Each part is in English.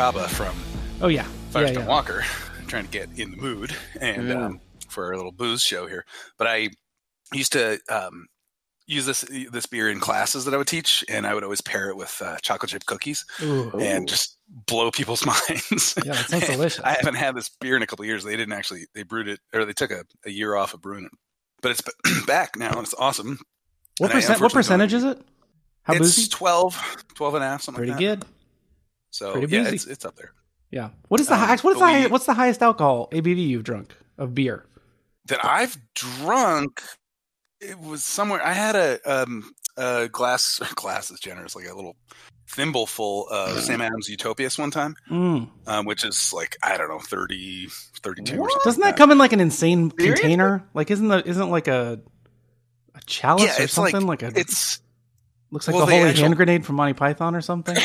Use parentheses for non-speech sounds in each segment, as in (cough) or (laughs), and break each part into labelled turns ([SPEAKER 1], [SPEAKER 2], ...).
[SPEAKER 1] From
[SPEAKER 2] Oh yeah, yeah,
[SPEAKER 1] Firestone
[SPEAKER 2] yeah.
[SPEAKER 1] Walker, (laughs) trying to get in the mood and
[SPEAKER 3] Mm.
[SPEAKER 1] um, for our little booze show here. But I used to um, use this this beer in classes that I would teach, and I would always pair it with uh, chocolate chip cookies
[SPEAKER 2] Ooh.
[SPEAKER 1] and just blow people's (laughs) minds.
[SPEAKER 2] Yeah, sounds delicious. (laughs)
[SPEAKER 1] I haven't had this beer in a couple years. They didn't actually they brewed it or they took a, a year off of brewing it, but it's (clears throat) back now and it's awesome.
[SPEAKER 2] What
[SPEAKER 1] and
[SPEAKER 2] percent? What percentage is it? How
[SPEAKER 1] it's
[SPEAKER 2] boozy?
[SPEAKER 1] 12, 12 and a half, something
[SPEAKER 2] Pretty
[SPEAKER 1] like
[SPEAKER 2] good.
[SPEAKER 1] So
[SPEAKER 2] Pretty
[SPEAKER 1] yeah, it's, it's up there.
[SPEAKER 2] Yeah. What is the
[SPEAKER 1] Um,
[SPEAKER 2] highest? What is the
[SPEAKER 1] we-
[SPEAKER 2] high, what's the highest alcohol ABV you've drunk of beer?
[SPEAKER 1] that I've drunk. It was somewhere. I had a um a glass. (laughs) Glass is generous, like a little thimble full of (clears throat) Sam Adams Utopias one time,
[SPEAKER 2] Mm.
[SPEAKER 1] um, which is like I don't know 30, 32 or something.
[SPEAKER 2] Doesn't
[SPEAKER 1] like
[SPEAKER 2] that come in like an insane
[SPEAKER 3] Seriously?
[SPEAKER 2] container? Like, isn't the isn't like a a chalice
[SPEAKER 1] Yeah,
[SPEAKER 2] or
[SPEAKER 1] it's like
[SPEAKER 2] something? Like, a
[SPEAKER 1] It's
[SPEAKER 2] looks like
[SPEAKER 1] well,
[SPEAKER 2] the
[SPEAKER 1] the
[SPEAKER 2] holy
[SPEAKER 1] actual-
[SPEAKER 2] hand grenade from Monty Python or something.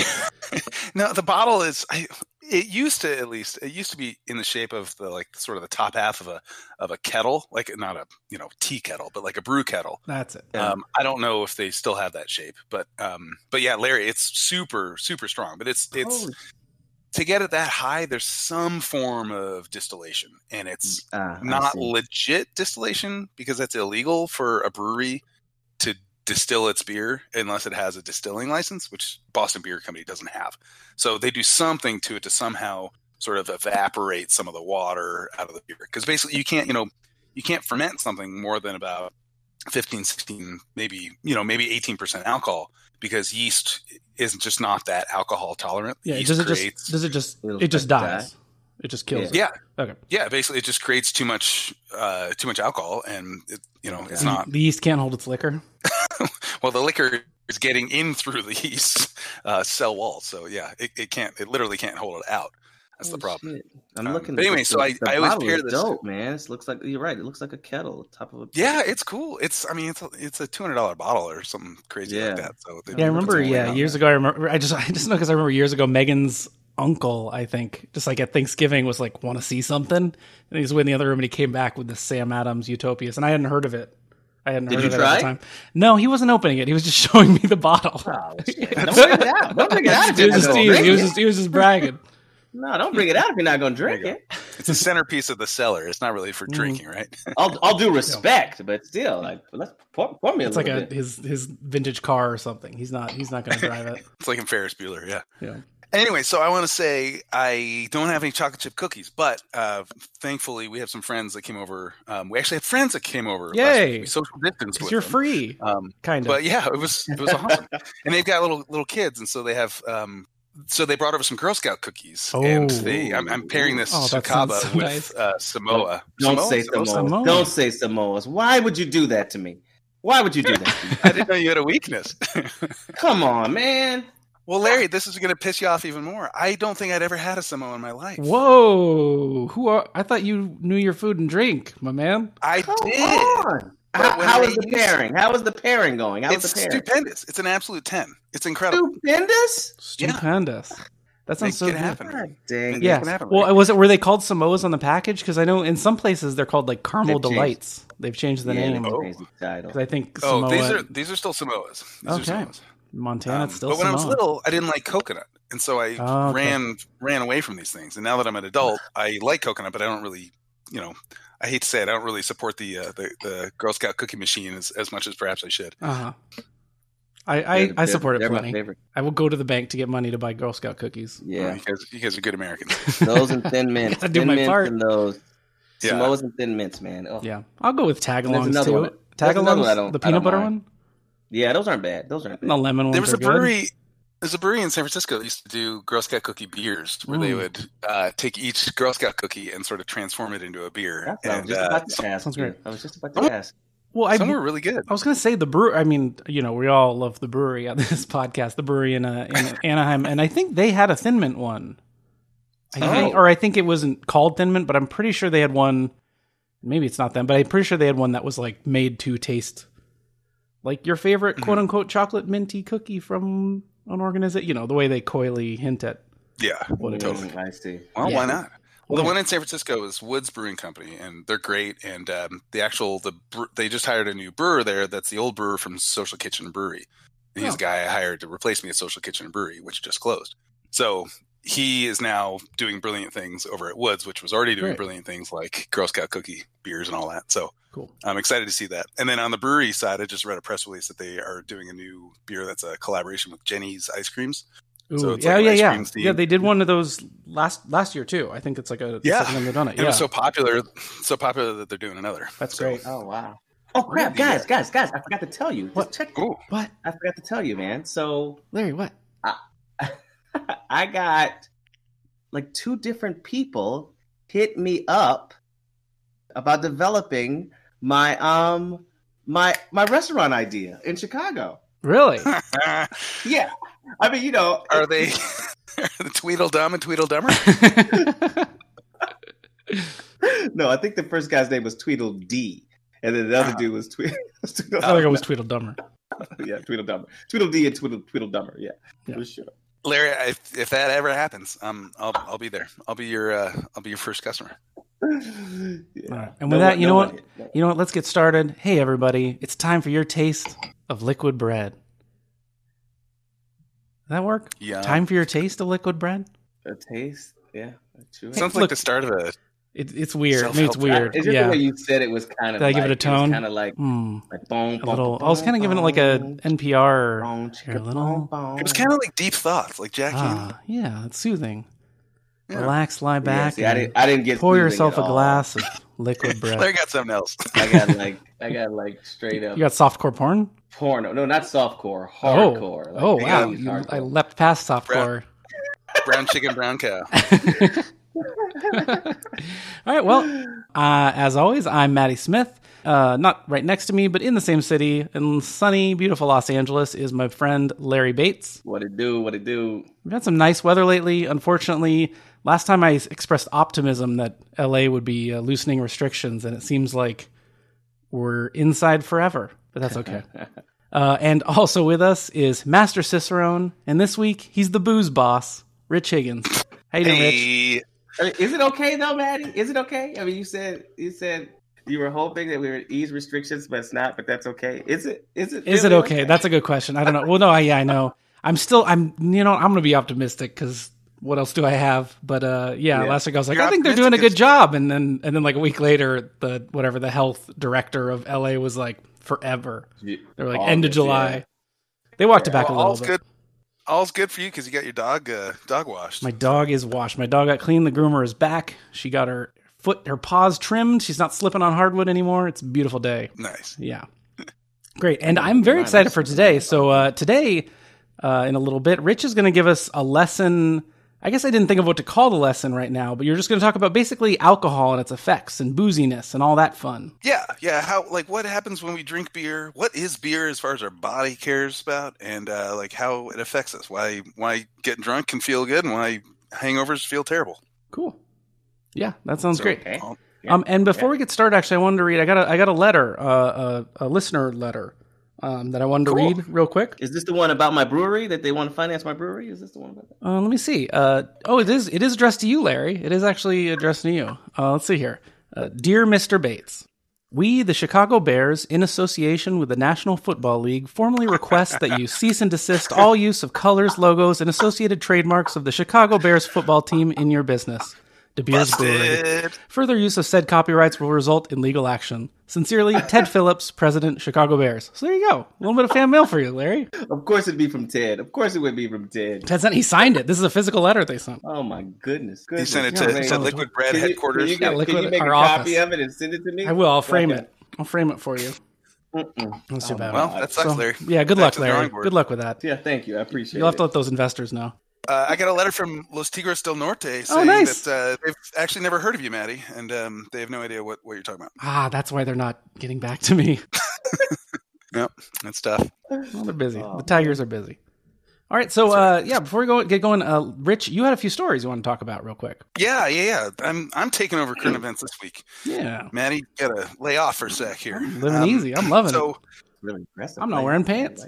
[SPEAKER 2] (laughs)
[SPEAKER 1] no, the bottle is. I, it used to at least. It used to be in the shape of the like sort of the top half of a of a kettle, like not a you know tea kettle, but like a brew kettle.
[SPEAKER 2] That's it.
[SPEAKER 3] Yeah.
[SPEAKER 1] Um, I don't know if they still have that shape, but um, but yeah, Larry, it's super super strong. But it's it's
[SPEAKER 3] Holy-
[SPEAKER 1] to get it that high. There's some form of distillation, and it's
[SPEAKER 3] I
[SPEAKER 1] not legit distillation because that's illegal for a brewery to distill its beer unless it has a distilling license, which Boston Beer Company doesn't have. So they do something to it to somehow sort of evaporate some of the water out of the beer because basically you can't you know you can't ferment something more than about 15 16 maybe you know maybe 18% alcohol because yeast is just not that alcohol tolerant
[SPEAKER 2] Yeah.
[SPEAKER 1] yeast
[SPEAKER 2] Does it
[SPEAKER 1] creates-
[SPEAKER 2] just does it just
[SPEAKER 3] It'll
[SPEAKER 2] it just
[SPEAKER 3] die.
[SPEAKER 2] dies? It just kills
[SPEAKER 1] yeah
[SPEAKER 2] it. Okay.
[SPEAKER 1] yeah basically it just creates too much uh too much alcohol and it, you know it's
[SPEAKER 3] Yeah.
[SPEAKER 1] not
[SPEAKER 2] The yeast can't hold its liquor. (laughs) (laughs)
[SPEAKER 1] well the liquor is getting in through the yeast uh cell wall so yeah it, it can't it literally can't hold it out that's the problem
[SPEAKER 3] shit. I'm
[SPEAKER 1] Um,
[SPEAKER 3] looking.
[SPEAKER 1] but anyway,
[SPEAKER 3] the-
[SPEAKER 1] so I-
[SPEAKER 3] the
[SPEAKER 1] I always pair
[SPEAKER 3] is
[SPEAKER 1] this-
[SPEAKER 3] Dope, man. It looks like you're right. It looks like a kettle, top of a.
[SPEAKER 1] yeah it's cool it's i mean it's a, it's a $200 bottle or something crazy
[SPEAKER 3] Yeah.
[SPEAKER 1] like that so they
[SPEAKER 2] Yeah, I remember. Yeah,
[SPEAKER 1] on
[SPEAKER 2] years
[SPEAKER 1] it.
[SPEAKER 2] ago, I remember. I just, (laughs) I just know because I remember years ago, Megan's uncle, I think, just like at Thanksgiving, was like, "Want to see something?" And he was in the other room, and he came back with the Sam Adams Utopias, and I hadn't heard of it. I hadn't
[SPEAKER 3] Did
[SPEAKER 2] heard
[SPEAKER 3] you
[SPEAKER 2] of it at
[SPEAKER 3] try?
[SPEAKER 2] the time. No, he wasn't opening it. He was just (laughs) showing me the bottle.
[SPEAKER 3] Oh, (laughs) shit. Don't bring it out. Don't bring it out
[SPEAKER 2] he was just teasing. He was just, he was just bragging. (laughs)
[SPEAKER 3] No, don't bring it out if you're not going to drink it.
[SPEAKER 1] it's a centerpiece of the cellar it's not really for
[SPEAKER 2] Mm.
[SPEAKER 1] drinking right
[SPEAKER 3] I'll, I'll do respect, but still, like, let's pour, pour me a
[SPEAKER 2] It's like
[SPEAKER 3] little
[SPEAKER 2] a
[SPEAKER 3] bit.
[SPEAKER 2] his his vintage car or something. He's not. He's not going to drive it.
[SPEAKER 1] it's like in ferris bueller yeah
[SPEAKER 2] Yeah.
[SPEAKER 1] Anyway, so I want to say I don't have any chocolate chip cookies, but uh, thankfully we have some friends that came over. Um, we actually had friends that came over. last
[SPEAKER 2] Yay.
[SPEAKER 1] week. We social distance
[SPEAKER 2] Because
[SPEAKER 1] with
[SPEAKER 2] you're
[SPEAKER 1] them.
[SPEAKER 2] free,
[SPEAKER 1] Um,
[SPEAKER 2] kind of.
[SPEAKER 1] but yeah, it was it was awesome, and they've got little little kids, and so they have. Um, so they brought over some Girl Scout cookies, and
[SPEAKER 2] Oh.
[SPEAKER 1] they I'm, I'm pairing this
[SPEAKER 2] Oh,
[SPEAKER 1] Sakaba
[SPEAKER 2] so
[SPEAKER 1] with
[SPEAKER 2] nice.
[SPEAKER 1] uh, Samoa.
[SPEAKER 3] Don't
[SPEAKER 1] Samoa?
[SPEAKER 3] say
[SPEAKER 1] Samoa?
[SPEAKER 3] Samoa.
[SPEAKER 2] Samoa.
[SPEAKER 3] Don't say Samoas. Why would you do that to me? Why would you do that? to me? (laughs)
[SPEAKER 1] I didn't know you had a weakness. (laughs)
[SPEAKER 3] Come on, man.
[SPEAKER 1] Well, Larry, this is going to piss you off even more. I don't think I'd ever had a Samoa in my life.
[SPEAKER 2] Whoa! Who are? I thought you knew your food and drink, my man.
[SPEAKER 1] I
[SPEAKER 3] Come
[SPEAKER 1] did.
[SPEAKER 3] on. How,
[SPEAKER 1] when
[SPEAKER 3] how
[SPEAKER 1] they
[SPEAKER 3] the
[SPEAKER 1] use-
[SPEAKER 3] pairing? How is the pairing going? How is
[SPEAKER 1] It's
[SPEAKER 3] the pairing?
[SPEAKER 1] stupendous. It's an absolute ten. It's incredible.
[SPEAKER 3] Stupendous?
[SPEAKER 1] Yeah.
[SPEAKER 2] Stupendous. That sounds
[SPEAKER 1] Make
[SPEAKER 2] so
[SPEAKER 1] it
[SPEAKER 2] good.
[SPEAKER 1] happen.
[SPEAKER 3] God dang.
[SPEAKER 2] Yeah.
[SPEAKER 1] can happen,
[SPEAKER 2] Well,
[SPEAKER 1] right?
[SPEAKER 2] was it? Were they called Samoas on the package? Because I know in some places they're called like Caramel
[SPEAKER 3] They've changed.
[SPEAKER 2] delights. They've changed the
[SPEAKER 3] Yeah,
[SPEAKER 2] name.
[SPEAKER 3] they
[SPEAKER 1] Oh.
[SPEAKER 3] the title.
[SPEAKER 2] 'Cause I think
[SPEAKER 1] Oh,
[SPEAKER 2] Samoa,
[SPEAKER 1] these are these are still Samoas. These are
[SPEAKER 2] Okay.
[SPEAKER 1] Samoas.
[SPEAKER 2] Montana.
[SPEAKER 1] Um,
[SPEAKER 2] it's still
[SPEAKER 1] but when I was little, I didn't like coconut, and so I
[SPEAKER 2] Oh, okay.
[SPEAKER 1] ran ran away from these things. And now that I'm an adult, I like coconut, but I don't really, you know, I hate to say it, I don't really support the uh, the, the Girl Scout cookie machine as, as much as perhaps I should.
[SPEAKER 2] Uh-huh. I, I,
[SPEAKER 3] They're-
[SPEAKER 2] I support it
[SPEAKER 3] they're
[SPEAKER 2] plenty. I will go to the bank to get money to buy Girl Scout cookies.
[SPEAKER 3] Yeah.
[SPEAKER 1] you guys, you guys are good Americans. (laughs)
[SPEAKER 3] Those and thin mints. (laughs)
[SPEAKER 2] Gotta do
[SPEAKER 3] thin
[SPEAKER 2] my
[SPEAKER 3] mints
[SPEAKER 2] part.
[SPEAKER 3] and those.
[SPEAKER 1] Yeah.
[SPEAKER 3] Samoas and thin mints, man. Oh.
[SPEAKER 2] Yeah, I'll go with
[SPEAKER 3] There's
[SPEAKER 2] tagalongs too.
[SPEAKER 3] one. There's one I
[SPEAKER 2] Tagalongs,
[SPEAKER 3] don't-
[SPEAKER 2] the
[SPEAKER 3] I don't
[SPEAKER 2] peanut butter
[SPEAKER 3] mind.
[SPEAKER 2] one,
[SPEAKER 3] Yeah, those aren't bad. Those aren't
[SPEAKER 2] and
[SPEAKER 3] bad.
[SPEAKER 2] the lemon ones
[SPEAKER 1] there was
[SPEAKER 2] are
[SPEAKER 1] a
[SPEAKER 2] good.
[SPEAKER 1] brewery. There's a brewery in San Francisco that used to do Girl Scout cookie beers, where they would uh, take each Girl Scout cookie and sort of transform it into a beer.
[SPEAKER 3] That's what I was
[SPEAKER 1] And uh, some,
[SPEAKER 2] sounds great.
[SPEAKER 3] I was just about to ask.
[SPEAKER 2] Well, I
[SPEAKER 1] some were really good.
[SPEAKER 2] I was going to say the brew. I mean, you know, we all love the brewery on (laughs) this podcast. The brewery in, uh, in (laughs) Anaheim, and I think they had a Thin Mint one. I
[SPEAKER 1] Oh.
[SPEAKER 2] think, or I think it wasn't called Thin Mint, but I'm pretty sure they had one. Maybe it's not them, but I'm pretty sure they had one that was like made to taste like your favorite
[SPEAKER 1] Mhm.
[SPEAKER 2] quote unquote chocolate minty cookie from an organization. You know, the way they coyly hint at
[SPEAKER 1] Yeah,
[SPEAKER 2] what it is.
[SPEAKER 1] totally.
[SPEAKER 3] I see.
[SPEAKER 1] Well,
[SPEAKER 2] Yeah.
[SPEAKER 1] why not? Well, the one in San Francisco is Woods Brewing Company, and they're great. And um, the actual the bre- they just hired a new brewer there. That's the old brewer from Social Kitchen Brewery. And he's
[SPEAKER 2] Oh.
[SPEAKER 1] a guy I hired to replace me at Social Kitchen Brewery, which just closed. So he is now doing brilliant things over at Woods, which was already doing
[SPEAKER 2] Great.
[SPEAKER 1] brilliant things like Girl Scout cookie beers and all that. So
[SPEAKER 2] Cool.
[SPEAKER 1] I'm excited to see that. And then on the brewery side, I just read a press release that they are doing a new beer that's a collaboration with Jeni's Ice Creams.
[SPEAKER 2] Ooh,
[SPEAKER 1] So it's
[SPEAKER 2] yeah,
[SPEAKER 1] like
[SPEAKER 2] yeah,
[SPEAKER 1] ice
[SPEAKER 2] yeah.
[SPEAKER 1] cream theme.
[SPEAKER 2] Yeah, they did one of those last last year too. I think it's like a
[SPEAKER 1] Yeah.
[SPEAKER 2] second time they've done it. Yeah,
[SPEAKER 1] it was so popular, so popular that they're doing another.
[SPEAKER 2] that's
[SPEAKER 1] So-
[SPEAKER 2] great.
[SPEAKER 3] Oh wow. Oh crap,
[SPEAKER 1] Yeah.
[SPEAKER 3] guys, guys, guys! I forgot to tell you.
[SPEAKER 2] What?
[SPEAKER 3] Just check.
[SPEAKER 1] Ooh,
[SPEAKER 2] What,
[SPEAKER 3] I forgot to tell you, man. So
[SPEAKER 2] Larry? What? (laughs)
[SPEAKER 3] I got like two different people hit me up about developing my um my my restaurant idea in Chicago.
[SPEAKER 2] Really? (laughs)
[SPEAKER 3] Yeah, I mean, you know,
[SPEAKER 1] are they the (laughs) Tweedledum and Tweedledummer?
[SPEAKER 3] no, I think the first guy's name was Tweedledee, and then the other
[SPEAKER 1] Ah.
[SPEAKER 3] dude was Tweedle.
[SPEAKER 2] I think it was Tweedledummer.
[SPEAKER 3] yeah, Tweedledummer, Tweedledee and Tweedle Tweedledummer. Yeah,
[SPEAKER 2] Yeah.
[SPEAKER 3] for sure.
[SPEAKER 1] Larry, if, if that ever happens, um, I'll I'll be there. I'll be your uh, I'll be your first customer.
[SPEAKER 3] Yeah.
[SPEAKER 2] All right. And with that,
[SPEAKER 3] one-
[SPEAKER 2] you know
[SPEAKER 3] one
[SPEAKER 2] what?
[SPEAKER 3] No.
[SPEAKER 2] You know what? Let's get started. Hey, everybody! It's time for your taste of liquid bread. Does that work?
[SPEAKER 1] Yeah,
[SPEAKER 2] Time for your taste of liquid bread.
[SPEAKER 3] A taste, yeah. Sure.
[SPEAKER 1] sounds
[SPEAKER 2] Look-
[SPEAKER 1] like the start of a.
[SPEAKER 2] It, it's weird. I mean, it's weird.
[SPEAKER 3] It's just
[SPEAKER 2] Yeah.
[SPEAKER 3] the way you said it was kind of.
[SPEAKER 2] Did I give it a tone?
[SPEAKER 3] Kind of like,
[SPEAKER 2] Hmm.
[SPEAKER 3] like boom,
[SPEAKER 2] A little. I was kind of giving it like a NPR. Here, a little-
[SPEAKER 1] It was kind of like deep thoughts, like Jack Handey.
[SPEAKER 2] Ah, yeah, it's soothing.
[SPEAKER 1] Yeah.
[SPEAKER 2] Relax, lie
[SPEAKER 3] Yeah,
[SPEAKER 2] back,
[SPEAKER 3] see, I didn't. I didn't get.
[SPEAKER 2] pour yourself
[SPEAKER 3] at
[SPEAKER 2] a
[SPEAKER 3] all.
[SPEAKER 2] glass of (laughs) liquid bread.
[SPEAKER 1] Larry got something else.
[SPEAKER 3] I got (laughs) like. I got like straight up
[SPEAKER 2] you got softcore porn?
[SPEAKER 3] porno. No, not softcore. Hardcore.
[SPEAKER 2] Oh,
[SPEAKER 3] Like,
[SPEAKER 2] oh wow! You-
[SPEAKER 3] hardcore.
[SPEAKER 2] I leapt past softcore.
[SPEAKER 1] brown chicken, brown cow. (laughs)
[SPEAKER 2] All right. Well, uh, as always, I'm Maddie Smith. Uh, not right next to me, but in the same city in sunny, beautiful Los Angeles is my friend Larry Bates.
[SPEAKER 3] What it do? What it do?
[SPEAKER 2] We've had some nice weather lately. Unfortunately, last time I expressed optimism that LA would be uh, loosening restrictions, and it seems like we're inside forever, but that's okay. (laughs) uh, and also with us is Master Cicerone, and this week he's the booze boss, Rich Higgins. How you doing, Rich?
[SPEAKER 1] Hey,
[SPEAKER 3] I mean, is it okay though, Maddie? Is it okay? I mean, you said you said you were hoping that we would ease restrictions, but it's not. But that's okay. Is it? Is it?
[SPEAKER 2] Is it
[SPEAKER 3] really
[SPEAKER 2] okay? That's a good question. I don't know. Well, no, I, yeah, I know. I'm still, I'm, you know, I'm going to be optimistic because what else do I have? But uh, yeah,
[SPEAKER 3] Yeah.
[SPEAKER 2] last week I was like,
[SPEAKER 1] You're
[SPEAKER 2] I think they're doing a good job, and then and then like a week later, the whatever the health director of LA was like, forever. They were like, end of July.
[SPEAKER 3] yeah.
[SPEAKER 2] They walked it back
[SPEAKER 1] well,
[SPEAKER 2] a little
[SPEAKER 1] all's
[SPEAKER 2] bit.
[SPEAKER 1] good. All's good for you because you got your dog uh, dog washed.
[SPEAKER 2] My dog is washed. My dog got clean. The groomer is back. She got her foot, her paws trimmed. She's not slipping on hardwood anymore. It's a beautiful day.
[SPEAKER 1] nice.
[SPEAKER 2] Yeah. Great. And I'm very excited for today. So, uh, today, uh, in a little bit, Rich is going to give us a lesson. I guess I didn't think of what to call the lesson right now, but you're just going to talk about basically alcohol and its effects and booziness and all that fun.
[SPEAKER 1] Yeah, yeah. How like what happens when we drink beer? What is beer as far as our body cares about, and uh, like how it affects us? Why why getting drunk can feel good, and why hangovers feel terrible?
[SPEAKER 2] Cool. Yeah, that sounds
[SPEAKER 1] So,
[SPEAKER 2] great.
[SPEAKER 3] Okay.
[SPEAKER 1] I'll-
[SPEAKER 2] Um, and before we get started, actually, I wanted to read. I got a, I got a letter, uh, a, a listener letter, um, that I wanted to read real quick.
[SPEAKER 3] Is this the one about my brewery that they want to finance my brewery? Is this the one about that?
[SPEAKER 2] Uh, let me see. Uh, oh, it is. It is addressed to you, Larry. It is actually addressed to you. Uh, let's see here. Uh, Dear Mr. Bates, we, the Chicago Bears, in association with the National Football League, formally request that you (laughs) cease and desist all use of colors, logos, and associated trademarks of the Chicago Bears football team in your business. De Beers Brewery. Further use of said copyrights will result in legal action. Sincerely, Ted (laughs) Phillips, President, Chicago Bears. So there you go. A little bit of fan mail for you, Larry.
[SPEAKER 3] Of course, it'd be from Ted. Of course, it would be from Ted.
[SPEAKER 2] Ted sent, he signed it. This is a physical letter they sent.
[SPEAKER 3] Oh my goodness!
[SPEAKER 1] He
[SPEAKER 3] goodness.
[SPEAKER 1] sent it
[SPEAKER 2] Yeah,
[SPEAKER 1] to,
[SPEAKER 2] right.
[SPEAKER 1] to Liquid Bread
[SPEAKER 3] Can you-
[SPEAKER 1] headquarters.
[SPEAKER 3] Can you, get,
[SPEAKER 2] Yeah, liquid-
[SPEAKER 3] can you make
[SPEAKER 2] our
[SPEAKER 3] a copy
[SPEAKER 2] office.
[SPEAKER 3] of it and send it to me?
[SPEAKER 2] I will. I'll frame
[SPEAKER 3] Okay.
[SPEAKER 2] it. I'll frame it for you.
[SPEAKER 3] Mm-mm.
[SPEAKER 2] That's too
[SPEAKER 3] Oh,
[SPEAKER 2] bad.
[SPEAKER 1] well, that sucks,
[SPEAKER 2] So,
[SPEAKER 1] Larry.
[SPEAKER 2] Yeah, good
[SPEAKER 1] Back
[SPEAKER 2] luck, Larry. Good luck with that.
[SPEAKER 3] Yeah, thank you. I appreciate it.
[SPEAKER 2] You'll have
[SPEAKER 3] it.
[SPEAKER 2] to let those investors know.
[SPEAKER 1] Uh, I got a letter from Los Tigres del Norte saying
[SPEAKER 2] Oh, nice.
[SPEAKER 1] that uh, they've actually never heard of you, Maddie, and um, they have no idea what, what you're talking about.
[SPEAKER 2] Ah, that's why they're not getting back to me. (laughs)
[SPEAKER 1] Yep, that's tough.
[SPEAKER 2] Well, they're busy.
[SPEAKER 3] Oh,
[SPEAKER 2] the Tigers are busy. All right, so uh, yeah, before we go get going, uh, Rich, you had a few stories you want to talk about real quick.
[SPEAKER 1] Yeah, yeah, yeah. I'm I'm taking over current events this week.
[SPEAKER 2] Yeah,
[SPEAKER 1] Maddie, gotta lay off for a sec here.
[SPEAKER 2] living
[SPEAKER 1] Um,
[SPEAKER 2] easy. I'm loving it.
[SPEAKER 3] Really impressive.
[SPEAKER 2] I'm not wearing
[SPEAKER 3] you.
[SPEAKER 2] pants.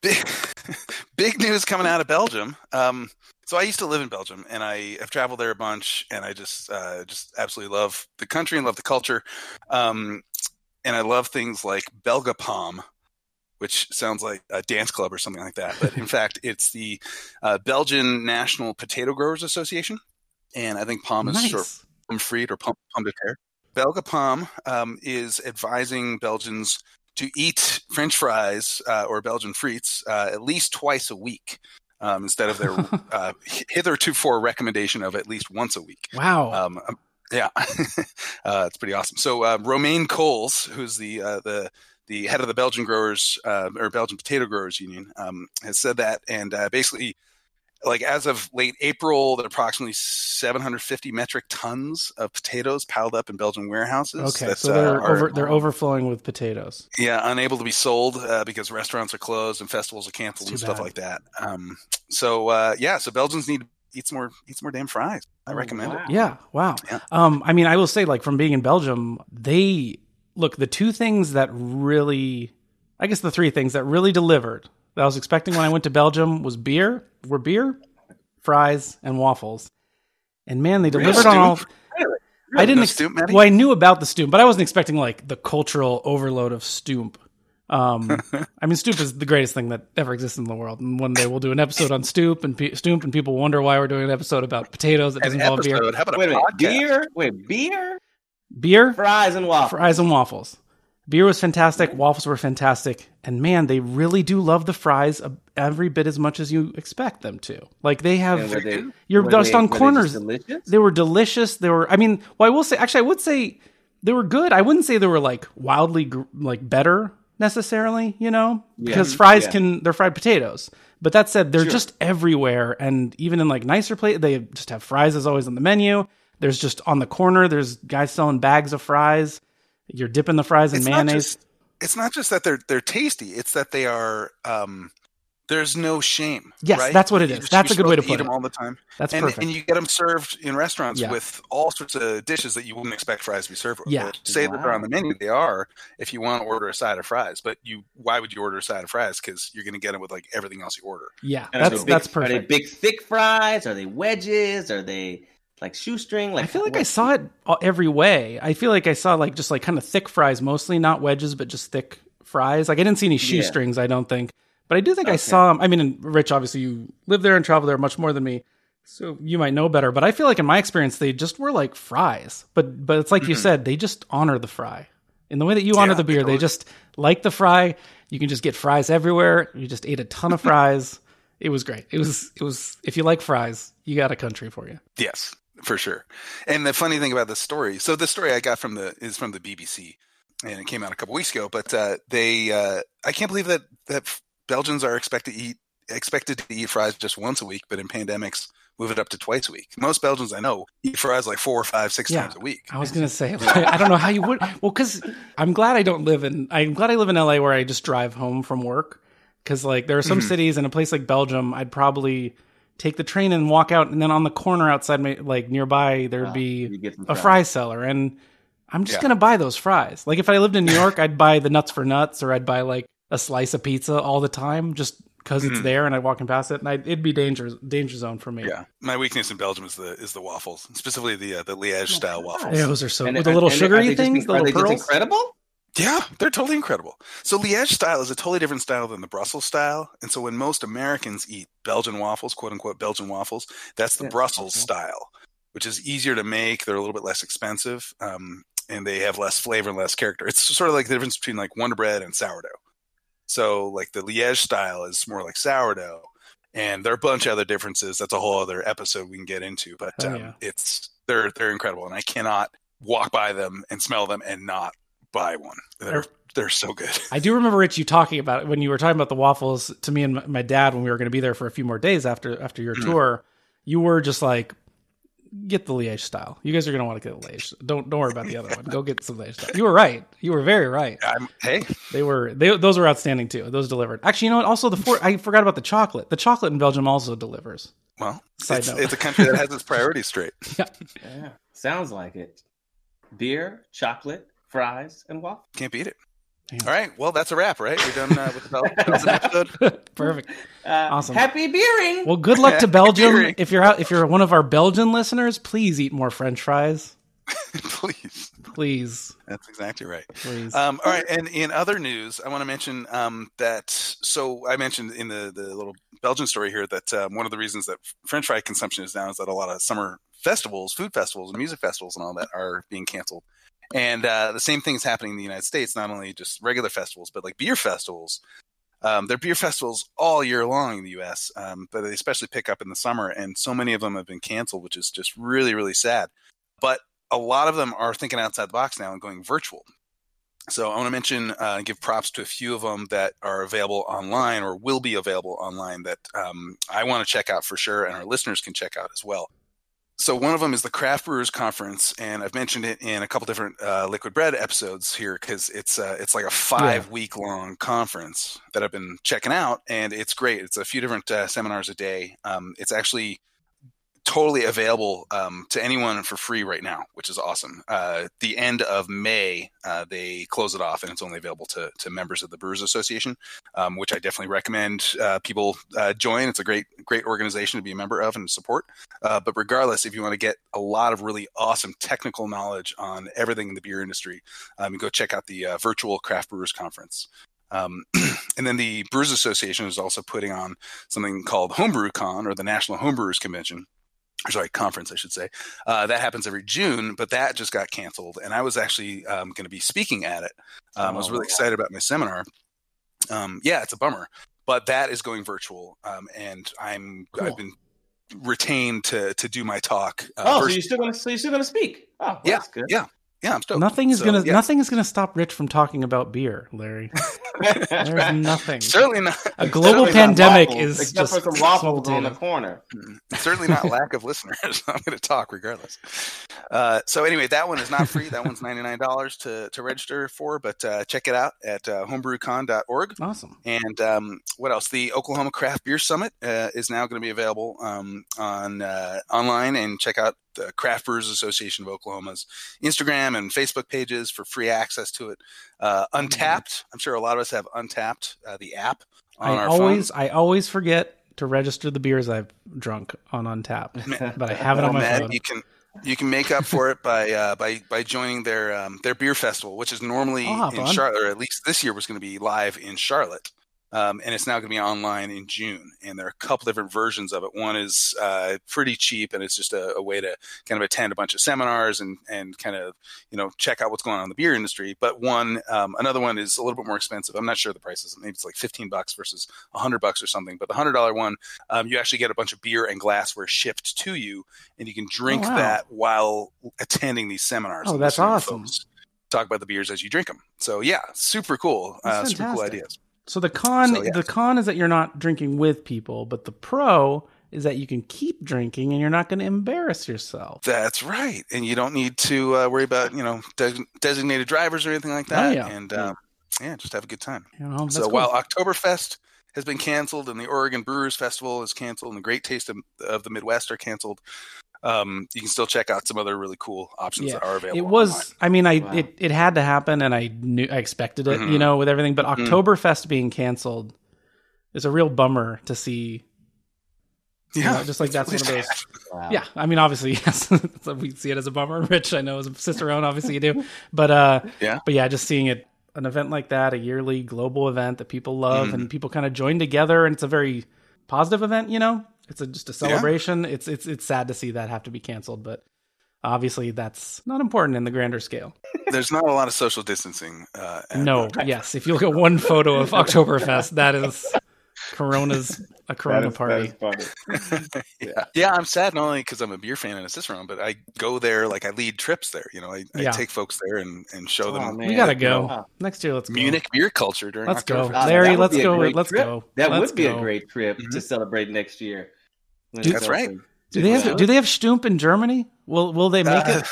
[SPEAKER 1] Big, (laughs) big news coming out of Belgium. Um, so I used to live in Belgium, and I have traveled there a bunch, and I just uh, just absolutely love the country and love the culture. Um, and I love things like Belgapom, which sounds like a dance club or something like that. But in (laughs) fact, it's the uh, Belgian National Potato Growers Association, and I think POM is short for Fried or Pomme de Terre. Belga POM um, is advising Belgians to eat French fries uh, or Belgian frites uh, at least twice a week. Um, instead of their (laughs) uh, hitherto for recommendation of at least once a week.
[SPEAKER 2] Wow.
[SPEAKER 1] Um, yeah, (laughs) uh, it's pretty awesome. So uh, Romain Cools, who's the uh, the the head of the Belgian growers uh, or Belgian potato growers union, um, has said that, and uh, basically, like as of late April, there are approximately 750 metric tons of potatoes piled up in Belgian warehouses.
[SPEAKER 2] okay,
[SPEAKER 1] That's,
[SPEAKER 2] so they're
[SPEAKER 1] uh, are-
[SPEAKER 2] over they're overflowing with potatoes.
[SPEAKER 1] yeah, unable to be sold uh, because restaurants are closed and festivals are canceled and stuff
[SPEAKER 2] bad.
[SPEAKER 1] like that. Um, so uh, yeah, so Belgians need to eat some more eat some more damn fries. I recommend
[SPEAKER 3] wow.
[SPEAKER 1] it.
[SPEAKER 2] Yeah, wow.
[SPEAKER 1] Yeah.
[SPEAKER 2] Um, I mean, I will say, like, from being in Belgium, they look the two things that really, I guess, the three things that really delivered that I was expecting when I went to Belgium was beer, were beer, fries, and waffles. And man, they
[SPEAKER 1] Really?
[SPEAKER 2] delivered on all.
[SPEAKER 3] Really?
[SPEAKER 2] I didn't.
[SPEAKER 1] No
[SPEAKER 2] ex-
[SPEAKER 1] Stoemp,
[SPEAKER 2] well, I knew about the Stoemp, but I wasn't expecting like the cultural overload of Stoemp. Um, (laughs) I mean, Stoemp is the greatest thing that ever exists in the world, and one day we'll do an episode on Stoemp and P- Stoemp, and people wonder why we're doing an episode about potatoes that doesn't involve beer.
[SPEAKER 1] How about a
[SPEAKER 3] Wait a minute.
[SPEAKER 1] podcast?
[SPEAKER 3] Beer? Wait, beer?
[SPEAKER 2] Beer,
[SPEAKER 3] Fries and waffles.
[SPEAKER 2] fries, and waffles. Beer was fantastic. Waffles were fantastic, and man, they really do love the fries every bit as much as you expect them to. Like they have,
[SPEAKER 3] they-
[SPEAKER 2] you're
[SPEAKER 3] they-
[SPEAKER 2] on
[SPEAKER 3] they
[SPEAKER 2] corners.
[SPEAKER 3] delicious?
[SPEAKER 2] They were delicious. They were. I mean, well, I will say. Actually, I would say they were good. I wouldn't say they were like wildly like better necessarily. You know, because fries
[SPEAKER 3] Yeah.
[SPEAKER 2] can they're fried potatoes. But that said, they're
[SPEAKER 3] Sure.
[SPEAKER 2] just everywhere, and even in like nicer places, they just have fries as always on the menu. There's just on the corner. There's guys selling bags of fries. You're dipping the fries in
[SPEAKER 1] It's not
[SPEAKER 2] mayonnaise.
[SPEAKER 1] just it's not just that they're they're tasty. It's that they are. Um, there's no shame.
[SPEAKER 2] Yes,
[SPEAKER 1] right?
[SPEAKER 2] that's what it is.
[SPEAKER 1] You-
[SPEAKER 2] is. That's
[SPEAKER 1] you're
[SPEAKER 2] a good way to
[SPEAKER 1] supposed
[SPEAKER 2] put
[SPEAKER 1] eat
[SPEAKER 2] it.
[SPEAKER 1] them all the time,
[SPEAKER 2] That's
[SPEAKER 1] and,
[SPEAKER 2] perfect.
[SPEAKER 1] and you get them served in restaurants
[SPEAKER 2] Yeah.
[SPEAKER 1] with all sorts of dishes that you wouldn't expect fries to be served with.
[SPEAKER 2] Yeah.
[SPEAKER 1] They say that they're on the menu. They are. If you want to order a side of fries, but you why would you order a side of fries? Because you're going to get them with like everything else you order.
[SPEAKER 2] yeah,
[SPEAKER 3] And
[SPEAKER 2] that's
[SPEAKER 3] they big-
[SPEAKER 2] that's
[SPEAKER 3] Are they
[SPEAKER 2] perfect.
[SPEAKER 3] big, thick fries? Are they wedges? Are they like shoestring? Like
[SPEAKER 2] I feel like
[SPEAKER 3] what-
[SPEAKER 2] I saw it every way. I feel like I saw like just like kind of thick fries, mostly not wedges, but just thick fries. Like I didn't see any
[SPEAKER 3] Yeah.
[SPEAKER 2] shoestrings. I don't think, but I do think I
[SPEAKER 3] saw.
[SPEAKER 2] saw. 'em- I mean, Rich, obviously you live there and travel there much more than me, so you might know better. But I feel like in my experience, they just were like fries. But but it's like you mm-hmm. said, they just honor the fry in the way that you honor
[SPEAKER 1] Yeah,
[SPEAKER 2] the beer. They just like the fry. You can just get fries everywhere. You just ate a ton of (laughs) fries. It was great. It was it was. If you like fries, you got a country for you.
[SPEAKER 1] Yes, for sure. And the funny thing about the story, so the story I got from the is from the BBC, and it came out a couple weeks ago. But uh, they, uh, I can't believe that that Belgians are expected to eat expected to eat fries just once a week, but in pandemics move it up to twice a week. Most Belgians I know eat fries like four or five, six
[SPEAKER 2] Yeah.
[SPEAKER 1] times a week.
[SPEAKER 2] I was gonna say, like, (laughs) I don't know how you would. Well, because I'm glad I don't live in. I'm glad I live in LA where I just drive home from work. Because like there are some
[SPEAKER 1] Mhm.
[SPEAKER 2] cities in a place like Belgium, I'd probably take the train and walk out, and then on the corner outside my like nearby there'd
[SPEAKER 3] Wow,
[SPEAKER 2] be
[SPEAKER 3] you get some
[SPEAKER 2] a fry seller, and I'm just
[SPEAKER 1] Yeah.
[SPEAKER 2] gonna buy those fries. Like if I lived in New York, I'd buy the nuts for nuts, or I'd buy like a slice of pizza all the time, just because it's
[SPEAKER 1] Mhm.
[SPEAKER 2] there and I'd walk past it, and I'd, it'd be danger danger zone for me.
[SPEAKER 1] Yeah, my weakness in Belgium is the is the waffles, specifically the uh, the Liège style waffles.
[SPEAKER 2] those are so
[SPEAKER 3] And
[SPEAKER 2] with the little
[SPEAKER 3] and are
[SPEAKER 2] sugary
[SPEAKER 3] they just
[SPEAKER 2] things,
[SPEAKER 3] inc-
[SPEAKER 2] the
[SPEAKER 3] are
[SPEAKER 2] little
[SPEAKER 3] they just
[SPEAKER 2] pearls.
[SPEAKER 3] incredible?
[SPEAKER 1] Yeah, they're totally incredible. So Liège style is a totally different style than the Brussels style. And so when most Americans eat Belgian waffles, quote unquote Belgian waffles, that's the
[SPEAKER 3] Yeah,
[SPEAKER 1] Brussels
[SPEAKER 3] okay.
[SPEAKER 1] style, which is easier to make. They're a little bit less expensive, um, and they have less flavor and less character. It's sort of like the difference between like Wonder Bread and sourdough. So like the Liège style is more like sourdough, and there are a bunch of other differences. That's a whole other episode we can get into. But
[SPEAKER 2] Oh,
[SPEAKER 1] um,
[SPEAKER 2] yeah.
[SPEAKER 1] it's they're they're incredible, and I cannot walk by them and smell them and not buy one. They're they're so good.
[SPEAKER 2] I do remember Rich you talking about it when you were talking about the waffles to me and my- my dad when we were going to be there for a few more days after after your
[SPEAKER 1] Mhm.
[SPEAKER 2] tour. You were just like, get the Liège style. You guys are going to want to get the Liège. Don't don't worry about the other one. Go get some Liège style. You were right. You were very right.
[SPEAKER 1] I'm, hey,
[SPEAKER 2] They were they those were outstanding too. Those delivered. Actually, you know what? Also, the four, I forgot about the chocolate. The chocolate in Belgium also delivers.
[SPEAKER 1] well,
[SPEAKER 2] Side
[SPEAKER 1] it's,
[SPEAKER 2] note.
[SPEAKER 1] it's a country that has (laughs) its priorities straight.
[SPEAKER 3] Yeah, sounds like it. Beer, chocolate, fries, and waffles.
[SPEAKER 1] Can't beat it.
[SPEAKER 2] Yeah.
[SPEAKER 1] All right, well, that's a wrap, right? We're done uh, with the Bel- Belgian episode. (laughs)
[SPEAKER 2] Perfect.
[SPEAKER 3] Uh,
[SPEAKER 2] Awesome.
[SPEAKER 3] Happy beering.
[SPEAKER 2] Well, good luck to Belgium.
[SPEAKER 1] Hearing.
[SPEAKER 2] If you're out, if you're one of our Belgian listeners, please eat more French fries. (laughs)
[SPEAKER 1] Please.
[SPEAKER 2] Please,
[SPEAKER 1] That's exactly right.
[SPEAKER 2] please.
[SPEAKER 1] Um, all right, and in other news, I want to mention um, that. So I mentioned in the the little Belgian story here that um, one of the reasons that French fry consumption is down is that a lot of summer festivals, food festivals, and music festivals, and all that are being canceled. And uh, the same thing is happening in the United States. Not only just regular festivals, but like beer festivals. Um, there are beer festivals all year long in the U.S., um, but they especially pick up in the summer, and so many of them have been canceled, which is just really, really sad. But a lot of them are thinking outside the box now and going virtual. So I want to mention, uh, give props to a few of them that are available online or will be available online that um, I want to check out for sure, and our listeners can check out as well. So one of them is the Craft Brewers Conference, and I've mentioned it in a couple different uh, Liquid Bread episodes here because it's uh, it's like a five week long conference that I've been checking out, and it's great. It's a few different uh, seminars a day. Um, it's actually totally available um, to anyone for free right now, which is awesome. Uh, the end of May, uh, they close it off, and it's only available to, to members of the Brewers Association, um, which I definitely recommend uh, people uh, join. It's a great great organization to be a member of and support. Uh, but regardless, if you want to get a lot of really awesome technical knowledge on everything in the beer industry, um, go check out the uh, virtual Craft Brewers Conference. Um, (clears throat) and then the Brewers Association is also putting on something called Homebrew Con or the National Homebrewers Convention or sorry, conference, I should say. Uh, that happens every June, but that just got canceled. And I was actually um, going to be speaking at it. Um, I was really
[SPEAKER 3] Oh.
[SPEAKER 1] excited about my seminar. Um, yeah, it's a bummer, but that is going virtual. Um, and I'm
[SPEAKER 3] Cool.
[SPEAKER 1] I've been retained to to do my talk. Uh,
[SPEAKER 3] Oh, so you're still gonna so you're still gonna speak? Oh, well,
[SPEAKER 1] Yeah,
[SPEAKER 3] that's good.
[SPEAKER 1] yeah. Yeah, I'm stoked.
[SPEAKER 2] nothing is
[SPEAKER 1] So,
[SPEAKER 2] gonna
[SPEAKER 1] yeah.
[SPEAKER 2] nothing is gonna stop Rich from talking about beer, Larry. (laughs) There's nothing.
[SPEAKER 1] Certainly not.
[SPEAKER 2] A global pandemic
[SPEAKER 3] waffles,
[SPEAKER 2] is
[SPEAKER 3] except
[SPEAKER 2] just
[SPEAKER 3] for some waffles on the corner.
[SPEAKER 1] certainly not (laughs) lack of listeners. (laughs) I'm going to talk regardless. Uh, so anyway, that one is not free. That one's ninety nine dollars to to register for, but uh, check it out at uh, homebrewcon.org.
[SPEAKER 2] Awesome.
[SPEAKER 1] And um, what else? The Oklahoma Craft Beer Summit uh, is now going to be available um, on uh, online, and check out the Craft Brewers Association of Oklahoma's Instagram and Facebook pages for free access to it. Uh, Untappd, I'm sure a lot of us have Untappd, uh, the app on
[SPEAKER 2] I
[SPEAKER 1] our
[SPEAKER 2] always
[SPEAKER 1] phones.
[SPEAKER 2] I always forget to register the beers I've drunk on Untappd, but I have it on my
[SPEAKER 1] Matt,
[SPEAKER 2] phone.
[SPEAKER 1] You can you can make up for it by uh, by by joining their um, their beer festival, which is normally
[SPEAKER 2] I'll
[SPEAKER 1] in. Charlotte, or at least this year was going to be live in Charlotte, um, and it's now going to be online in June. And there are a couple different versions of it. One is uh, pretty cheap, and it's just a, a way to kind of attend a bunch of seminars and and kind of you know check out what's going on in the beer industry. But one um, another one is a little bit more expensive. I'm not sure the prices. Maybe it's like 15 bucks versus 100 bucks or something. But the hundred dollar one, um, you actually get a bunch of beer and glassware shipped to you and you can drink
[SPEAKER 2] Oh, wow.
[SPEAKER 1] that while attending these seminars.
[SPEAKER 2] Oh, that's awesome.
[SPEAKER 1] folks Talk about the beers as you drink them. So yeah, super cool. Uh, super cool ideas.
[SPEAKER 2] So the con
[SPEAKER 1] So, yeah.
[SPEAKER 2] the con is that you're not drinking with people, but the pro is that you can keep drinking and you're not going to embarrass yourself.
[SPEAKER 1] That's right, and you don't need to uh, worry about you know de- designated drivers or anything like that.
[SPEAKER 2] Oh, yeah.
[SPEAKER 1] And um, yeah, just have a good time.
[SPEAKER 2] You know,
[SPEAKER 1] so
[SPEAKER 2] cool.
[SPEAKER 1] while Oktoberfest has been canceled and the Oregon Brewers Festival is canceled and the Great Taste of, of the Midwest are canceled, um, you can still check out some other really cool options
[SPEAKER 2] Yeah.
[SPEAKER 1] that are available.
[SPEAKER 2] it was
[SPEAKER 1] online.
[SPEAKER 2] i mean i
[SPEAKER 3] Wow.
[SPEAKER 2] it, it had to happen and i knew i expected it you
[SPEAKER 1] Mhm.
[SPEAKER 2] know with everything but
[SPEAKER 1] Mhm.
[SPEAKER 2] oktoberfest being canceled is a real bummer to see you
[SPEAKER 1] yeah,
[SPEAKER 2] know, just like that's one of those
[SPEAKER 3] Wow.
[SPEAKER 2] yeah i mean obviously (laughs) yes so (laughs) we see it as a bummer rich i know as a Cicerone obviously you do but uh
[SPEAKER 1] Yeah.
[SPEAKER 2] but yeah just seeing it an event like that a yearly global event that people love
[SPEAKER 1] Mhm.
[SPEAKER 2] and people kind of join together and it's a very positive event you know it's a, just a celebration it's it's it's sad to see that have to be canceled but obviously that's not important in the grander scale (laughs)
[SPEAKER 1] There's not a lot of social distancing. Uh, at-
[SPEAKER 2] no, yes. If you look at one photo of (laughs) Oktoberfest, that is Corona's a Corona
[SPEAKER 3] is-
[SPEAKER 2] party.
[SPEAKER 3] is funny. (laughs)
[SPEAKER 1] yeah. yeah, I'm sad not only because I'm a beer fan and a Cicerone, but I go there like I lead trips there. You know, I, I take folks there and, and show
[SPEAKER 3] Oh,
[SPEAKER 1] them
[SPEAKER 3] man.
[SPEAKER 2] We gotta go
[SPEAKER 3] know,
[SPEAKER 2] next year. Let's go.
[SPEAKER 1] Munich beer culture during
[SPEAKER 2] Let's go,
[SPEAKER 1] Oktoberfest.
[SPEAKER 3] Uh,
[SPEAKER 2] Larry. Let's go. Let's
[SPEAKER 3] trip.
[SPEAKER 2] go.
[SPEAKER 3] That
[SPEAKER 2] Let's
[SPEAKER 3] would be
[SPEAKER 2] go.
[SPEAKER 3] a great trip
[SPEAKER 1] Mhm.
[SPEAKER 3] to celebrate next year. When
[SPEAKER 2] Dude,
[SPEAKER 3] it's
[SPEAKER 1] That's right.
[SPEAKER 2] Do they have
[SPEAKER 3] Yeah.
[SPEAKER 2] Do they have Stoemp in Germany? Will Will they make
[SPEAKER 1] Uh,
[SPEAKER 2] it?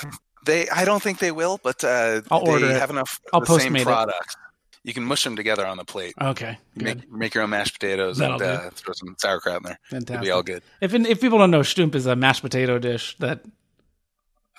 [SPEAKER 1] They, I don't think they will, but uh,
[SPEAKER 2] I'll
[SPEAKER 1] they
[SPEAKER 2] order it.
[SPEAKER 1] have enough
[SPEAKER 2] I'll
[SPEAKER 1] of the same
[SPEAKER 2] Postmate it.
[SPEAKER 1] products. You can mush them together on the plate.
[SPEAKER 2] Okay, good,
[SPEAKER 1] Make, make your own mashed potatoes
[SPEAKER 2] That'll
[SPEAKER 1] and uh, throw some sauerkraut in there. It'll
[SPEAKER 2] fantastic.
[SPEAKER 1] be all good.
[SPEAKER 2] If if people don't know, Stoemp is a mashed potato dish that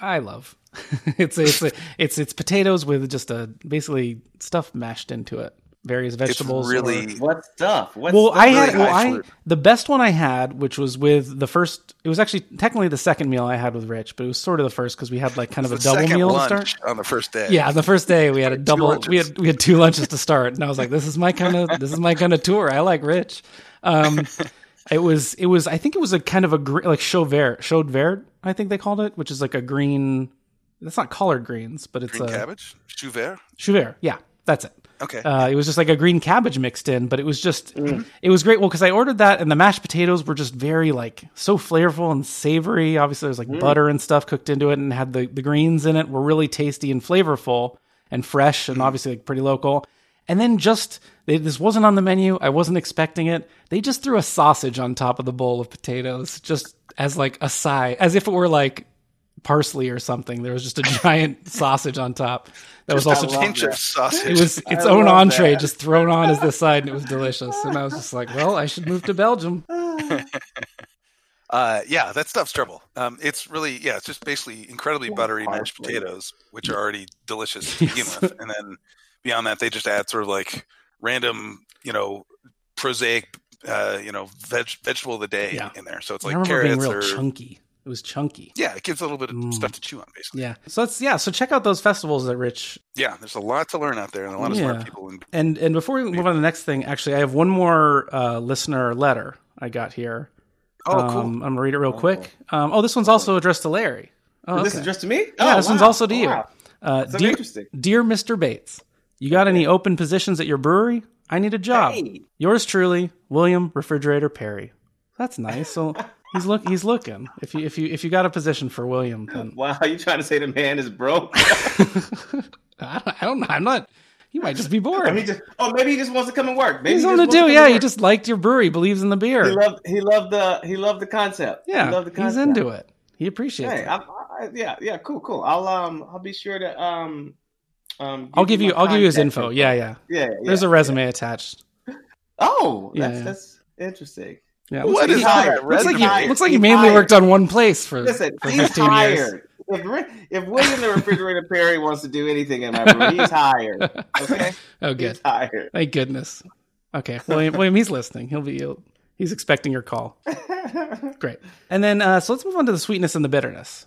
[SPEAKER 2] I love. (laughs) it's it's it's it's potatoes with just a basically stuff mashed into it. Various vegetables.
[SPEAKER 1] It's really
[SPEAKER 3] What stuff? What
[SPEAKER 2] well. I
[SPEAKER 1] really
[SPEAKER 2] had well, I the best one I had, which was with the first. It was actually technically the second meal I had with Rich, but it was sort of the first because we had like kind of a double
[SPEAKER 1] second
[SPEAKER 2] meal to start.
[SPEAKER 1] on the first day.
[SPEAKER 2] Yeah, the first day we had a (laughs) double.
[SPEAKER 1] lunches.
[SPEAKER 2] We had we had two lunches to start, and I was like, "This is my kind of this is my kind of tour. I like Rich." Um, it was it was I think it was a kind of a gre- like chaud vert, chaud vert, I think they called it, which is like a green. That's not collard greens, but it's
[SPEAKER 1] green
[SPEAKER 2] a
[SPEAKER 1] cabbage, chou vert.
[SPEAKER 2] chaud vert. Yeah, that's it.
[SPEAKER 1] Okay,
[SPEAKER 2] Uh, it was just like a green cabbage mixed in, but it was just mm. it was great. Well, because I ordered that, and the mashed potatoes were just very like so flavorful and savory. Obviously, there's like mm. butter and stuff cooked into it, and had the the greens in it were really tasty and flavorful and fresh, and mm. obviously like pretty local. And then just they, this wasn't on the menu. I wasn't expecting it. They just threw a sausage on top of the bowl of potatoes, just as like a side, as if it were like parsley or something. There was just a (laughs) giant sausage on top. That was also
[SPEAKER 3] I love
[SPEAKER 1] pinch of sausage.
[SPEAKER 2] it was (laughs) its
[SPEAKER 3] I
[SPEAKER 2] own entree
[SPEAKER 3] that.
[SPEAKER 2] just thrown on as this side and it was delicious and i was just like well i should move to belgium (laughs)
[SPEAKER 1] Uh, yeah, that stuff's trouble. Um, it's really yeah, it's just basically incredibly buttery mashed potatoes, which are already delicious to begin
[SPEAKER 2] Yes.
[SPEAKER 1] with, and then beyond that, they just add sort of like random, you know, prosaic, uh, you know, veg- vegetable of the day
[SPEAKER 2] Yeah.
[SPEAKER 1] in there. So it's
[SPEAKER 2] i
[SPEAKER 1] like
[SPEAKER 2] remember being
[SPEAKER 1] carrots
[SPEAKER 2] real
[SPEAKER 1] or
[SPEAKER 2] chunky it was chunky
[SPEAKER 1] yeah, it gives a little bit of
[SPEAKER 2] Mm.
[SPEAKER 1] stuff to chew on, basically.
[SPEAKER 2] yeah so that's yeah so check out those festivals that rich
[SPEAKER 1] Yeah, there's a lot to learn out there, and a lot of
[SPEAKER 2] Yeah.
[SPEAKER 1] smart people. And
[SPEAKER 2] and and before we move on to the next thing actually i have one more uh, listener letter i got here
[SPEAKER 1] oh, cool.
[SPEAKER 2] um, i'm gonna read it real
[SPEAKER 3] Oh,
[SPEAKER 2] quick um, oh this one's also addressed to larry oh,
[SPEAKER 3] This is addressed to me.
[SPEAKER 2] yeah
[SPEAKER 3] Oh,
[SPEAKER 2] this one's also to you
[SPEAKER 3] Wow.
[SPEAKER 2] uh, dear,
[SPEAKER 3] interesting.
[SPEAKER 2] dear mr bates you got any open positions at your brewery i need a job
[SPEAKER 3] Hey.
[SPEAKER 2] Yours truly, William Refrigerator Perry. That's nice. So (laughs) he's look he's looking. If you if you if you got a position for William, then (laughs)
[SPEAKER 3] Wow, you trying to say the man is broke? (laughs) (laughs)
[SPEAKER 2] I don't, I don't know. I'm not. He might just be bored.
[SPEAKER 3] just, oh, maybe he just wants to come and work. Maybe
[SPEAKER 2] He's
[SPEAKER 3] he
[SPEAKER 2] on to do. Yeah, he just liked your brewery. Believes in the beer.
[SPEAKER 3] he loved he loved the he loved the concept.
[SPEAKER 2] Yeah,
[SPEAKER 3] he loved the
[SPEAKER 2] he's into it. He appreciates
[SPEAKER 3] Hey,
[SPEAKER 2] it.
[SPEAKER 3] I, I, yeah, yeah, cool, cool. I'll um I'll be sure to um um.
[SPEAKER 2] I'll give you. I'll give you his info. Yeah, yeah.
[SPEAKER 3] yeah.
[SPEAKER 2] There's a resume attached.
[SPEAKER 3] yeah. Oh,
[SPEAKER 2] Yeah,
[SPEAKER 3] that's
[SPEAKER 2] yeah.
[SPEAKER 3] that's interesting.
[SPEAKER 2] Yeah.
[SPEAKER 1] What
[SPEAKER 2] looks like
[SPEAKER 1] is
[SPEAKER 2] he-
[SPEAKER 3] hired.
[SPEAKER 1] that?
[SPEAKER 2] Looks like he looks like he mainly
[SPEAKER 3] hired.
[SPEAKER 2] worked on one place for
[SPEAKER 3] Listen,
[SPEAKER 2] for
[SPEAKER 3] he's
[SPEAKER 2] 15 years.
[SPEAKER 3] hired. If, if William the refrigerator (laughs) Perry wants to do anything in my brewery, he's hired. Okay, (laughs)
[SPEAKER 2] Oh, good.
[SPEAKER 3] he's hired.
[SPEAKER 2] Thank goodness. Okay, William. William, he's listening. He'll be. He'll, he's expecting your call. (laughs) Great. And then, uh, so let's move on to the sweetness and the bitterness.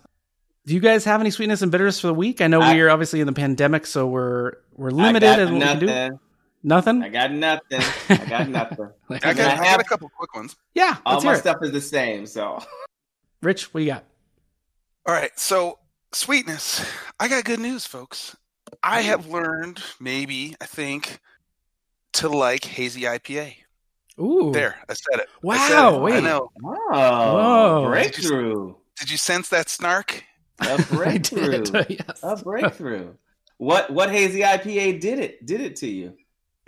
[SPEAKER 2] Do you guys have any sweetness and bitterness for the week? I know
[SPEAKER 3] I-
[SPEAKER 2] we're obviously in the pandemic, so we're we're
[SPEAKER 3] I
[SPEAKER 2] limited
[SPEAKER 3] got
[SPEAKER 2] in what we can do.
[SPEAKER 3] Nothing.
[SPEAKER 2] Nothing.
[SPEAKER 3] I got nothing. I got (laughs) nothing.
[SPEAKER 2] Like,
[SPEAKER 1] I got,
[SPEAKER 3] I
[SPEAKER 1] I got a couple quick ones.
[SPEAKER 2] yeah.
[SPEAKER 3] All
[SPEAKER 2] Let's
[SPEAKER 3] my
[SPEAKER 2] hear it.
[SPEAKER 3] stuff is the same. So
[SPEAKER 2] Rich, what you got?
[SPEAKER 1] All right, so sweetness. I got good news, folks. I have learned, maybe I think, to like hazy IPA.
[SPEAKER 2] Ooh.
[SPEAKER 1] There, I said it. I
[SPEAKER 2] Wow,
[SPEAKER 1] said it. I know.
[SPEAKER 3] oh,
[SPEAKER 2] Whoa.
[SPEAKER 3] breakthrough.
[SPEAKER 1] Did you sense that snark?
[SPEAKER 3] A (laughs) breakthrough.
[SPEAKER 2] did. yes.
[SPEAKER 3] A breakthrough. What what hazy IPA did it? Did it to you?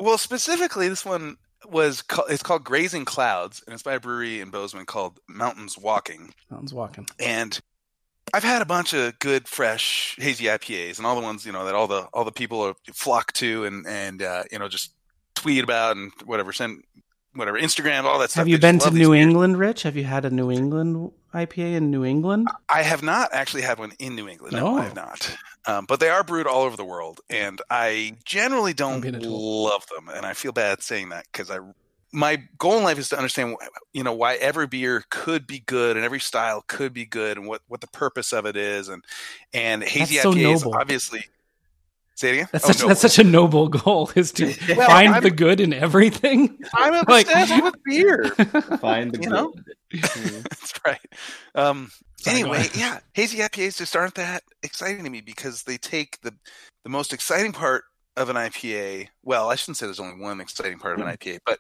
[SPEAKER 1] Well, specifically, this one was ca- it's called Grazing Clouds, and it's by a brewery in Bozeman called Mountains Walking.
[SPEAKER 2] Mountain's walking.
[SPEAKER 1] And I've had a bunch of good, fresh hazy IPAs, and all the ones you know that all the all the people are flock to, and and uh, you know just tweet about and whatever, send whatever Instagram, all that stuff.
[SPEAKER 2] Have you been to New
[SPEAKER 1] beers.
[SPEAKER 2] England, Rich? Have you had a New England IPA in New England?
[SPEAKER 1] I have not actually had one in New England. No,
[SPEAKER 2] Oh.
[SPEAKER 1] I have not. Um, but they are brewed all over the world, and I generally don't
[SPEAKER 2] being a tool.
[SPEAKER 1] love them. And I feel bad saying that because I, my goal in life is to understand, you know, why every beer could be good and every style could be good, and what what the purpose of it is, and and hazy
[SPEAKER 2] That's so
[SPEAKER 1] IPAs
[SPEAKER 2] noble.
[SPEAKER 1] obviously. Say it again.
[SPEAKER 2] That's
[SPEAKER 1] Oh,
[SPEAKER 2] such that's such a noble goal is to (laughs)
[SPEAKER 1] Well,
[SPEAKER 2] find
[SPEAKER 1] I'm-
[SPEAKER 2] the good in everything.
[SPEAKER 1] I'm (laughs)
[SPEAKER 2] like-
[SPEAKER 1] obsessed with beer.
[SPEAKER 3] Find the
[SPEAKER 1] You
[SPEAKER 3] good. Mhm. (laughs)
[SPEAKER 1] That's right. Um, anyway, yeah, hazy IPAs just aren't that exciting to me because they take the the most exciting part of an IPA. Well, I shouldn't say there's only one exciting part of an IPA, but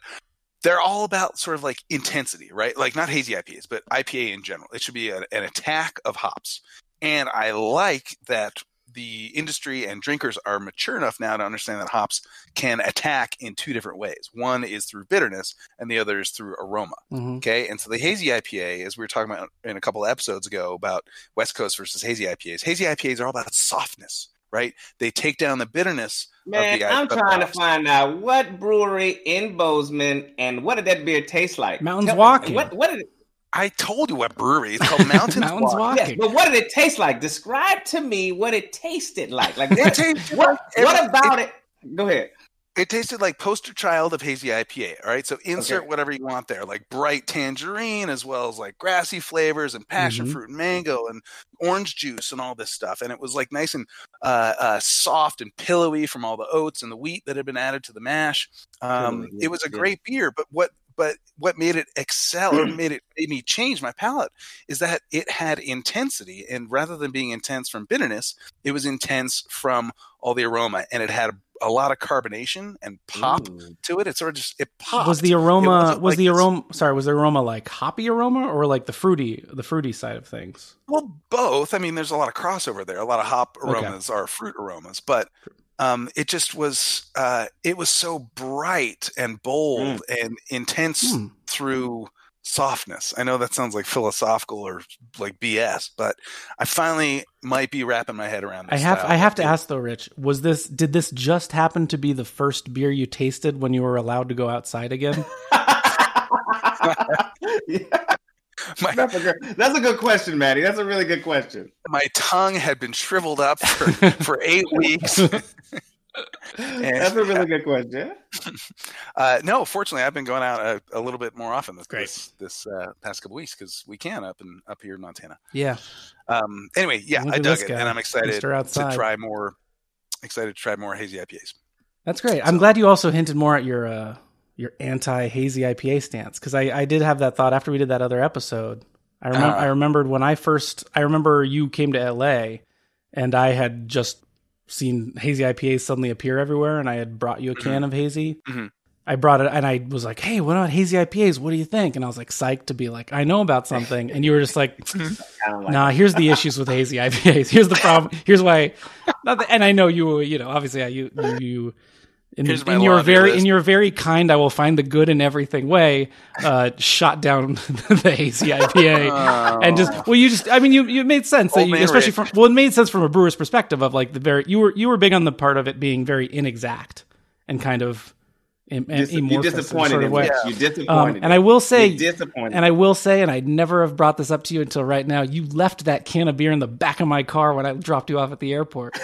[SPEAKER 1] they're all about sort of like intensity, right? Like not hazy IPAs, but IPA in general. It should be an, an attack of hops, and I like that the industry and drinkers are mature enough now to understand that hops can attack in two different ways. One is through bitterness, and the other is through aroma.
[SPEAKER 2] Mhm.
[SPEAKER 1] Okay, and so the hazy IPA, as we were talking about in a couple of episodes ago about West Coast versus hazy IPAs, hazy IPAs are all about softness, right? They take down the bitterness.
[SPEAKER 3] Man,
[SPEAKER 1] the-
[SPEAKER 3] I'm
[SPEAKER 1] of the
[SPEAKER 3] trying to find out what brewery in Bozeman and what did that beer taste like?
[SPEAKER 2] Mountains
[SPEAKER 3] Tell-
[SPEAKER 2] Walking.
[SPEAKER 3] What what did it?
[SPEAKER 1] I told you what brewery. It's called (laughs) Mountains,
[SPEAKER 2] Mountains
[SPEAKER 1] Walk.
[SPEAKER 3] Yes, but what did it taste like? Describe to me what it tasted like. Like
[SPEAKER 1] It
[SPEAKER 3] what,
[SPEAKER 1] tasted
[SPEAKER 3] what,
[SPEAKER 1] like every-
[SPEAKER 3] what about it, Go ahead.
[SPEAKER 1] It tasted like poster child of hazy IPA. All right, so insert
[SPEAKER 3] Okay.
[SPEAKER 1] whatever you want there, like bright tangerine, as well as like grassy flavors and passion
[SPEAKER 2] Mhm.
[SPEAKER 1] fruit and mango and orange juice and all this stuff. And it was like nice and uh, uh, soft and pillowy from all the oats and the wheat that had been added to the mash. Um,
[SPEAKER 3] Pillowy, yeah,
[SPEAKER 1] it was a
[SPEAKER 3] yeah.
[SPEAKER 1] great beer, but what but what made it excel or mm. made it made me change my palate is that it had intensity, and rather than being intense from bitterness, it was intense from all the aroma, and it had a lot of carbonation and pop
[SPEAKER 3] Ooh.
[SPEAKER 1] to it. It sort of just it popped.
[SPEAKER 2] Was the aroma
[SPEAKER 1] wasn't like
[SPEAKER 2] the aroma sorry, was the aroma like hoppy aroma or like the fruity the fruity side of things?
[SPEAKER 1] Well, both. I mean, there's a lot of crossover there. A lot of hop
[SPEAKER 2] Okay.
[SPEAKER 1] aromas are fruit aromas, but um, it just was. Uh, it was so bright and bold and intense
[SPEAKER 2] Hmm.
[SPEAKER 1] through softness. I know that sounds like philosophical or like BS, but I finally might be wrapping my head around.
[SPEAKER 2] I have
[SPEAKER 1] style.
[SPEAKER 2] I have to ask though, Rich, was this did this just happen to be the first beer you tasted when you were allowed to go outside again? (laughs)
[SPEAKER 3] Yeah, (laughs)
[SPEAKER 1] My,
[SPEAKER 3] that's, a good, that's a good question, Maddie. That's a really good question.
[SPEAKER 1] my tongue had been shriveled up for, (laughs) for eight weeks. (laughs)
[SPEAKER 3] That's a really good question.
[SPEAKER 1] Uh, no, fortunately, I've been going out a, a little bit more often this
[SPEAKER 2] Great.
[SPEAKER 1] this, this uh, past couple weeks because we can up and up here in Montana.
[SPEAKER 2] yeah.
[SPEAKER 1] Um, anyway, yeah,
[SPEAKER 2] Look
[SPEAKER 1] I dug it,
[SPEAKER 2] guy.
[SPEAKER 1] and I'm excited to try more. Excited to try more hazy IPAs.
[SPEAKER 2] That's great. I'm glad you also hinted more at your uh, your anti hazy IPA stance because I, I did have that thought after we did that other episode. I remember
[SPEAKER 1] Ah.
[SPEAKER 2] I remembered when I first I remember you came to LA and I had just seen hazy IPAs suddenly appear everywhere and I had brought you a can of hazy.
[SPEAKER 1] Mhm.
[SPEAKER 2] I brought it and I was like, "Hey, what about hazy IPAs? What do you think?" And I was like psyched to be like, "I know about something." And you were just like, (laughs)
[SPEAKER 3] I don't like
[SPEAKER 2] nah, here's the issues with hazy IPAs. Here's the problem. Here's why. That, and I know you. You know, obviously, you you. You in,
[SPEAKER 1] Here's my
[SPEAKER 2] in your very
[SPEAKER 1] list.
[SPEAKER 2] in your very kind, I will find the good in everything way. Uh, shot down (laughs) the hazy IPA, and just well, you just I mean, you you made sense that you, especially
[SPEAKER 1] Rick.
[SPEAKER 2] from well, it made sense from a brewer's perspective of like the very you were you were big on the part of it being very inexact and kind of am,
[SPEAKER 3] Dis- you
[SPEAKER 2] amorphous in a
[SPEAKER 3] disappointed
[SPEAKER 2] sort of
[SPEAKER 3] him.
[SPEAKER 2] way.
[SPEAKER 3] You
[SPEAKER 2] Um,
[SPEAKER 3] disappointed.
[SPEAKER 2] and I will say,
[SPEAKER 3] you disappointed.
[SPEAKER 2] and I will say, and I'd never have brought this up to you until right now. You left that can of beer in the back of my car when I dropped you off at the airport.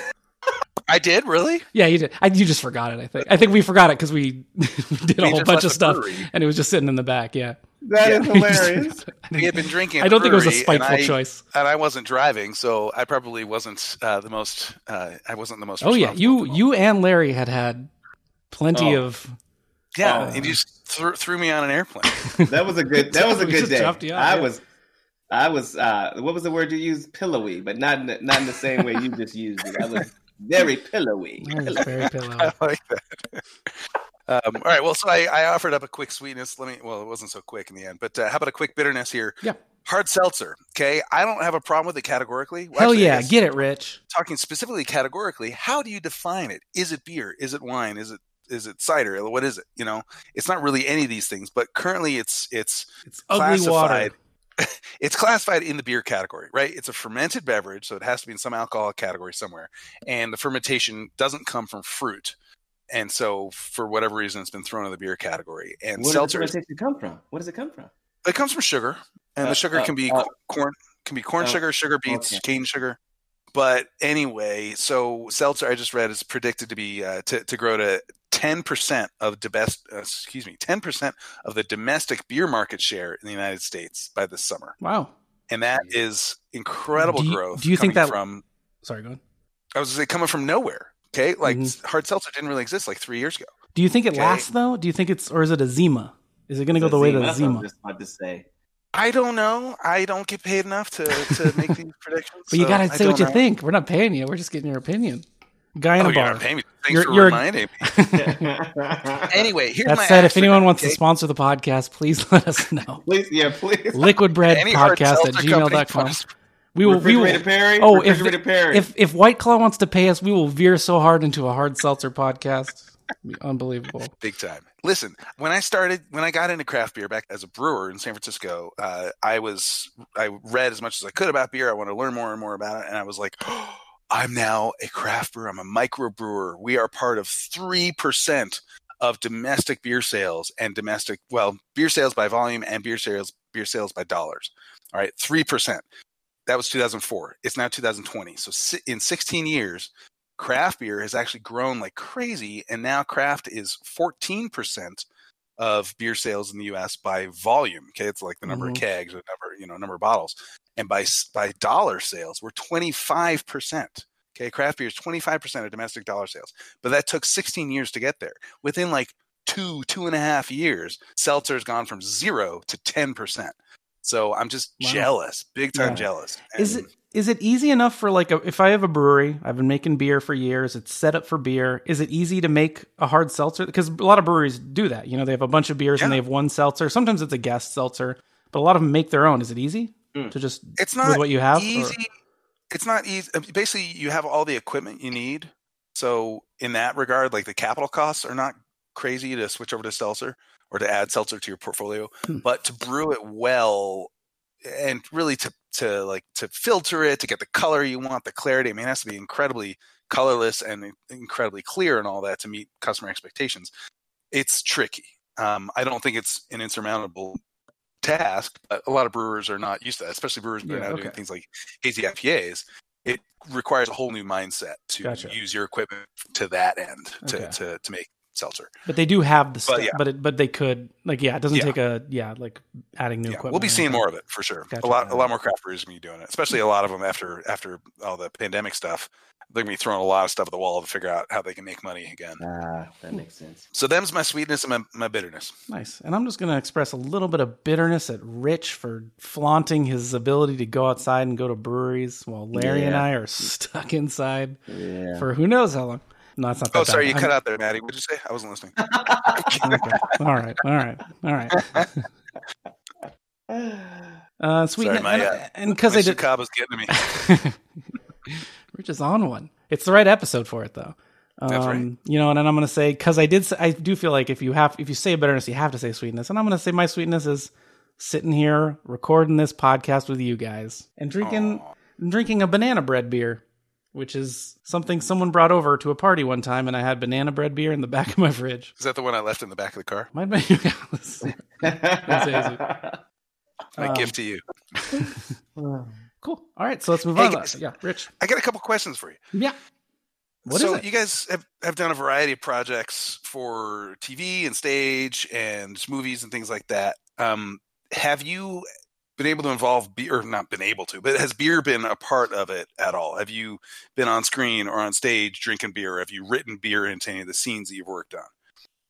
[SPEAKER 1] I did really.
[SPEAKER 2] Yeah, you did. I, you just forgot it. I think. I think we forgot it because we, we (laughs) did a whole bunch of stuff,
[SPEAKER 1] brewery.
[SPEAKER 2] and it was just sitting in the back. Yeah,
[SPEAKER 3] that is (laughs) hilarious.
[SPEAKER 1] We had been drinking.
[SPEAKER 2] I don't think it was a spiteful
[SPEAKER 1] and I,
[SPEAKER 2] choice.
[SPEAKER 1] and I wasn't driving, so I probably wasn't uh, the most. Uh, I wasn't the most.
[SPEAKER 2] Oh yeah, you
[SPEAKER 1] at the moment.
[SPEAKER 2] you and Larry had had plenty
[SPEAKER 3] Oh.
[SPEAKER 2] of.
[SPEAKER 1] yeah,
[SPEAKER 3] Oh.
[SPEAKER 1] and you just threw, threw me on an airplane. (laughs)
[SPEAKER 3] That was a good. That was a good day.
[SPEAKER 2] dropped you off,
[SPEAKER 3] I
[SPEAKER 2] yeah.
[SPEAKER 3] was. I was. uh What was the word you used? Pillowy, but not in the, not in the same way you just used it. I was very (laughs) pillowy.
[SPEAKER 2] Very pillowy. (laughs)
[SPEAKER 1] I like that. Um, all right. Well, so I, I offered up a quick sweetness. Let me. Well, it wasn't so quick in the end, but uh, how about a quick bitterness here?
[SPEAKER 2] Yeah.
[SPEAKER 1] Hard seltzer. Okay. I don't have a problem with it categorically. Well,
[SPEAKER 2] Hell
[SPEAKER 1] actually,
[SPEAKER 2] yeah, get it, Rich.
[SPEAKER 1] Talking specifically categorically, how do you define it? Is it beer? Is it wine? Is it is it cider? What is it? You know, it's not really any of these things. But currently, it's it's
[SPEAKER 2] It's ugly water.
[SPEAKER 1] classified. (laughs) it's classified in the beer category, right? It's a fermented beverage, so it has to be in some alcoholic category somewhere. And the fermentation doesn't come from fruit. And so, for whatever reason, it's been thrown in the beer category. And
[SPEAKER 3] Where does
[SPEAKER 1] seltzer, is-
[SPEAKER 3] fermentation come from? Where does it come from?
[SPEAKER 1] it comes from sugar, and
[SPEAKER 3] Uh,
[SPEAKER 1] the sugar
[SPEAKER 3] uh,
[SPEAKER 1] can be
[SPEAKER 3] uh,
[SPEAKER 1] corn, can be corn
[SPEAKER 3] uh,
[SPEAKER 1] sugar, sugar beets,
[SPEAKER 3] okay.
[SPEAKER 1] cane sugar. But anyway, so seltzer, I just read, is predicted to be uh, to to grow to ten percent of the best, uh, excuse me, ten percent of the domestic beer market share in the United States by this summer.
[SPEAKER 2] Wow.
[SPEAKER 1] and that is incredible
[SPEAKER 2] Do you-
[SPEAKER 1] growth.
[SPEAKER 2] do you think
[SPEAKER 1] coming
[SPEAKER 2] that-
[SPEAKER 1] from?
[SPEAKER 2] Sorry, go ahead.
[SPEAKER 1] I was gonna say coming from nowhere. Okay, like
[SPEAKER 2] Mhm.
[SPEAKER 1] hard seltzer didn't really exist like three years ago.
[SPEAKER 2] Do you think it
[SPEAKER 1] Okay.
[SPEAKER 2] lasts though? Do you think it's or is it a Zima? Is it going to go the way of the
[SPEAKER 3] That's I
[SPEAKER 2] Zima?
[SPEAKER 3] was just about to say.
[SPEAKER 1] I don't know. I don't get paid enough to to make these (laughs) predictions.
[SPEAKER 2] But you got to say what you
[SPEAKER 1] know.
[SPEAKER 2] think. We're not paying you. We're just getting your opinion. Guy in
[SPEAKER 1] Oh,
[SPEAKER 2] a
[SPEAKER 1] you're
[SPEAKER 2] bar.
[SPEAKER 1] not me. Thanks
[SPEAKER 2] You're-
[SPEAKER 1] for
[SPEAKER 2] you're-
[SPEAKER 1] reminding me. (laughs) Anyway, here's
[SPEAKER 2] That
[SPEAKER 1] my
[SPEAKER 2] said, if anyone wants to sponsor the podcast, please (laughs) let us know.
[SPEAKER 3] please, yeah, please.
[SPEAKER 2] Liquid bread podcast at
[SPEAKER 1] seltzer company
[SPEAKER 2] gmail.com. We will, we will,
[SPEAKER 3] Refrigerator Perry.
[SPEAKER 2] oh, if,
[SPEAKER 3] Perry.
[SPEAKER 2] if, if White Claw wants to pay us, we will veer so hard into a hard seltzer podcast. Unbelievable. (laughs)
[SPEAKER 1] big time. Listen, when I started, when I got into craft beer back as a brewer in San Francisco, uh, I was I read as much as I could about beer. I wanted to learn more and more about it, and I was like, oh, (gasps) I'm now a craft brewer. I'm a microbrewer. We are part of three percent of domestic beer sales and domestic well beer sales by volume and beer sales beer sales by dollars. All right, three percent. That was 2004. It's now 2020. So in 16 years, craft beer has actually grown like crazy, and now craft is 14% of beer sales in the U.S. by volume. Okay, it's like the number
[SPEAKER 2] Mhm.
[SPEAKER 1] of kegs or number, you know, number of bottles, and by by dollar sales, we're 25%. Okay, craft beer is 25% of domestic dollar sales, but that took 16 years to get there. Within like two, two and a half years, seltzer's gone from zero to 10%. So I'm just
[SPEAKER 2] Wow.
[SPEAKER 1] jealous, big time
[SPEAKER 2] Yeah.
[SPEAKER 1] jealous.
[SPEAKER 2] Is it is it easy enough for like a, if I have a brewery, I've been making beer for years, it's set up for beer. Is it easy to make a hard seltzer? Because a lot of breweries do that. You know, they have a bunch of beers and they have one seltzer. Sometimes it's a guest seltzer, but a lot of them make their own. Is it easy
[SPEAKER 3] Mm.
[SPEAKER 2] to just
[SPEAKER 1] It's
[SPEAKER 2] with
[SPEAKER 1] not
[SPEAKER 2] what you have? or-
[SPEAKER 1] easy. It's not easy. Basically, you have all the equipment you need. So in that regard, like the capital costs are not crazy to switch over to seltzer or to add seltzer to your portfolio,
[SPEAKER 2] Hmm.
[SPEAKER 1] but to brew it well and really to to like to filter it to get the color you want, the clarity. I mean, it has to be incredibly colorless and incredibly clear and all that to meet customer expectations. It's tricky. Um, I don't think it's an insurmountable task, but a lot of brewers are not used to that, especially brewers that are now
[SPEAKER 2] okay.
[SPEAKER 1] doing things like hazy IPAs. It requires a whole new mindset to
[SPEAKER 2] Gotcha.
[SPEAKER 1] use your equipment to that end to,
[SPEAKER 2] Okay.
[SPEAKER 1] to, to make seltzer.
[SPEAKER 2] But they do have the
[SPEAKER 1] But,
[SPEAKER 2] stuff,
[SPEAKER 1] yeah.
[SPEAKER 2] but it, but they could like yeah, it doesn't
[SPEAKER 1] Yeah.
[SPEAKER 2] take a yeah like adding new
[SPEAKER 1] Yeah,
[SPEAKER 2] equipment.
[SPEAKER 1] we'll be seeing more of it for sure.
[SPEAKER 2] Gotcha.
[SPEAKER 1] A lot, a lot more craft brewers gonna be doing it, especially a lot of them after after all the pandemic stuff. They're gonna be throwing a lot of stuff at the wall to figure out how they can make money again.
[SPEAKER 3] Ah, that makes sense.
[SPEAKER 1] So them's my sweetness and my, my bitterness.
[SPEAKER 2] Nice. And I'm just going to express a little bit of bitterness at Rich for flaunting his ability to go outside and go to breweries while Larry and I are stuck inside
[SPEAKER 3] Yeah.
[SPEAKER 2] for who knows how long. No, it's not that
[SPEAKER 1] Oh, sorry,
[SPEAKER 2] bad.
[SPEAKER 1] you
[SPEAKER 2] I'm-
[SPEAKER 1] cut out there, Maddie. What did you say? I wasn't listening. (laughs)
[SPEAKER 2] Okay. All right. All right. All right. (laughs) Uh, sweet.
[SPEAKER 1] Sorry, my,
[SPEAKER 2] and-
[SPEAKER 1] uh,
[SPEAKER 2] and because
[SPEAKER 1] My
[SPEAKER 2] I did,
[SPEAKER 1] Chicago's getting to me. (laughs)
[SPEAKER 2] Rich is on one. It's the right episode for it, though. Um,
[SPEAKER 1] That's right.
[SPEAKER 2] You know, and then I'm going to say because I did, s- I do feel like if you have, if you say bitterness, you have to say sweetness, and I'm going to say my sweetness is sitting here recording this podcast with you guys and drinking,
[SPEAKER 1] Aw.
[SPEAKER 2] drinking a banana bread beer, which is something someone brought over to a party one time, and I had banana bread beer in the back of my fridge.
[SPEAKER 1] Is that the one I left in the back of the car?
[SPEAKER 2] Might be. (laughs)
[SPEAKER 1] My
[SPEAKER 2] Um,
[SPEAKER 1] gift to you. (laughs)
[SPEAKER 2] Cool. All right, so let's move
[SPEAKER 1] Hey,
[SPEAKER 2] on.
[SPEAKER 1] guys.
[SPEAKER 2] Yeah, Rich.
[SPEAKER 1] I got a couple questions for you.
[SPEAKER 2] Yeah. What is
[SPEAKER 1] so you guys have, have done a variety of projects for TV and stage and movies and things like that. Um, have you been able to involve beer, or not been able to, but has beer been a part of it at all? Have you been on screen or on stage drinking beer? Have you written beer into any of the scenes that you've worked on?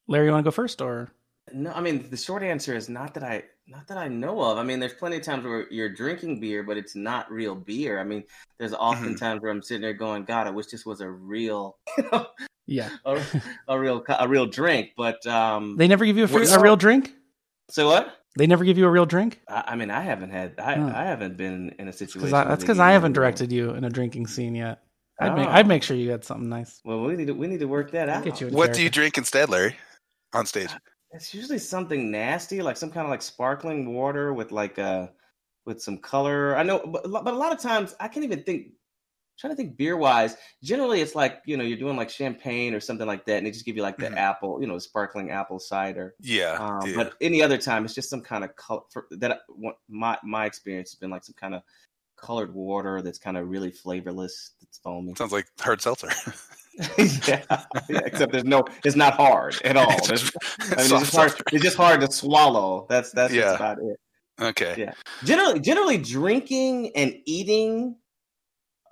[SPEAKER 2] Larry, you want to go first, or
[SPEAKER 3] No, I mean the short answer is not that I not that I know of. I mean, there's plenty of times where you're drinking beer, but it's not real beer. I mean, there's often
[SPEAKER 1] Mhm.
[SPEAKER 3] times where I'm sitting there going, "God, I wish this was a real, (laughs) you know,
[SPEAKER 2] yeah,
[SPEAKER 3] a, a real, a real drink." But um,
[SPEAKER 2] they never give you a, free,
[SPEAKER 1] What's-
[SPEAKER 2] a real drink.
[SPEAKER 3] so what?
[SPEAKER 2] They never give you a real drink.
[SPEAKER 3] I, I mean, I haven't had, I. I haven't been in a situation.
[SPEAKER 2] Because
[SPEAKER 3] where
[SPEAKER 2] that's because I haven't directed you in a drinking scene yet. I'd make
[SPEAKER 3] Oh.
[SPEAKER 2] I'd make sure you had something nice.
[SPEAKER 3] Well, we need to we need to work that
[SPEAKER 2] I'll
[SPEAKER 3] out.
[SPEAKER 2] get you a
[SPEAKER 1] What do you drink instead, Larry, on stage?
[SPEAKER 3] It's usually something nasty, like some kind of like sparkling water with like uh with some color. I know, but, but a lot of times I can't even think. Trying to think beer wise. Generally, it's like you know you're doing like champagne or something like that, and they just give you like the
[SPEAKER 1] Mhm.
[SPEAKER 3] apple, you know, sparkling apple cider.
[SPEAKER 1] Yeah,
[SPEAKER 3] Um,
[SPEAKER 1] yeah.
[SPEAKER 3] But any other time, it's just some kind of color. For, that what- my my experience has been like some kind of colored water that's kind of really flavorless. That's foamy.
[SPEAKER 1] sounds like hard seltzer. (laughs) (laughs)
[SPEAKER 3] yeah, yeah, except there's no, it's not hard at all.
[SPEAKER 1] It's just-
[SPEAKER 3] I (laughs) mean, it's just hard. It's just hard to swallow. That's that's
[SPEAKER 1] Yeah.
[SPEAKER 3] about it.
[SPEAKER 1] Okay.
[SPEAKER 3] Yeah. Generally, generally drinking and eating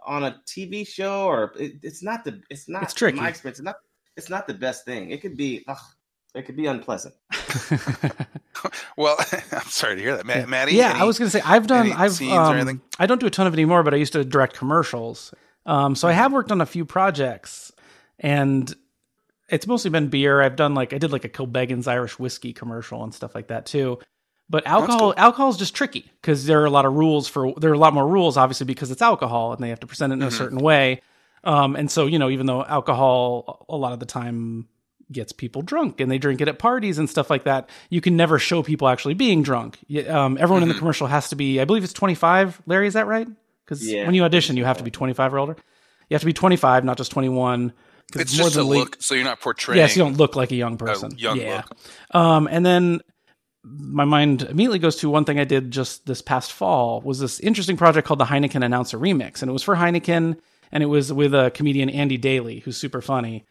[SPEAKER 3] on a TV show or it, it's not the it's not
[SPEAKER 2] It's tricky.
[SPEAKER 3] in my experience. It's not it's not the best thing. It could be ugh, it could be unpleasant. (laughs) (laughs)
[SPEAKER 1] Well, (laughs) I'm sorry to hear that, Ma-
[SPEAKER 2] Yeah.
[SPEAKER 1] Maddie.
[SPEAKER 2] yeah,
[SPEAKER 1] any-
[SPEAKER 2] I was gonna say I've done I've um. I don't do a ton of it anymore, but I used to direct commercials. Um, so I have worked on a few projects, and it's mostly been beer. I've done like I did like a Kilbeggan's Irish whiskey commercial and stuff like that too. But alcohol
[SPEAKER 1] cool.
[SPEAKER 2] alcohol is just tricky because there are a lot of rules for there are a lot more rules obviously because it's alcohol and they have to present it in a
[SPEAKER 1] Mhm.
[SPEAKER 2] certain way. Um, and so you know even though alcohol a lot of the time gets people drunk and they drink it at parties and stuff like that. You can never show people actually being drunk. Um, everyone in the
[SPEAKER 1] Mhm.
[SPEAKER 2] commercial has to be, I believe it's 25. Larry, is that right? Because
[SPEAKER 3] Yeah.
[SPEAKER 2] when you audition, you have to be 25 or older. You have to be 25, not just 21
[SPEAKER 1] It's just a
[SPEAKER 2] le-
[SPEAKER 1] look, so you're not portraying.
[SPEAKER 2] Yes, you don't look like a young person.
[SPEAKER 1] young
[SPEAKER 2] yeah.
[SPEAKER 1] look.
[SPEAKER 2] Um, and then my mind immediately goes to one thing I did just this past fall was this interesting project called the Heineken Announcer Remix, and it was for Heineken, and it was with a comedian Andy Daly, who's super funny.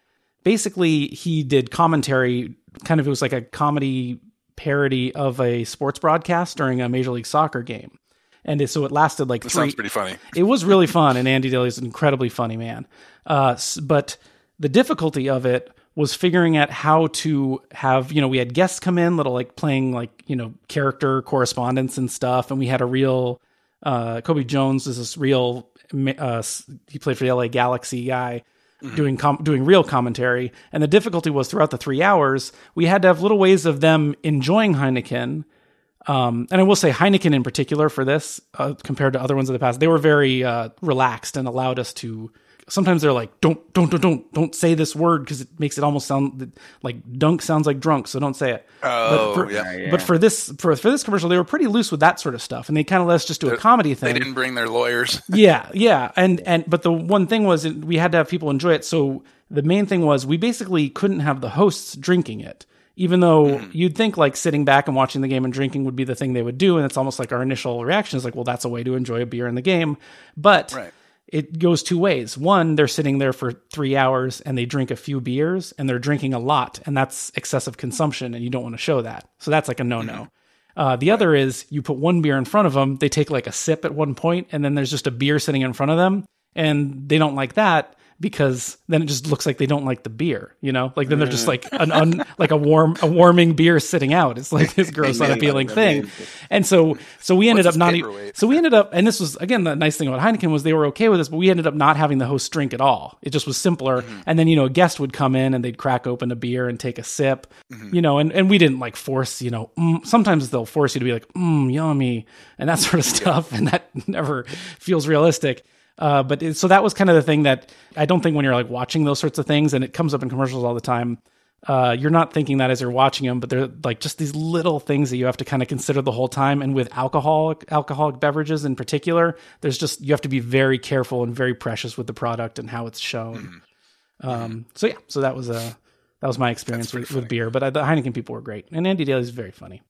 [SPEAKER 2] Basically, he did commentary. Kind of, it was like a comedy parody of a sports broadcast during a Major League Soccer game, and it, so it lasted like
[SPEAKER 1] That
[SPEAKER 2] three.
[SPEAKER 1] sounds pretty funny. (laughs)
[SPEAKER 2] It was really fun, and Andy Daly is an incredibly funny man. Uh, but the difficulty of it was figuring out how to have you know we had guests come in, little like playing like you know character correspondence and stuff, and we had a real uh, Cobi Jones is this real uh, he played for the LA Galaxy guy. Doing com- doing real commentary, and the difficulty was throughout the three hours we had to have little ways of them enjoying Heineken, um, and I will say Heineken in particular for this, uh, compared to other ones in the past, they were very uh, relaxed and allowed us to. Sometimes they're like, "Don't, don't, don't, don't, don't say this word because it makes it almost sound like dunk sounds like drunk, so don't say it."
[SPEAKER 1] Oh,
[SPEAKER 2] but for,
[SPEAKER 1] yeah.
[SPEAKER 3] Yeah.
[SPEAKER 2] But for this, for for this commercial, they were pretty loose with that sort of stuff, and they kind of let us just do a comedy thing.
[SPEAKER 1] They didn't bring their lawyers. (laughs)
[SPEAKER 2] yeah, yeah, and and but the one thing was it- we had to have people enjoy it. So the main thing was we basically couldn't have the hosts drinking it, even though hmm. you'd think like sitting back and watching the game and drinking would be the thing they would do, and it's almost like our initial reaction is like, well, that's a way to enjoy a beer in the game, but.
[SPEAKER 1] Right.
[SPEAKER 2] It goes two ways. One, they're sitting there for three hours and they drink a few beers and they're drinking a lot, and that's excessive consumption, and you don't want to show that. So that's like a no no. Uh, the other is you put one beer in front of them, they take like a sip at one point, and then there's just a beer sitting in front of them, and they don't like that because then it just looks like they don't like the beer, you know? Like then they're just like an un, like a warm a warming beer sitting out. It's like this gross unappealing thing. And so so we ended
[SPEAKER 1] What's
[SPEAKER 2] up not e- so we ended up and this was again the nice thing about Heineken was they were okay with this, but we ended up not having the host drink at all. It just was simpler.
[SPEAKER 1] Mm-hmm.
[SPEAKER 2] And then, you know, a guest would come in and they'd crack open a beer and take a sip.
[SPEAKER 1] Mm-hmm.
[SPEAKER 2] You know, and, and we didn't like force, you know, mm, sometimes they'll force you to be like, mm, yummy, and that sort of stuff. And that (laughs) never feels realistic. Uh, but it, so that was kind of the thing that I don't think when you're like watching those sorts of things and it comes up in commercials all the time, uh, you're not thinking that as you're watching them, but they're like just these little things that you have to kind of consider the whole time. And with alcoholic alcoholic beverages in particular, there's just you have to be very careful and very precious with the product and how it's shown. Um, so yeah, so that was a that was my experience with, with beer. But uh, the Heineken people were great, and Andy Daly is very funny.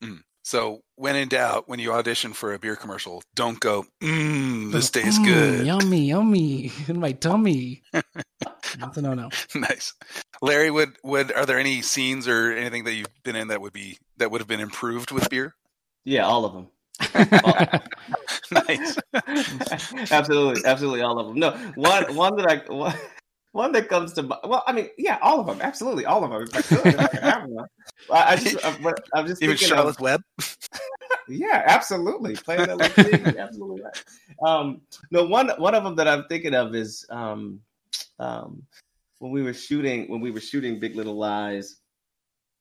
[SPEAKER 1] So when in doubt, when you audition for a beer commercial, don't go, mmm, this tastes
[SPEAKER 2] Mm,
[SPEAKER 1] good.
[SPEAKER 2] yummy, yummy (laughs) in my tummy. That's a no no.
[SPEAKER 1] nice. Larry, would would are there any scenes or anything that you've been in that would be that would have been improved with beer?
[SPEAKER 3] Yeah, all of them. (laughs) (laughs)
[SPEAKER 1] nice.
[SPEAKER 3] absolutely, absolutely, all of them. No, one one that I one, one that comes to mi- well, I mean, yeah, all of them, absolutely, all of them. If I could, I could have one. I, just, I, but I'm just
[SPEAKER 1] Even Charlotte
[SPEAKER 3] of,
[SPEAKER 1] Webb. (laughs)
[SPEAKER 3] yeah, absolutely, playing that little thing, absolutely right. Um, no, one one of them that I'm thinking of is um, um, when we were shooting when we were shooting Big Little Lies,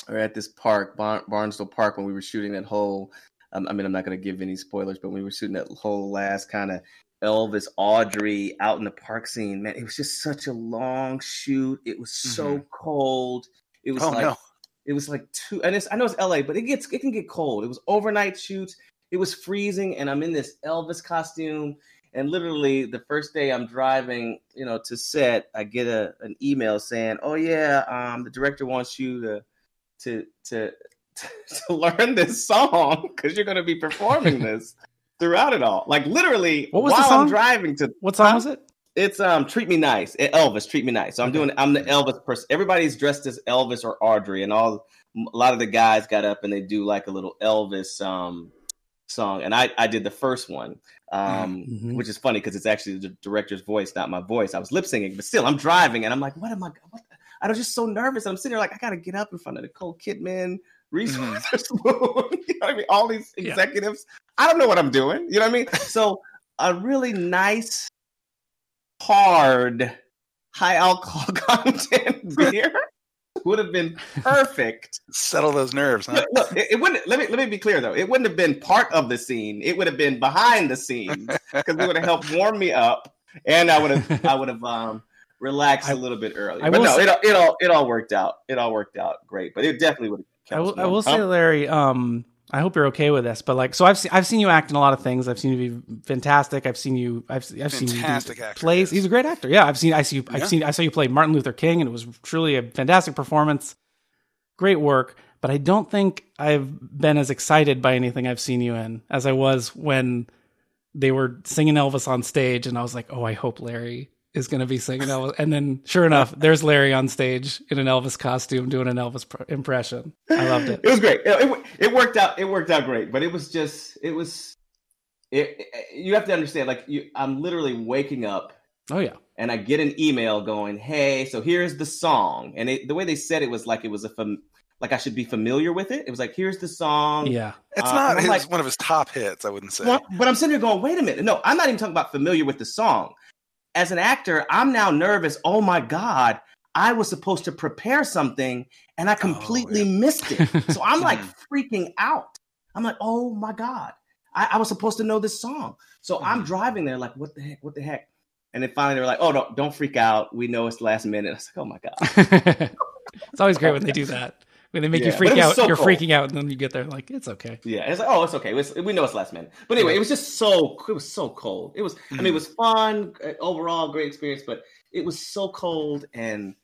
[SPEAKER 3] or at this park, Bar- Barnesville Park, when we were shooting that whole. Um, I mean, I'm not going to give any spoilers, but when we were shooting that whole last kind of Elvis Audrey out in the park scene, man, it was just such a long shoot. It was so cold. It was
[SPEAKER 1] Oh
[SPEAKER 3] like
[SPEAKER 1] no.
[SPEAKER 3] it was like two, and it's I know it's LA, but it gets it can get cold. It was overnight shoots. It was freezing, and I'm in this Elvis costume. And literally, the first day I'm driving, you know, to set, I get a an email saying, "Oh yeah, um, the director wants you to to to (laughs) to learn this song because you're going to be performing this throughout it all." Like literally,
[SPEAKER 2] What was the
[SPEAKER 3] while
[SPEAKER 2] song?
[SPEAKER 3] I'm driving to
[SPEAKER 2] What song was it?
[SPEAKER 3] it's um treat me nice Eh, elvis treat me nice so i'm
[SPEAKER 2] Okay.
[SPEAKER 3] doing i'm the elvis person everybody's dressed as elvis or audrey and all a lot of the guys got up and they do like a little elvis um song and i i did the first one um
[SPEAKER 2] Mhm.
[SPEAKER 3] which is funny because it's actually the director's voice not my voice i was lip singing but still i'm driving and i'm like what am i what i was just so nervous i'm sitting there like i gotta get up in front of Nicole Kidman Reese
[SPEAKER 1] Mhm.
[SPEAKER 3] Witherspoon, you know what I mean? All these
[SPEAKER 2] Yeah.
[SPEAKER 3] executives. I don't know what I'm doing. You know what I mean? So a really nice, hard, high alcohol (laughs) content beer would have been perfect.
[SPEAKER 1] Settle those nerves, huh?
[SPEAKER 3] Look, look, it, it wouldn't. Let me let me be clear though. It wouldn't have been part of the scene. It would have been behind the scenes (laughs) because it would have helped warm me up, and I would have (laughs) I would have um relaxed
[SPEAKER 2] I-
[SPEAKER 3] a little bit earlier.
[SPEAKER 2] I
[SPEAKER 3] but no,
[SPEAKER 2] say-
[SPEAKER 3] it all it all it all worked out. It all worked out great. But it definitely would have.
[SPEAKER 2] I will, I will say, Larry. Um, I hope you're okay with this, but like, so I've seen I've seen you act in a lot of things. I've seen you be fantastic. I've seen you. I've I've seen you
[SPEAKER 1] Fantastic actor,
[SPEAKER 2] plays. He's a great actor. Yeah, I've seen. I see. You, I've seen. I saw you play Martin Luther King, and it was truly a fantastic performance. Great work, but I don't think I've been as excited by anything I've seen you in as I was when they were singing Elvis on stage, and I was like, oh, I hope Larry is going to be singing Elvis. And then, sure enough, there's Larry on stage in an Elvis costume doing an Elvis pr- impression. I loved it. (laughs)
[SPEAKER 3] It was great. It, it, it worked out. It worked out great. But it was just, it was, it, it- you have to understand, like, you, I'm literally waking up
[SPEAKER 2] Oh yeah,
[SPEAKER 3] and I get an email going, "Hey, so here's the song." And it, the way they said it was like it was a fam- like I should be familiar with it. It was like, "Here's the song."
[SPEAKER 2] yeah.
[SPEAKER 1] It's
[SPEAKER 3] Uh,
[SPEAKER 1] not
[SPEAKER 3] and I'm
[SPEAKER 1] his,
[SPEAKER 3] like-
[SPEAKER 1] one of his top hits, I wouldn't say.
[SPEAKER 3] Well, but I'm sitting here going, "Wait a minute. No, I'm not even talking about familiar with the song. As an actor, I'm now nervous. Oh my god, I was supposed to prepare something and I completely missed it. (laughs) So I'm like freaking out. I'm like, "Oh my god, I, I was supposed to know this song." So I'm
[SPEAKER 1] Mhm.
[SPEAKER 3] driving there, like, "What the heck? What the heck?" And then finally, they were like, "Oh no, don't freak out. We know it's last minute." I was like, "Oh my god." (laughs)
[SPEAKER 2] it's always great when they do that. When they make you
[SPEAKER 3] Yeah, but
[SPEAKER 2] freak out,
[SPEAKER 3] so
[SPEAKER 2] you're
[SPEAKER 3] cool.
[SPEAKER 2] freaking out, and then you get there like it's okay.
[SPEAKER 3] Yeah, it's like, oh, it's okay. It was- we know it's last minute, but anyway, it was just so it was so cold. It was, I mean, it was fun uh, overall, great experience, but it was so cold and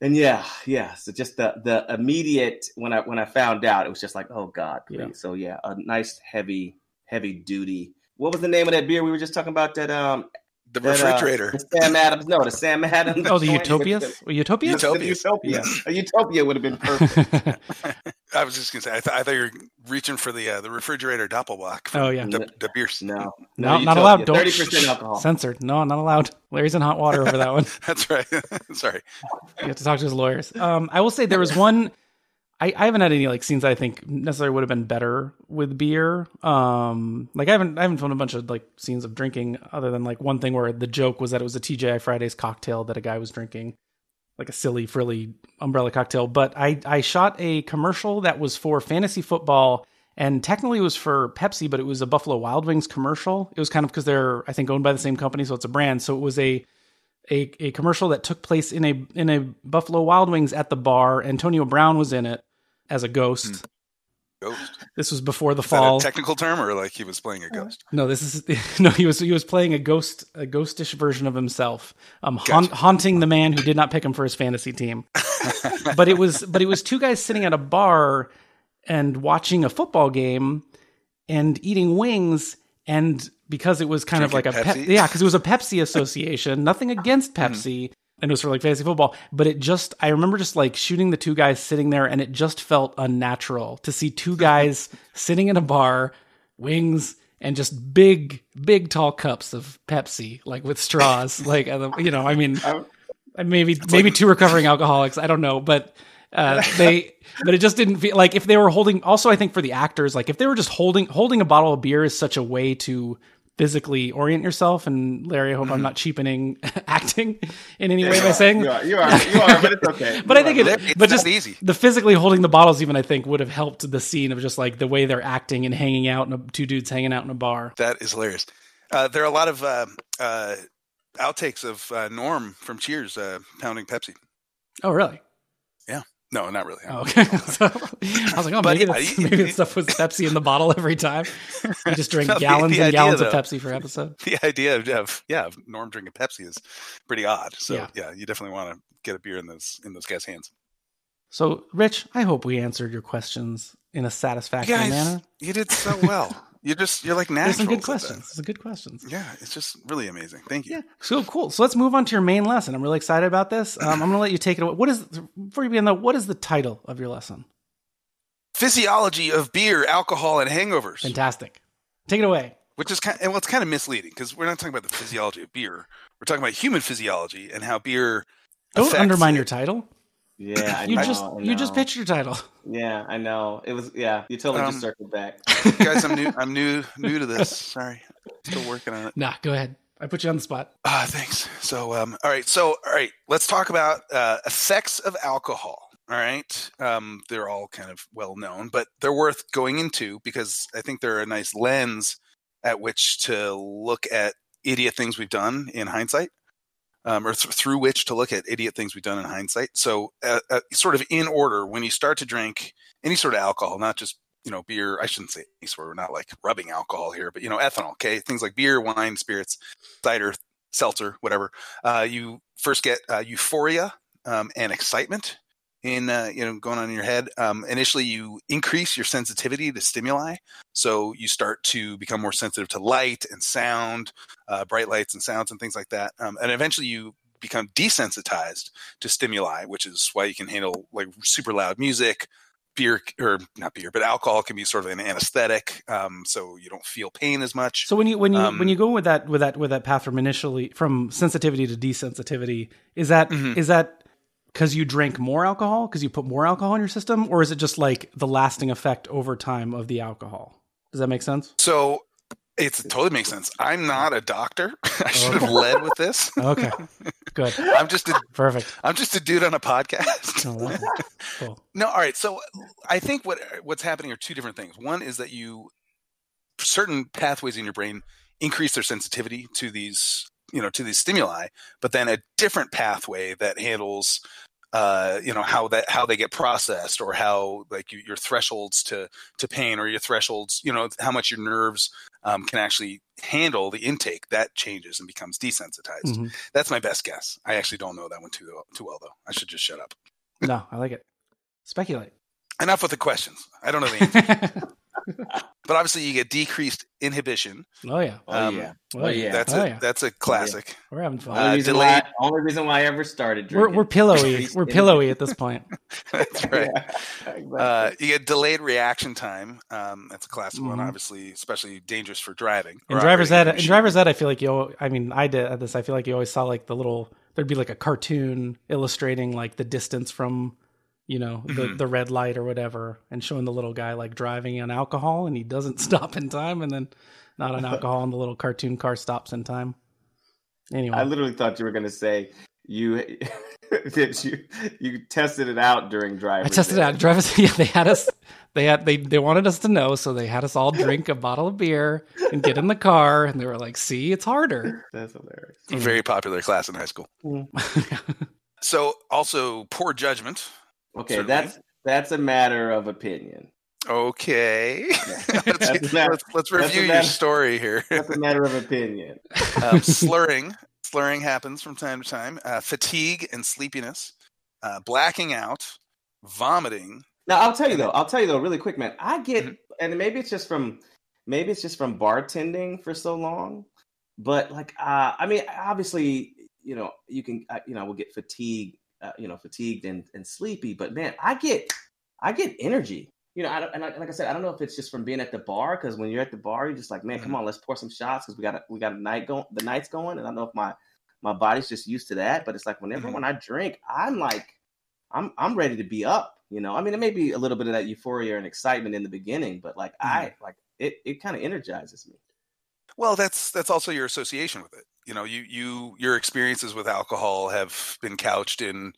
[SPEAKER 3] and yeah, yeah. So just the the immediate when I when I found out, it was just like, oh god, please.
[SPEAKER 2] Yeah.
[SPEAKER 3] So yeah, a nice heavy heavy duty. What was the name of that beer we were just talking about? That um,
[SPEAKER 1] the
[SPEAKER 3] that, uh,
[SPEAKER 1] refrigerator.
[SPEAKER 3] the Sam Adams. No, the Sam Adams.
[SPEAKER 2] Oh, the
[SPEAKER 3] joint with
[SPEAKER 2] Utopias?
[SPEAKER 3] the-
[SPEAKER 2] Utopia?
[SPEAKER 1] Utopia.
[SPEAKER 3] Utopia. A Utopia would have been perfect. (laughs)
[SPEAKER 1] I was just gonna say, I, th- I thought you were reaching for the uh, the refrigerator doppelbock.
[SPEAKER 2] Oh, yeah.
[SPEAKER 1] the, the beers.
[SPEAKER 3] No,
[SPEAKER 2] No, not allowed. Don't
[SPEAKER 3] Thirty percent alcohol.
[SPEAKER 2] Censored. No, not allowed. Larry's in hot water over that one. (laughs)
[SPEAKER 1] That's right. (laughs) Sorry.
[SPEAKER 2] You have to talk to his lawyers. Um, I will say there was one. I, I haven't had any like scenes I think necessarily would have been better with beer. Um, like I haven't I haven't filmed a bunch of like scenes of drinking other than like one thing where the joke was that it was a TGI Fridays cocktail that a guy was drinking, like a silly frilly umbrella cocktail. But I I shot a commercial that was for fantasy football and technically it was for Pepsi, but it was a Buffalo Wild Wings commercial. It was kind of because they're I think owned by the same company, so it's a brand. So it was a a, a commercial that took place in a in a Buffalo Wild Wings at the bar. Antonio Brown was in it as a ghost.
[SPEAKER 1] Ghost.
[SPEAKER 2] This was before the
[SPEAKER 1] Is that
[SPEAKER 2] fall.
[SPEAKER 1] a technical term, or like he was playing a ghost?
[SPEAKER 2] no, this is (laughs) no. He was he was playing a ghost a ghostish version of himself, um, haunt, haunting the man who did not pick him for his fantasy team. (laughs) but it was but it was two guys sitting at a bar and watching a football game and eating wings and because it was kind of like a pep,
[SPEAKER 1] Pepsi?
[SPEAKER 2] yeah because it was a Pepsi association nothing against
[SPEAKER 1] Mm-hmm.
[SPEAKER 2] Pepsi and it was for like fantasy football but it just I remember just like shooting the two guys sitting there and it just felt unnatural to see two (laughs) guys sitting in a bar wings and just big big tall cups of Pepsi like with straws (laughs) like you know I mean maybe maybe two recovering alcoholics. I don't know, but uh, (laughs) they but it just didn't feel like if they were holding. Also, I think for the actors, like if they were just holding holding a bottle of beer is such a way to physically orient yourself. And Larry, I hope I'm not cheapening (laughs) acting in any way by saying.
[SPEAKER 3] you are, you are, you are, but it's okay. (laughs)
[SPEAKER 2] But I think it,
[SPEAKER 1] It's
[SPEAKER 2] but just
[SPEAKER 1] easy.
[SPEAKER 2] the physically holding the bottles, even I think would have helped the scene of just like the way they're acting and hanging out, in a, two dudes hanging out in a bar.
[SPEAKER 1] That is hilarious. Uh, there are a lot of uh, uh, outtakes of uh, Norm from Cheers uh, pounding Pepsi.
[SPEAKER 2] Oh, really?
[SPEAKER 1] No, not really.
[SPEAKER 2] Oh, okay. (laughs) (laughs) So, I was like, oh,
[SPEAKER 1] But
[SPEAKER 2] maybe,
[SPEAKER 1] yeah, you- (laughs)
[SPEAKER 2] maybe that stuff was Pepsi in the bottle every time. You just drink
[SPEAKER 1] No,
[SPEAKER 2] gallons
[SPEAKER 1] the
[SPEAKER 2] and
[SPEAKER 1] idea,
[SPEAKER 2] gallons of. Pepsi for episode.
[SPEAKER 1] The idea of, of yeah, of Norm drinking Pepsi is pretty odd. So
[SPEAKER 2] Yeah.
[SPEAKER 1] yeah, you definitely want to get a beer in those in those guys' hands.
[SPEAKER 2] So, Rich, I hope we answered your questions in a satisfactory
[SPEAKER 1] You guys,
[SPEAKER 2] manner.
[SPEAKER 1] you did so well. You just you're like
[SPEAKER 2] There's some good questions. Some good questions.
[SPEAKER 1] Yeah, it's just really amazing. Thank you.
[SPEAKER 2] Yeah. So cool. So let's move on to your main lesson. I'm really excited about this. Um, I'm going to let you take it away. What is before you begin though? What is the title of your lesson?
[SPEAKER 1] Physiology of beer, alcohol, and hangovers.
[SPEAKER 2] Fantastic. Take it away.
[SPEAKER 1] which is kind and well, it's kind of misleading because we're not talking about the physiology of beer. We're talking about human physiology and how beer.
[SPEAKER 2] Don't undermine
[SPEAKER 1] it.
[SPEAKER 2] your title.
[SPEAKER 3] Yeah, I
[SPEAKER 2] You
[SPEAKER 3] know,
[SPEAKER 2] just
[SPEAKER 3] I
[SPEAKER 2] you just pitched your title.
[SPEAKER 3] Yeah, I know. It was yeah. You totally
[SPEAKER 1] Um,
[SPEAKER 3] just circled back.
[SPEAKER 1] Guys, I'm new. (laughs) I'm new. New to this. Sorry, still working on it.
[SPEAKER 2] Nah, go ahead. I put you on the spot.
[SPEAKER 1] Ah, thanks. So, um, all right. So, all right. Let's talk about uh, effects of alcohol. All right. Um, they're all kind of well known, but they're worth going into because I think they're a nice lens at which to look at idiot things we've done in hindsight, um, or th- through which to look at idiot things we've done in hindsight. So, uh, uh, sort of in order, when you start to drink any sort of alcohol, not just you know beer. I shouldn't say any sort. We're not like rubbing alcohol here, but you know ethanol. Okay, things like beer, wine, spirits, cider, seltzer, whatever. Uh, you first get uh, euphoria um, and excitement in uh, you know going on in your head. Um, initially, you increase your sensitivity to stimuli, so you start to become more sensitive to light and sound, uh, bright lights and sounds and things like that. Um, and eventually, you become desensitized to stimuli, which is why you can handle like super loud music. Beer or not beer, but alcohol can be sort of an anesthetic, um, so you don't feel pain as much.
[SPEAKER 2] So when you when you
[SPEAKER 1] Um,
[SPEAKER 2] when you go with that with that with that path from initially from sensitivity to desensitivity, is that is
[SPEAKER 1] Mhm.
[SPEAKER 2] that because you drank more alcohol because you put more alcohol in your system, or is it just like the lasting effect over time of the alcohol? Does that make sense?
[SPEAKER 1] So it totally makes sense. I'm not a doctor. (laughs) I should have led with this.
[SPEAKER 2] Okay, good, (laughs)
[SPEAKER 1] I'm just a
[SPEAKER 2] perfect.
[SPEAKER 1] I'm just a dude on a podcast.
[SPEAKER 2] Oh, cool. (laughs)
[SPEAKER 1] No, all right. So I think what what's happening are two different things. One is that you certain pathways in your brain increase their sensitivity to these you know to these stimuli, but then a different pathway that handles uh, you know how that how they get processed or how like you, your thresholds to to pain or your thresholds you know how much your nerves um, can actually handle the intake that changes and becomes desensitized.
[SPEAKER 2] Mhm.
[SPEAKER 1] That's my best guess. I actually don't know that one too too well though. I should just shut up.
[SPEAKER 2] No, I like it. Speculate.
[SPEAKER 1] Enough with the questions. I don't know the (laughs) answer. But obviously, you get decreased inhibition.
[SPEAKER 2] oh yeah,
[SPEAKER 3] Oh
[SPEAKER 1] Um,
[SPEAKER 3] yeah.
[SPEAKER 2] Oh,
[SPEAKER 3] Oh
[SPEAKER 2] yeah.
[SPEAKER 3] yeah.
[SPEAKER 1] That's
[SPEAKER 2] Oh,
[SPEAKER 1] a
[SPEAKER 2] yeah.
[SPEAKER 1] that's a classic.
[SPEAKER 2] we're having fun.
[SPEAKER 3] only,
[SPEAKER 1] Uh,
[SPEAKER 3] reason
[SPEAKER 1] delayed-
[SPEAKER 3] why, only reason why I ever started
[SPEAKER 2] we're
[SPEAKER 3] drinking.
[SPEAKER 2] we're pillowy. We're pillowy at this point. (laughs)
[SPEAKER 1] that's right.
[SPEAKER 3] Yeah, exactly.
[SPEAKER 1] Uh, you get delayed reaction time. Um, that's a classic one,
[SPEAKER 2] Mhm.
[SPEAKER 1] obviously, especially dangerous for driving.
[SPEAKER 2] In
[SPEAKER 1] or
[SPEAKER 2] driver's
[SPEAKER 1] that
[SPEAKER 2] ed,
[SPEAKER 1] a
[SPEAKER 2] in driver's ed, I feel like you. I mean, I did this. I feel like you always saw like the little. There'd be like a cartoon illustrating like the distance from, you know, the
[SPEAKER 1] Mhm.
[SPEAKER 2] the red light or whatever, and showing the little guy like driving on alcohol, and he doesn't (laughs) stop in time, and then not on (laughs) alcohol, and the little cartoon car stops in time. Anyway,
[SPEAKER 3] I literally thought you were going to say you (laughs) that you you tested it out during driving.
[SPEAKER 2] I tested it out. Drivers, yeah, they had us. They had they they wanted us to know, so they had us all drink a bottle of beer and get in the car, and they were like, "See, it's harder."
[SPEAKER 3] That's hilarious.
[SPEAKER 1] very popular class in high school. So also poor judgment.
[SPEAKER 3] Okay,
[SPEAKER 1] Certainly.
[SPEAKER 3] that's that's a matter of opinion.
[SPEAKER 1] Okay, (laughs) (laughs) let's,
[SPEAKER 3] not-
[SPEAKER 1] let's, let's review your
[SPEAKER 3] matter-
[SPEAKER 1] story here. (laughs)
[SPEAKER 3] That's a matter of opinion.
[SPEAKER 1] um, slurring, slurring happens from time to time. Uh, fatigue and sleepiness, uh, blacking out, vomiting.
[SPEAKER 3] Now I'll tell you though. I'll tell you though, really quick, man. I get,
[SPEAKER 1] Mhm.
[SPEAKER 3] and maybe it's just from, maybe it's just from bartending for so long, but like, uh, I mean, obviously, you know, you can, uh, you know, we'll get fatigued, uh, you know, fatigued and, and sleepy, but man, I get, I get energy. You know, I don't, and like, like I said, I don't know if it's just from being at the bar because when you're at the bar, you're just like, man, come on, let's pour some shots because we got a, we got a night going, the night's going, and I don't know if my my body's just used to that, but it's like whenever
[SPEAKER 1] Mhm.
[SPEAKER 3] when I drink, I'm like, I'm I'm ready to be up. You know, I mean, it may be a little bit of that euphoria and excitement in the beginning, but like I like it, it kind of energizes me.
[SPEAKER 1] Well, that's that's also your association with it. You know, you you your experiences with alcohol have been couched in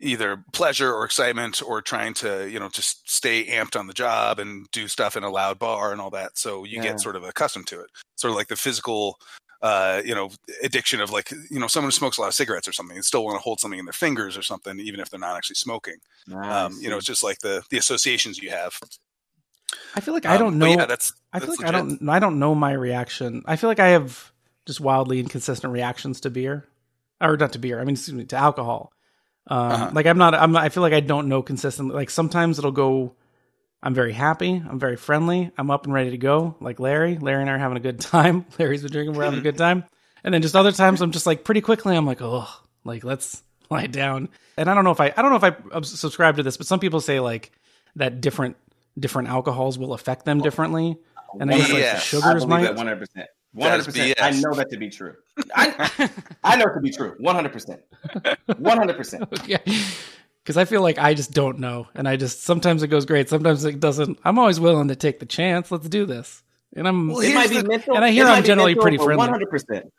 [SPEAKER 1] either pleasure or excitement or trying to you know just stay amped on the job and do stuff in a loud bar and all that. So you
[SPEAKER 3] Yeah.
[SPEAKER 1] get sort of accustomed to it. Sort of like the physical uh you know addiction of like you know someone who smokes a lot of cigarettes or something and still want to hold something in their fingers or something even if they're not actually smoking. Um you know it's just like the the associations you have
[SPEAKER 2] I feel like I
[SPEAKER 1] Um,
[SPEAKER 2] don't know.
[SPEAKER 1] yeah that's
[SPEAKER 2] I feel
[SPEAKER 1] that's
[SPEAKER 2] like I don't. I don't know my reaction. I feel like I have just wildly inconsistent reactions to beer, or not to beer. I mean, excuse me, to alcohol. Um,
[SPEAKER 1] Uh-huh.
[SPEAKER 2] Like I'm not. I'm. Not, I feel like I don't know consistently. Like sometimes it'll go. I'm very happy. I'm very friendly. I'm up and ready to go. Like Larry. Larry and I are having a good time. (laughs) Larry's been drinking. We're having a (laughs) good time. And then just other times, I'm just like pretty quickly. I'm like, oh, like let's lie down. And I don't know if I. I don't know if I subscribe to this, but some people say like that different different alcohols will affect them differently, And I guess like the
[SPEAKER 3] I
[SPEAKER 2] sugars might.
[SPEAKER 3] that one hundred percent. One hundred percent.
[SPEAKER 1] BS.
[SPEAKER 3] I know that to be true. I I know it to be true. One hundred percent. One hundred percent. (laughs)
[SPEAKER 2] yeah. Because I feel like I just don't know, and I just sometimes it goes great, sometimes it doesn't. I'm always willing to take the chance. Let's do this, and I'm.
[SPEAKER 1] Well,
[SPEAKER 3] It might
[SPEAKER 1] Here's
[SPEAKER 3] be
[SPEAKER 1] the-
[SPEAKER 3] mental.
[SPEAKER 2] and I hear I'm generally pretty friendly.
[SPEAKER 3] One hundred percent.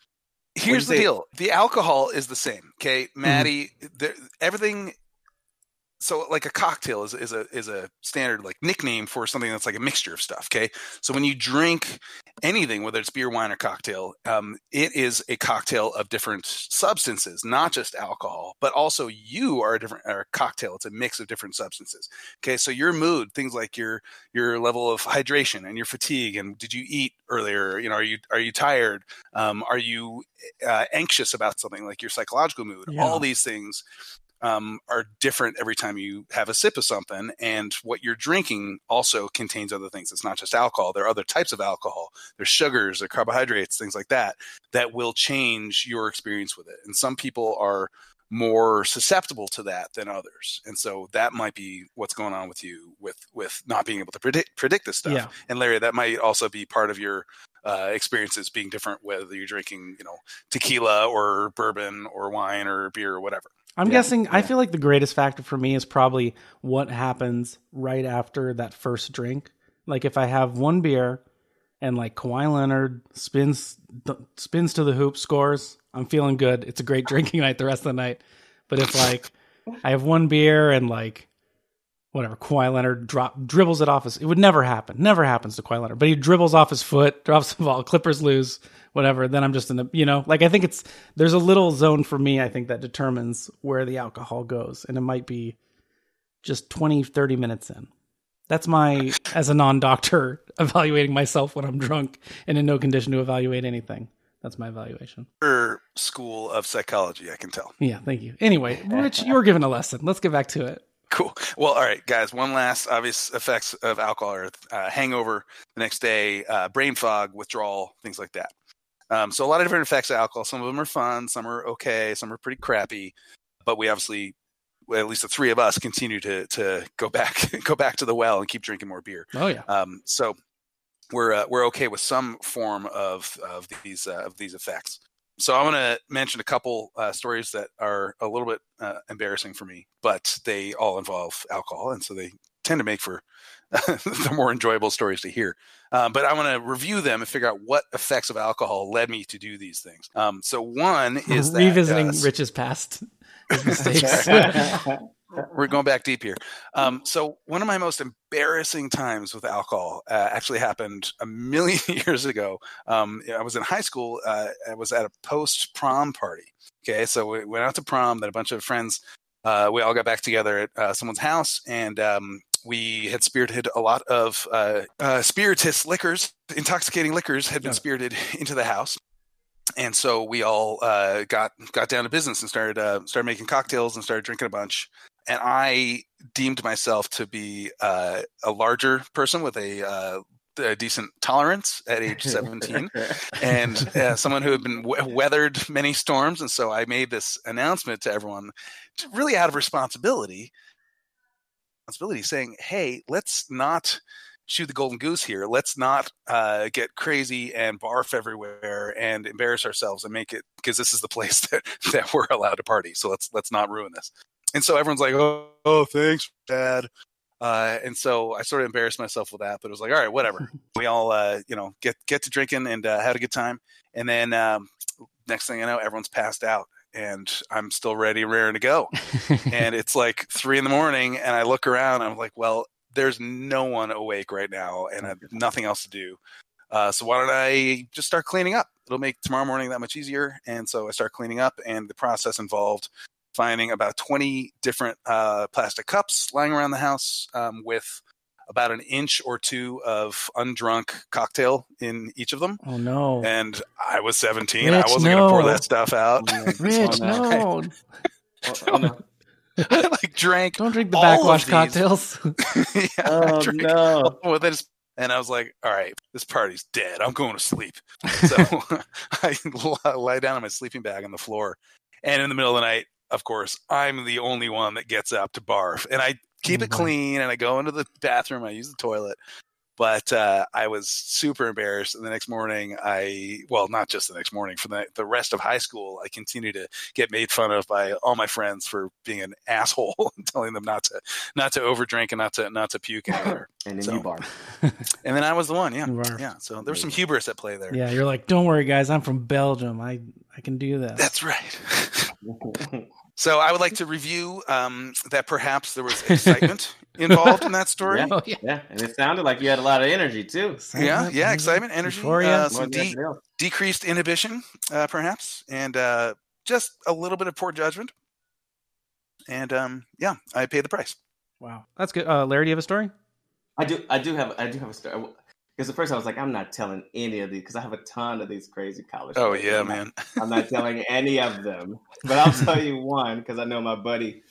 [SPEAKER 1] here's the deal the alcohol is the same okay maddie there, everything so like a cocktail is, is a is a standard like nickname for something that's like a mixture of stuff okay? So when you drink anything whether it's beer wine or cocktail um, it is a cocktail of different substances not just alcohol but also you are a different are a cocktail it's a mix of different substances okay? So your mood things like your your level of hydration and your fatigue and did you eat earlier? You know are you are you tired? Um, are you uh, anxious about something like your psychological mood?
[SPEAKER 2] Yeah.
[SPEAKER 1] all these things um, are different every time you have a sip of something. And what you're drinking also contains other things. It's not just alcohol. There are other types of alcohol. There's sugars, there carbohydrates, things like that, that will change your experience with it. And some people are more susceptible to that than others. And so that might be what's going on with you with with not being able to predict predict this stuff.
[SPEAKER 2] Yeah.
[SPEAKER 1] And Larry, that might also be part of your uh, experiences being different, whether you're drinking, you know, tequila or bourbon or wine or beer or whatever.
[SPEAKER 2] I'm
[SPEAKER 3] Yeah,
[SPEAKER 2] guessing. I feel like the greatest factor for me is probably what happens right after that first drink. Like if I have one beer and like Kawhi Leonard spins spins to the hoop, scores, I'm feeling good. It's a great (laughs) drinking night the rest of the night. But if like I have one beer and like whatever Kawhi Leonard drop dribbles it off his, it would never happen. Never happens to Kawhi Leonard. But he dribbles off his foot, (laughs) drops the ball, Clippers lose, whatever. Then I'm just in the you know like I think it's there's a little zone for me. I think that determines where the alcohol goes, and it might be just 20, 30 minutes in. That's my as a non-doctor (laughs) evaluating myself when I'm drunk and in no condition to evaluate anything. That's my evaluation.
[SPEAKER 1] School of psychology, I can tell.
[SPEAKER 2] Yeah, thank you. Anyway, Rich, you were given a lesson. Let's get back to it.
[SPEAKER 1] Cool. Well, all right, guys. One last obvious effects of alcohol are uh, hangover the next day, uh, brain fog, withdrawal, things like that. Um, so a lot of different effects of alcohol. Some of them are fun, some are okay, some are pretty crappy. But we obviously, well, at least the three of us, continue to to go back (laughs) go back to the well and keep drinking more beer.
[SPEAKER 2] Oh yeah.
[SPEAKER 1] Um, so we're uh, we're okay with some form of of these uh, of these effects. So I want to mention a couple uh, stories that are a little bit uh, embarrassing for me, but they all involve alcohol, and so they tend to make for (laughs) the more enjoyable stories to hear. Um, but I want to review them and figure out what effects of alcohol led me to do these things. Um, so one is (laughs) that,
[SPEAKER 2] revisiting
[SPEAKER 1] uh,
[SPEAKER 2] Rich's past his (laughs) mistakes.
[SPEAKER 1] We're going back deep here. Um, so one of my most embarrassing times with alcohol uh, actually happened a million (laughs) years ago. Um, I was in high school. Uh, I was at a post prom party. Okay, so we went out to prom. Then a bunch of friends. Uh, we all got back together at uh, someone's house, and um, we had spirited a lot of uh, uh, spirituous liquors, intoxicating liquors, had been
[SPEAKER 2] Yeah.
[SPEAKER 1] spirited into the house and so we all uh, got got down to business and started uh, started making cocktails and started drinking a bunch. And I deemed myself to be uh, a larger person with a, uh, a decent tolerance at age (laughs) 17 and uh, (laughs) someone who had been we- weathered many storms. And so I made this announcement to everyone, really out of responsibility, responsibility, saying, "Hey, let's not." shoot the golden goose here. Let's not uh, get crazy and barf everywhere and embarrass ourselves and make it because this is the place (laughs) that, that we're allowed to party. So let's let's not ruin this. And so everyone's like, "Oh, oh thanks, Dad." Uh, and so I sort of embarrassed myself with that, but it was like, all right, whatever. (laughs) we all, uh, you know, get get to drinking and uh, had a good time. And then um, next thing I know, everyone's passed out, and I'm still ready, raring to go and it's like three in the morning and i look around and i'm like well there's no one awake right now and I have nothing else to do uh, so why don't i just start cleaning up it'll make tomorrow morning that much easier and so i start cleaning up and the process involved finding about 20 different uh, plastic cups lying around the house um, with about an inch or two of undrunk cocktail in each of them
[SPEAKER 2] oh no.
[SPEAKER 1] and i was 17 i wasn't going to pour that stuff out
[SPEAKER 2] Rich,
[SPEAKER 3] Oh, no.
[SPEAKER 2] no.
[SPEAKER 3] Oh, no.
[SPEAKER 1] i like drank
[SPEAKER 2] Don't drink the backwash cocktails. (laughs) (laughs)
[SPEAKER 1] yeah,
[SPEAKER 3] Oh, no.
[SPEAKER 1] all of it. And I was like, all right, this party's dead. I'm going to sleep. So (laughs) I lie down on my sleeping bag on the floor. And in the middle of the night, of course, I'm the only one that gets up to barf. And I keep it
[SPEAKER 2] mm-hmm.
[SPEAKER 1] clean and I go into the bathroom. I use the toilet. But uh, I was super embarrassed. And the next morning, I, well, not just the next morning, for the, the rest of high school, I continued to get made fun of by all my friends for being an asshole (laughs) and telling them not to, not to overdrink and not to, not to puke anywhere. (laughs)
[SPEAKER 3] And then
[SPEAKER 1] So-
[SPEAKER 3] you (laughs) barf.
[SPEAKER 1] And then I was the one, yeah, yeah. So there's some hubris at play there.
[SPEAKER 2] yeah, you're like, don't worry, guys. I'm from Belgium. I I can do this.
[SPEAKER 1] That's right. so I would like to review um, that perhaps there was excitement involved in (laughs) that story.
[SPEAKER 3] Yeah.
[SPEAKER 2] Oh yeah.
[SPEAKER 3] yeah, and it sounded like you had a lot of energy too.
[SPEAKER 1] Yeah, yeah, excitement, energy,
[SPEAKER 2] Euphoria.
[SPEAKER 1] uh, some de- decreased inhibition, uh, perhaps, and uh, just a little bit of poor judgment. And um, yeah, I paid the price.
[SPEAKER 2] Wow, that's good. Uh, Larry, do you have a story?
[SPEAKER 3] I do. I do have. I do have a story. Because at first I was like, I'm not telling any of these because I have a ton of these crazy college.
[SPEAKER 1] Oh
[SPEAKER 3] stories.
[SPEAKER 1] yeah,
[SPEAKER 3] I'm not-
[SPEAKER 1] man.
[SPEAKER 3] I'm not telling any of them, but I'll (laughs) tell you one because I know my buddy,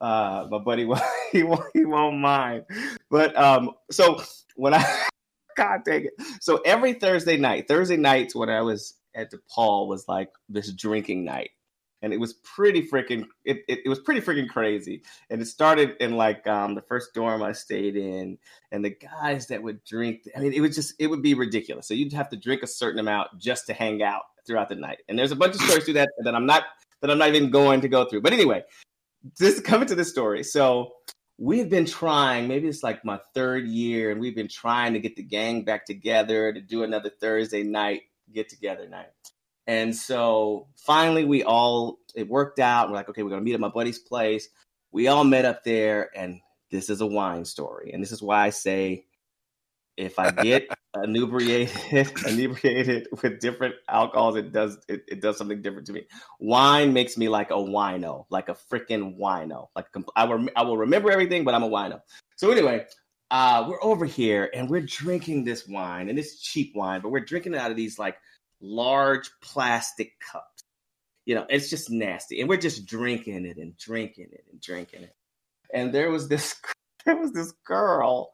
[SPEAKER 3] uh, my buddy, won't- (laughs) he won't, he won't mind. But um, so when I, (laughs) God dang it, so every Thursday night, Thursday nights when I was at DePaul was like this drinking night, and it was pretty freaking, it, it, it was pretty freaking crazy, and it started in like um the first dorm I stayed in, and the guys that would drink, I mean, it was just, it would be ridiculous. So you'd have to drink a certain amount just to hang out throughout the night. And there's a bunch of stories through that that I'm not that I'm not even going to go through. But anyway, this coming to this story. So we've been trying, maybe it's like my third year, and we've been trying to get the gang back together to do another Thursday night get together night. And so finally we all it worked out. We're like, okay, we're gonna meet at my buddy's place. We all met up there, and this is a wine story. And this is why I say if I get inebriated, (laughs) inebriated with different alcohols, it does it, it does something different to me. Wine makes me like a wino, like a freaking wino. Like I will I will remember everything, but I'm a wino. So anyway, uh, we're over here and we're drinking this wine, and it's cheap wine, but we're drinking it out of these like large plastic cups. You know, it's just nasty, and we're just drinking it and drinking it and drinking it. And there was this (laughs) there was this girl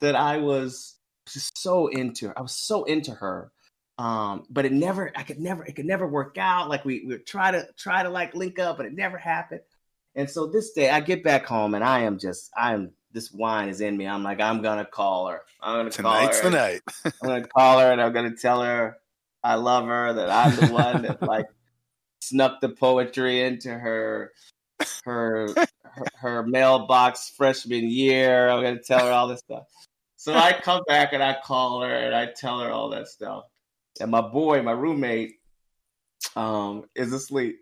[SPEAKER 3] that I was just so into. her. I was so into her. Um, but it never, I could never, it could never work out. Like we, we would try to try to like link up, but it never happened. And so this day I get back home and I am just, I am, this wine is in me. I'm like, I'm gonna call her. I'm gonna
[SPEAKER 1] Tonight's
[SPEAKER 3] call
[SPEAKER 1] the night. (laughs)
[SPEAKER 3] I'm gonna call her and I'm gonna tell her I love her, that I'm the one that (laughs) like snuck the poetry into her her her, her mailbox freshman year. I'm gonna tell her all this stuff. So I come back and I call her and I tell her all that stuff. And my boy, my roommate, um, is asleep.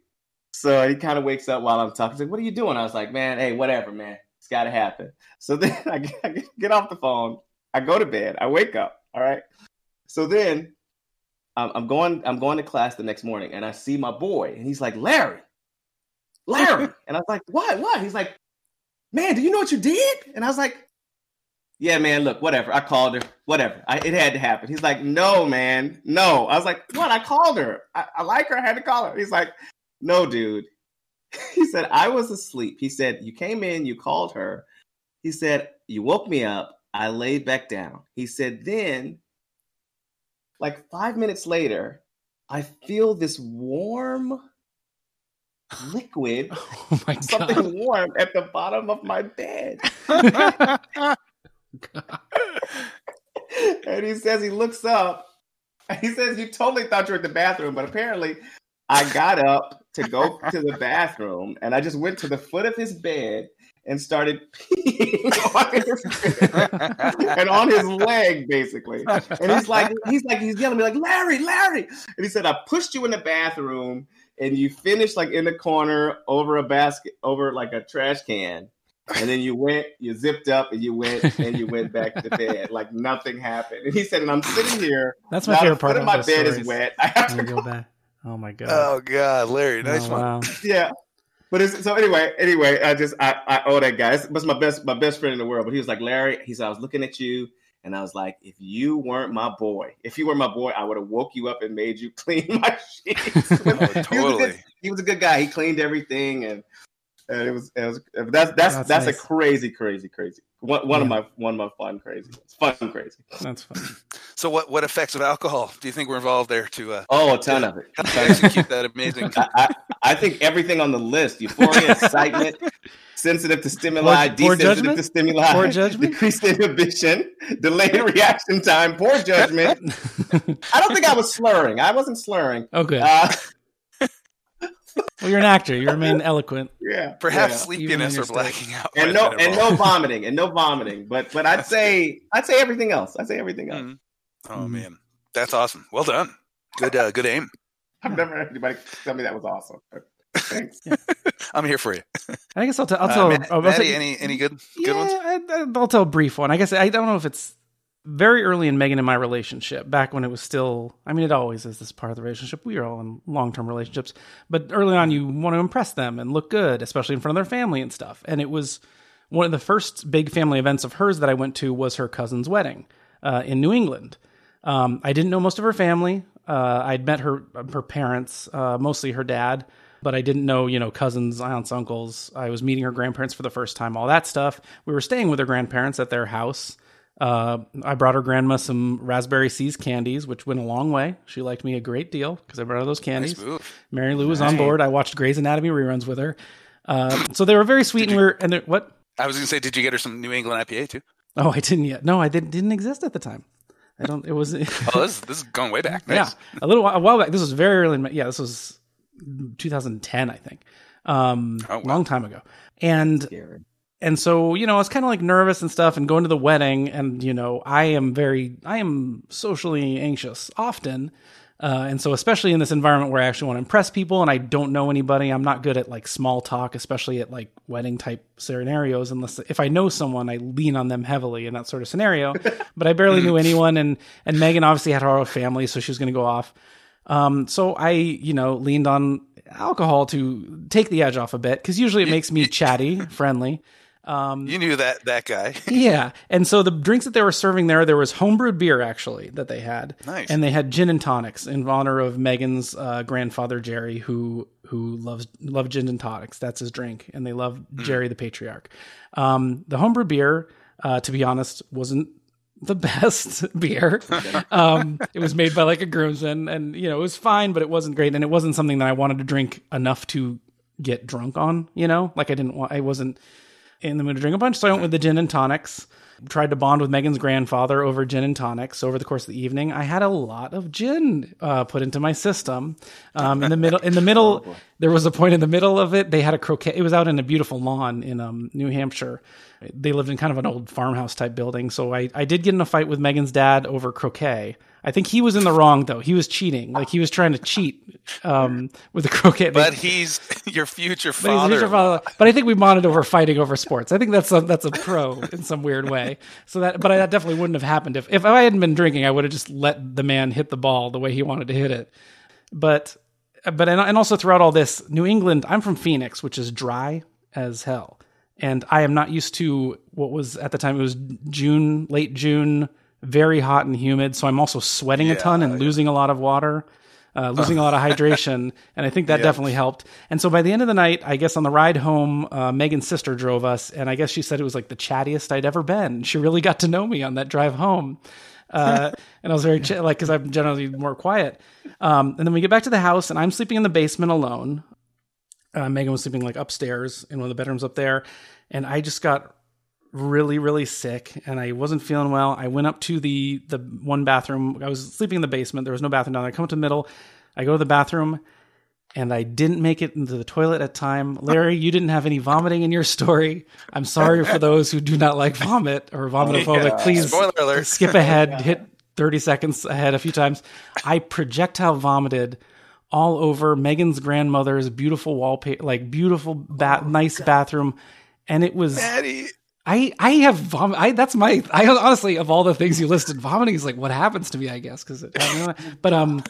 [SPEAKER 3] So he kind of wakes up while I'm talking. He's like, "What are you doing?" I was like, "Man, hey, whatever, man. It's got to happen." So then (laughs) I get, I get- get off the phone. I go to bed. I wake up. All right. So then um, I'm going. I'm going to class the next morning, and I see my boy, and he's like, "Larry, Larry," (laughs) and I was like, "What? What?" He's like, "Man, do you know what you did?" And I was like, "Yeah, man. Look, whatever. I called her. Whatever. I, it had to happen." He's like, "No, man. No." I was like, "What? I called her. I, I like her. I had to call her." He's like, "No, dude." (laughs) He said, "I was asleep." He said, "You came in. You called her." He said, "You woke me up. I laid back down." He said, "Then." like five minutes later, I feel this warm liquid, (laughs)
[SPEAKER 2] Oh my god.
[SPEAKER 3] something warm at the bottom of my bed. (laughs) (laughs) and he says he looks up. He says, You totally thought you were at the bathroom, but apparently I got up to go to the bathroom and I just went to the foot of his bed and started peeing (laughs) on his and on his leg, basically. And he's like, he's like, he's yelling me like, Larry, Larry. And he said, I pushed you in the bathroom and you finished like in the corner over a basket, over like a trash can. And then you went, you zipped up and you went and you went back to bed (laughs) like nothing happened. And he said, and I'm sitting here.
[SPEAKER 2] That's my favorite part of
[SPEAKER 3] my
[SPEAKER 2] those
[SPEAKER 3] bed
[SPEAKER 2] stories.
[SPEAKER 3] is wet. I have to go
[SPEAKER 2] go back. Oh my god.
[SPEAKER 1] oh God, Larry, oh, nice
[SPEAKER 2] Oh,
[SPEAKER 1] one.
[SPEAKER 2] wow. (laughs)
[SPEAKER 3] yeah. But it's, so anyway, anyway, I just I, I owe that guy. It's my best my best friend in the world. But he was like Larry. He said I was looking at you, and I was like, if you weren't my boy, if you were my boy, I would have woke you up and made you (laughs) clean my sheets.
[SPEAKER 1] Oh,
[SPEAKER 3] he, was good,
[SPEAKER 1] totally.
[SPEAKER 3] he was a good guy. He cleaned everything, and, and it was it was that's that's
[SPEAKER 2] That's
[SPEAKER 3] that's,
[SPEAKER 2] nice.
[SPEAKER 3] a crazy, crazy, crazy. One, one of my one of my fun crazy. It's fun crazy.
[SPEAKER 2] That's fun.
[SPEAKER 1] So, what what effects of alcohol do you think were involved there to uh,
[SPEAKER 3] Oh, a ton of it. (laughs)
[SPEAKER 1] help execute that amazing?
[SPEAKER 3] I, I, I think everything on the list: euphoria, (laughs) excitement, sensitive to stimuli,
[SPEAKER 2] Poor- poor
[SPEAKER 3] desensitive
[SPEAKER 2] judgment?
[SPEAKER 3] to stimuli,
[SPEAKER 2] Poor judgment?
[SPEAKER 3] decreased inhibition, delayed reaction time, poor judgment. (laughs) I don't think I was slurring. I wasn't slurring.
[SPEAKER 2] Okay.
[SPEAKER 3] Uh,
[SPEAKER 2] well, you're an actor. You remain eloquent. (laughs)
[SPEAKER 3] yeah,
[SPEAKER 1] Perhaps
[SPEAKER 3] yeah.
[SPEAKER 1] Sleepiness or blacking out.
[SPEAKER 3] and no and no (laughs) vomiting and no vomiting. But but I'd say I'd say everything else. I'd say everything else.
[SPEAKER 1] Mhm. Oh
[SPEAKER 2] Mhm.
[SPEAKER 1] man, that's awesome. Well done. Good uh, good aim. (laughs)
[SPEAKER 3] I've never heard anybody tell me that was awesome. Thanks.
[SPEAKER 1] I'm here for you.
[SPEAKER 2] I guess I'll, t- I'll
[SPEAKER 1] Uh,
[SPEAKER 2] tell.
[SPEAKER 1] Matt-
[SPEAKER 2] I'll
[SPEAKER 1] Maddie,
[SPEAKER 2] tell-
[SPEAKER 1] any any good
[SPEAKER 2] yeah,
[SPEAKER 1] good ones?
[SPEAKER 2] I, I- I'll tell a brief one. I guess I don't know if it's very early in Megan and my relationship, back when it was still. I mean, it always is this part of the relationship. We are all in long term relationships, but early on, you want to impress them and look good, especially in front of their family and stuff. And it was one of the first big family events of hers that I went to was her cousin's wedding. uh, in New England. Um, I didn't know most of her family. Uh, I'd met her her parents, uh, mostly her dad, but I didn't know you know cousins, aunts, uncles. I was meeting her grandparents for the first time, all that stuff. We were staying with her grandparents at their house. Uh, I brought her grandma some raspberry See's candies, which went a long way. She liked me a great deal because I brought her those candies.
[SPEAKER 1] Nice move.
[SPEAKER 2] Mary Lou was on board. I watched Grey's Anatomy reruns with her. Uh, so they were very sweet, and we are and what?
[SPEAKER 1] I was going to say, did you get her some New England IPA too?
[SPEAKER 2] Oh, I didn't yet. No, I didn't. Didn't exist at the time. I don't. It was. (laughs)
[SPEAKER 1] Oh, this, this is going way back. Nice.
[SPEAKER 2] Yeah, a little while, a while back. This was very early. In my, yeah, this was 2010, I think. Um,
[SPEAKER 1] Oh, wow.
[SPEAKER 2] long time ago. And
[SPEAKER 3] Scary.
[SPEAKER 2] And so you know, I was kind of like nervous and stuff, and going to the wedding, and you know, I am very, I am socially anxious often. Uh, and so, especially in this environment where I actually want to impress people and I don't know anybody, I'm not good at like small talk, especially at like wedding type scenarios. Unless if I know someone, I lean on them heavily in that sort of scenario. (laughs) but I barely knew anyone, and and Megan obviously had her own family, so she was going to go off. Um, so I, you know, leaned on alcohol to take the edge off a bit because usually it makes me chatty, friendly.
[SPEAKER 1] You knew that that guy. (laughs)
[SPEAKER 2] Yeah. And so the drinks that they were serving there, there was homebrewed beer actually that they had.
[SPEAKER 1] Nice.
[SPEAKER 2] And they had gin and tonics in honor of Megan's uh, grandfather Jerry, who who loves loved gin and tonics. That's his drink, and they love Jerry the patriarch. Um, the homebrewed beer, uh, to be honest, wasn't the (laughs) best beer. (laughs) um, it was made by like a groomsman, and you know it was fine, but it wasn't great, and it wasn't something that I wanted to drink enough to get drunk on. You know, like I didn't want, I wasn't in the mood to drink a bunch, so I went with the gin and tonics. Tried to bond with Megan's grandfather over gin and tonics over the course of the evening. I had a lot of gin uh, put into my system. Um, in the (laughs) middle, in the middle, there was a point in the middle of it. They had a croquet. It was out in a beautiful lawn in um, New Hampshire. They lived in kind of an old farmhouse type building. So I, I did get in a fight with Megan's dad over croquet. I think he was in the wrong though. He was cheating. Like he was trying to cheat um, with the croquet.
[SPEAKER 1] But he's (laughs) your future
[SPEAKER 2] But
[SPEAKER 1] father.
[SPEAKER 2] future father. But I think we bonded over fighting over sports. I think that's a, that's a pro in some weird way. So that, but I, that definitely wouldn't have happened if if I hadn't been drinking. I would have just let the man hit the ball the way he wanted to hit it. But but and, and also throughout all this, New England. I'm from Phoenix, which is dry as hell, and I am not used to what was at the time. It was June, late June, very hot and humid. So I'm also sweating a ton and losing a lot of water uh, losing a lot of hydration, (laughs) and I think that definitely helped. And so by the end of the night, I guess on the ride home, uh, Megan's sister drove us, and I guess she said it was like the chattiest I'd ever been. She really got to know me on that drive home, uh, (laughs) and I was very ch- like because I'm generally more quiet. Um, and then we get back to the house, and I'm sleeping in the basement alone. Uh, Megan was sleeping like upstairs in one of the bedrooms up there, and I just got really really sick and I wasn't feeling well. I went up to the the one bathroom. I was sleeping in the basement. There was no bathroom down there. I come up to the middle. I go to the bathroom and I didn't make it into the toilet at time. Larry, you didn't have any vomiting in your story. I'm sorry for those who do not like vomit or vomitophobic.
[SPEAKER 1] Yeah.
[SPEAKER 2] Please skip ahead, hit 30 seconds ahead a few times. I projectile vomited all over Megan's grandmother's beautiful wallpaper, like beautiful, ba- nice bathroom. And it was
[SPEAKER 1] Daddy.
[SPEAKER 2] I I have vomit. I that's my. I honestly of all the things you listed, vomiting is like what happens to me. I guess because, but um,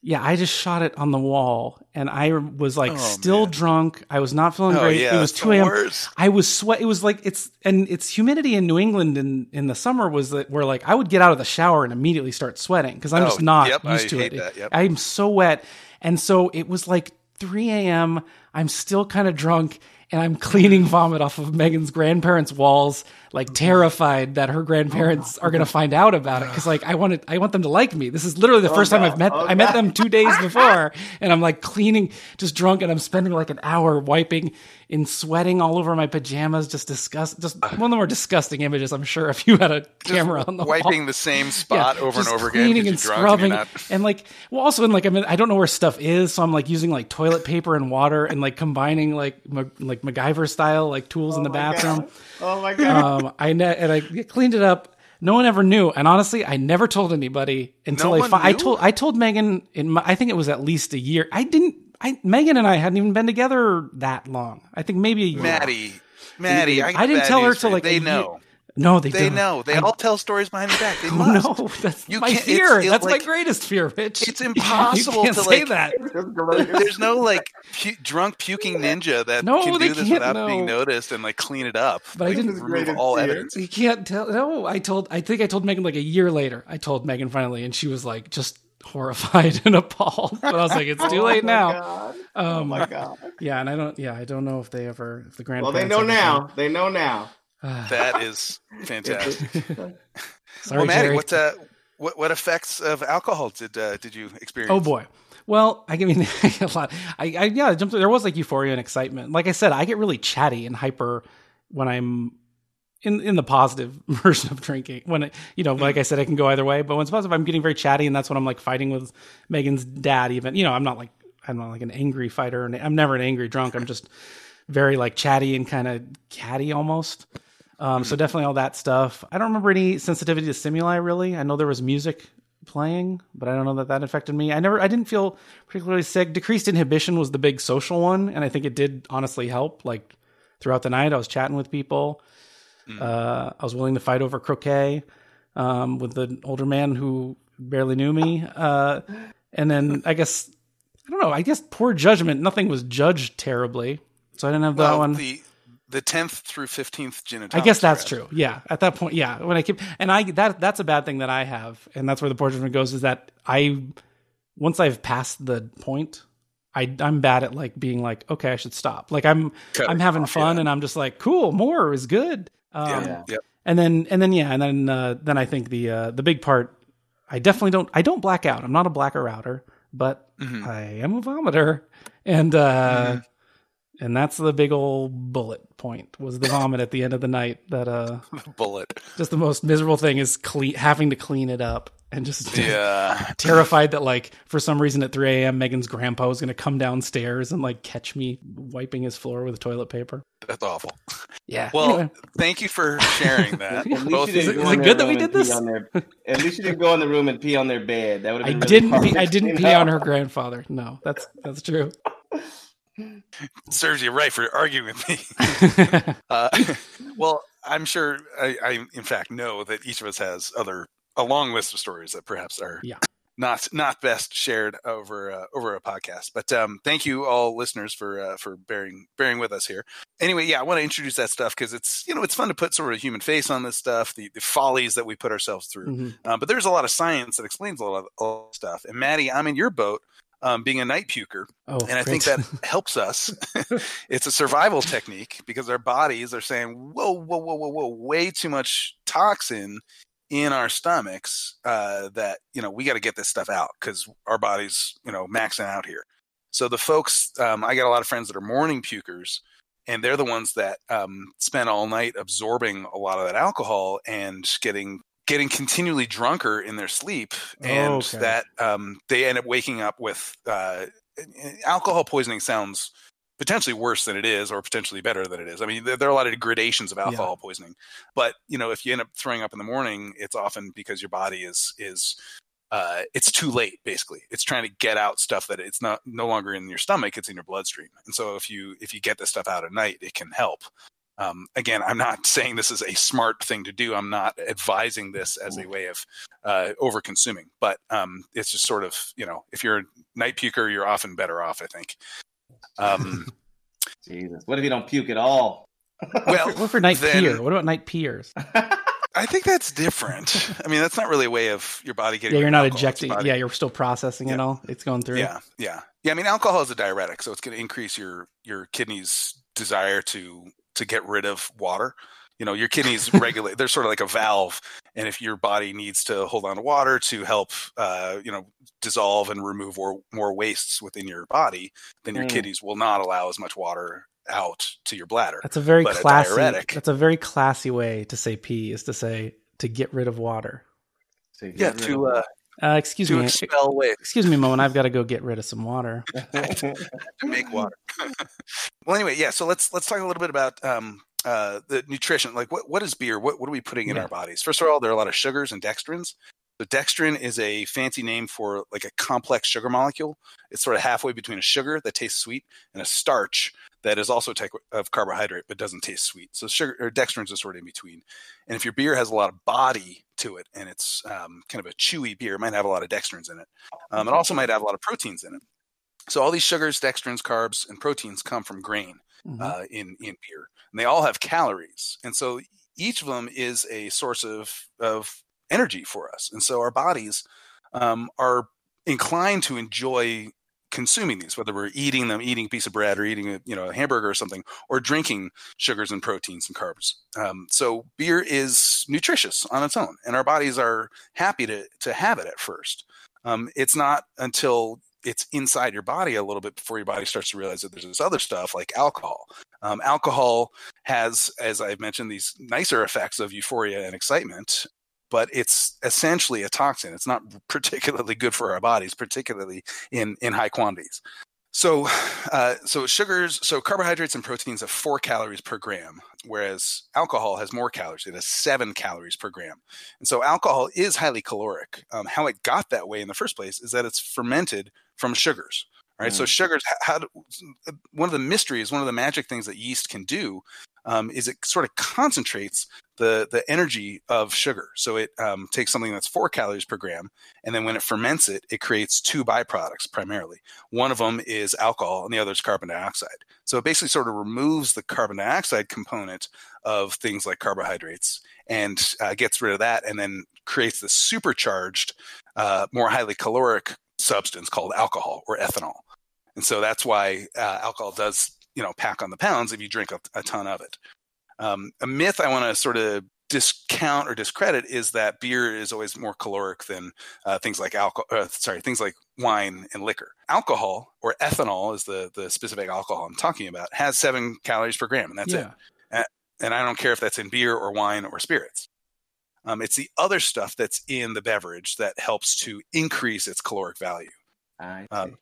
[SPEAKER 2] yeah, I just shot it on the wall, and I was like
[SPEAKER 1] Oh,
[SPEAKER 2] still
[SPEAKER 1] man.
[SPEAKER 2] drunk. I was not feeling
[SPEAKER 1] Oh,
[SPEAKER 2] great.
[SPEAKER 1] yeah,
[SPEAKER 2] it was two a.m. I was sweat. It was like it's and it's humidity in New England in in the summer was that where like I would get out of the shower and immediately start sweating because I'm
[SPEAKER 1] Oh,
[SPEAKER 2] just not
[SPEAKER 1] yep,
[SPEAKER 2] used
[SPEAKER 1] I
[SPEAKER 2] to it.
[SPEAKER 1] that, yep.
[SPEAKER 2] I'm so wet, and so it was like 3 a.m. I'm still kind of drunk. And I'm cleaning vomit off of Megan's grandparents' walls, like terrified that her grandparents are going (laughs) to find out about it. Because like I wanted, I want them to like me. This is literally the first time. I've met.
[SPEAKER 3] Oh,
[SPEAKER 2] I met them two days before, and I'm like cleaning, just drunk, and I'm spending like an hour wiping and sweating all over my pajamas. Just disgust, just (sighs) one of the more disgusting images. I'm sure if you had a camera on the wall
[SPEAKER 1] Wiping the same (laughs) spot over and
[SPEAKER 2] just
[SPEAKER 1] over again.
[SPEAKER 2] cleaning and
[SPEAKER 1] and
[SPEAKER 2] scrubbing,
[SPEAKER 1] not-
[SPEAKER 2] and like, well, also in like, I mean, I don't know where stuff is, so I'm like using like toilet paper and water and like combining like Ma- like MacGyver style like tools in the
[SPEAKER 3] Oh
[SPEAKER 2] bathroom.
[SPEAKER 3] God. (laughs) Oh my god.
[SPEAKER 2] Um, I ne- and I cleaned it up. No one ever knew, and honestly, I never told anybody until
[SPEAKER 1] No
[SPEAKER 2] I. Fi- I told I told Megan. In my, I think it was at least a year. I didn't. I Megan and I hadn't even been together that long. I think maybe a year.
[SPEAKER 1] Maddie, Maddie, I,
[SPEAKER 2] I didn't tell her till like
[SPEAKER 1] they
[SPEAKER 2] year-
[SPEAKER 1] know.
[SPEAKER 2] No, they,
[SPEAKER 1] They
[SPEAKER 2] don't.
[SPEAKER 1] know. They
[SPEAKER 2] I-
[SPEAKER 1] all tell stories behind the back. They (laughs)
[SPEAKER 2] Oh,
[SPEAKER 1] must.
[SPEAKER 2] no, that's
[SPEAKER 1] You
[SPEAKER 2] my
[SPEAKER 1] can't- it's-
[SPEAKER 2] fear.
[SPEAKER 1] it,
[SPEAKER 2] that's
[SPEAKER 1] like-
[SPEAKER 2] my greatest fear, Rich.
[SPEAKER 1] It's impossible (laughs)
[SPEAKER 2] you can't
[SPEAKER 1] to
[SPEAKER 2] say
[SPEAKER 1] like.
[SPEAKER 2] that. (laughs)
[SPEAKER 1] There's no like pu- drunk puking ninja that
[SPEAKER 2] No,
[SPEAKER 1] can do this
[SPEAKER 2] can't,
[SPEAKER 1] without being noticed and like clean it up.
[SPEAKER 2] But I didn't-
[SPEAKER 1] remove all
[SPEAKER 3] fear.
[SPEAKER 1] evidence.
[SPEAKER 2] You can't tell. No, I told. I think I told Megan like a year later. I told Megan finally, and she was like just horrified and appalled. But I was like, it's too
[SPEAKER 3] Oh
[SPEAKER 2] late now.
[SPEAKER 3] God. Oh
[SPEAKER 2] Um,
[SPEAKER 3] my god.
[SPEAKER 2] Yeah, and I don't. Yeah, I don't know if they ever. If the
[SPEAKER 3] Well, they know
[SPEAKER 2] ever
[SPEAKER 3] now. They know now.
[SPEAKER 2] Came.
[SPEAKER 1] That (sighs) is fantastic. (laughs)
[SPEAKER 2] Sorry,
[SPEAKER 1] well, Maddie,
[SPEAKER 2] Jerry.
[SPEAKER 1] what, uh, what what effects of alcohol did uh, did you experience?
[SPEAKER 2] Oh boy. Well, I mean, (laughs) a lot. I, I yeah, I jumped. There was like euphoria and excitement. Like I said, I get really chatty and hyper when I'm in in the positive (laughs) version of drinking. When it, you know, like I said, I can go either way. But when it's positive, I'm getting very chatty, and that's when I'm like fighting with Megan's dad. Even you know, I'm not like I'm not like an angry fighter, and I'm never an angry drunk. I'm just very like chatty and kind of catty almost. Um, so definitely all that stuff. I don't remember any sensitivity to stimuli really. I know there was music playing, but I don't know that that affected me. I never, I didn't feel particularly sick. Decreased inhibition was the big social one, and I think it did honestly help. Like throughout the night, I was chatting with people. Uh, I was willing to fight over croquet um, with an older man who barely knew me. Uh, and then (laughs) I guess I don't know. I guess poor judgment. Nothing was judged terribly, so I didn't have that one.
[SPEAKER 1] the the tenth through fifteenth and
[SPEAKER 2] I guess that's true. Yeah, at that point, yeah. When I keep and I that that's a bad thing that I have, and that's where the judgment goes. Is that I once I've passed the point, I I'm bad at like being like, okay, I should stop. Like I'm
[SPEAKER 1] Cut
[SPEAKER 2] I'm having
[SPEAKER 1] off,
[SPEAKER 2] fun,
[SPEAKER 1] yeah.
[SPEAKER 2] and I'm just like, cool, more is good. Um,
[SPEAKER 1] Yeah,
[SPEAKER 3] Yeah.
[SPEAKER 2] and then and then yeah, and then uh, then I think the uh, the big part, I definitely don't I don't black out. I'm not a blacker outer, but
[SPEAKER 1] Mhm.
[SPEAKER 2] I am a vomiter, and uh,
[SPEAKER 1] Mm-hmm.
[SPEAKER 2] And that's the big old bullet point was the vomit at the end of the night. That uh, (laughs)
[SPEAKER 1] Bullet.
[SPEAKER 2] just the most miserable thing is clean having to clean it up and just (laughs)
[SPEAKER 1] Yeah.
[SPEAKER 2] terrified that like for some reason at 3 a.m. Megan's grandpa was going to come downstairs and like catch me wiping his floor with toilet paper.
[SPEAKER 1] That's awful.
[SPEAKER 2] Yeah.
[SPEAKER 1] Well,
[SPEAKER 2] Anyway.
[SPEAKER 1] thank you for sharing that. (laughs)
[SPEAKER 3] At least
[SPEAKER 1] Both
[SPEAKER 3] didn't
[SPEAKER 2] Is it-
[SPEAKER 3] go in
[SPEAKER 2] it good that we did this?
[SPEAKER 3] their- at least you didn't go in the room and pee on their bed. That would
[SPEAKER 2] I
[SPEAKER 3] have been really
[SPEAKER 2] didn't pee, I didn't pee on her grandfather. No, that's that's true. (laughs)
[SPEAKER 1] serves you right for arguing with me. (laughs) Uh, (laughs) well, I'm sure I, I, in fact, know that each of us has other a long list of stories that perhaps are
[SPEAKER 2] Yeah.
[SPEAKER 1] not not best shared over uh, over a podcast. But um, thank you all listeners for uh, for bearing bearing with us here. Anyway, yeah, I want to introduce that stuff because it's you know it's fun to put sort of a human face on this stuff, the, the follies that we put ourselves through.
[SPEAKER 2] Mhm.
[SPEAKER 1] Um, but there's a lot of science that explains a lot of, a lot of stuff. And Maddie, I'm in your boat, um, being a night puker
[SPEAKER 2] Oh,
[SPEAKER 1] and I think that (laughs) helps us. (laughs) it's a survival technique because our bodies are saying, "Whoa, whoa, whoa, whoa, whoa! Way too much toxin in our stomachs. Uh, that you know we got to get this stuff out because our bodies, you know, maxing out here." So the folks, um, I got a lot of friends that are morning pukers, and they're the ones that um, spend all night absorbing a lot of that alcohol and getting getting continually drunker in their sleep and
[SPEAKER 2] Okay.
[SPEAKER 1] that um, they end up waking up with uh, alcohol poisoning sounds potentially worse than it is or potentially better than it is. I mean there, there are a lot of gradations of alcohol poisoning but you know if you end up throwing up in the morning it's often because your body is is uh, it's too late basically. It's trying to get out stuff that it's not no longer in your stomach it's in your bloodstream. And so if you if you get this stuff out at night it can help um, again i'm not (laughs) saying this is a smart thing to do i'm not advising this as a way of uh, over consuming but um, it's just sort of you know if you're a night puker you're often better off i think um, (laughs)
[SPEAKER 3] Jesus, what if you don't puke at all?
[SPEAKER 1] well
[SPEAKER 2] what for night
[SPEAKER 1] then-
[SPEAKER 2] peer? What about night peers? (laughs)
[SPEAKER 1] i think that's different i mean that's not really a way of your body getting
[SPEAKER 2] Yeah, you're not
[SPEAKER 1] of alcohol.
[SPEAKER 2] Ejecting. Yeah, you're still processing it all. It's going through.
[SPEAKER 1] Yeah, yeah, yeah. I mean, alcohol is a diuretic, so it's going to increase your your kidneys' desire to to get rid of water. You know, your (laughs) kidneys regulate. They're sort of like a valve, and if your body needs to hold on to water to help, uh, you know, dissolve and remove more more wastes within your body, then your
[SPEAKER 3] Mm.
[SPEAKER 1] kidneys will not allow as much water out to your bladder.
[SPEAKER 2] That's a very
[SPEAKER 1] But a
[SPEAKER 2] classy.
[SPEAKER 1] diuretic.
[SPEAKER 2] That's a very classy way to say pee is to say to get rid of water.
[SPEAKER 3] So
[SPEAKER 1] Yeah, to
[SPEAKER 3] of
[SPEAKER 1] uh,
[SPEAKER 2] Uh, excuse
[SPEAKER 1] to
[SPEAKER 2] me.
[SPEAKER 1] expel waste.
[SPEAKER 2] Excuse me a moment. I've got to go get rid of some water. (laughs)
[SPEAKER 1] to make water. (laughs) well, anyway, yeah. So let's let's talk a little bit about um, uh, the nutrition. Like, what what is beer? What what are we putting in
[SPEAKER 2] Yeah.
[SPEAKER 1] our bodies? First of all, there are a lot of sugars and dextrins. So dextrin is a fancy name for like a complex sugar molecule. It's sort of halfway between a sugar that tastes sweet and a starch that is also a type of carbohydrate but doesn't taste sweet. So sugar or dextrin is sort of in between. And if your beer has a lot of body to it and it's um, kind of a chewy beer, it might have a lot of dextrins in it. Um, it also might have a lot of proteins in it. So all these sugars, dextrins, carbs, and proteins come from grain
[SPEAKER 2] Mhm.
[SPEAKER 1] uh, in in beer, and they all have calories, and so each of them is a source of of energy for us, and so our bodies um, are inclined to enjoy consuming these, whether we're eating them, eating a piece of bread, or eating a you know a hamburger or something, or drinking sugars and proteins and carbs. Um, so beer is nutritious on its own, and our bodies are happy to to have it at first. Um, it's not until it's inside your body a little bit before your body starts to realize that there's this other stuff like alcohol. Um, alcohol has, as I've mentioned, these nicer effects of euphoria and excitement, but it's essentially a toxin. It's not (laughs) particularly good for our bodies, particularly in in high quantities. So, uh, so sugars, so carbohydrates and proteins have four calories per gram, whereas alcohol has more calories. It has seven calories per gram. And so, alcohol is highly caloric. Um, how it got that way in the first place is that it's fermented from sugars. Right. So,
[SPEAKER 3] Mm.
[SPEAKER 1] sugars, how, do- one of the mysteries, one of the magic things that yeast can do um, is it sort of concentrates the the energy of sugar. So it um, takes something that's four calories per gram, and then when it ferments it, it creates two byproducts primarily. One of them is alcohol, and the other is carbon dioxide. So it basically sort of removes the carbon dioxide component of things like carbohydrates and uh, gets rid of that, and then creates the supercharged, uh, more highly caloric substance called alcohol or ethanol. And so that's why uh, alcohol does, you know, pack on the pounds if you drink a, a ton of it. Um, a myth I want to sort of discount or discredit is that beer is always more caloric than uh, things like alcohol. Uh, sorry, things like wine and liquor. Alcohol or ethanol is the the specific alcohol I'm talking about has seven calories per gram, and that's it and I don't care if that's in beer or wine or spirits. Um, it's the other stuff that's in the beverage that helps to increase its caloric value.
[SPEAKER 3] I
[SPEAKER 1] Um.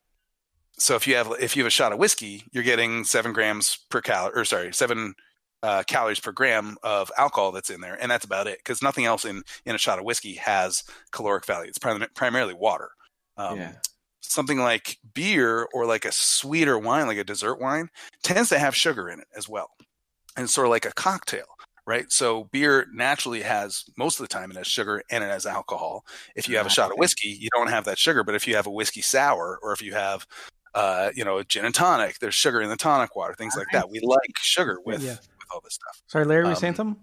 [SPEAKER 1] So if you have if you have a shot of whiskey, you're getting seven grams per cal or sorry seven uh, calories per gram of alcohol that's in there, and that's about it because nothing else in in a shot of whiskey has caloric value. It's prim- primarily water. Um,
[SPEAKER 3] yeah.
[SPEAKER 1] Something like beer or like a sweeter wine, like a dessert wine, tends to have sugar in it as well, and sort of like a cocktail. Right, so beer naturally has most of the time it has sugar and it has alcohol. If you have a shot of whiskey, you don't have that sugar. But if you have a whiskey sour, or if you have uh, you know, a gin and tonic. There's sugar in the tonic water, things like that. We like sugar with
[SPEAKER 2] Yeah.
[SPEAKER 1] With all this stuff.
[SPEAKER 2] Sorry, Larry, were you
[SPEAKER 1] Um,
[SPEAKER 2] saying something?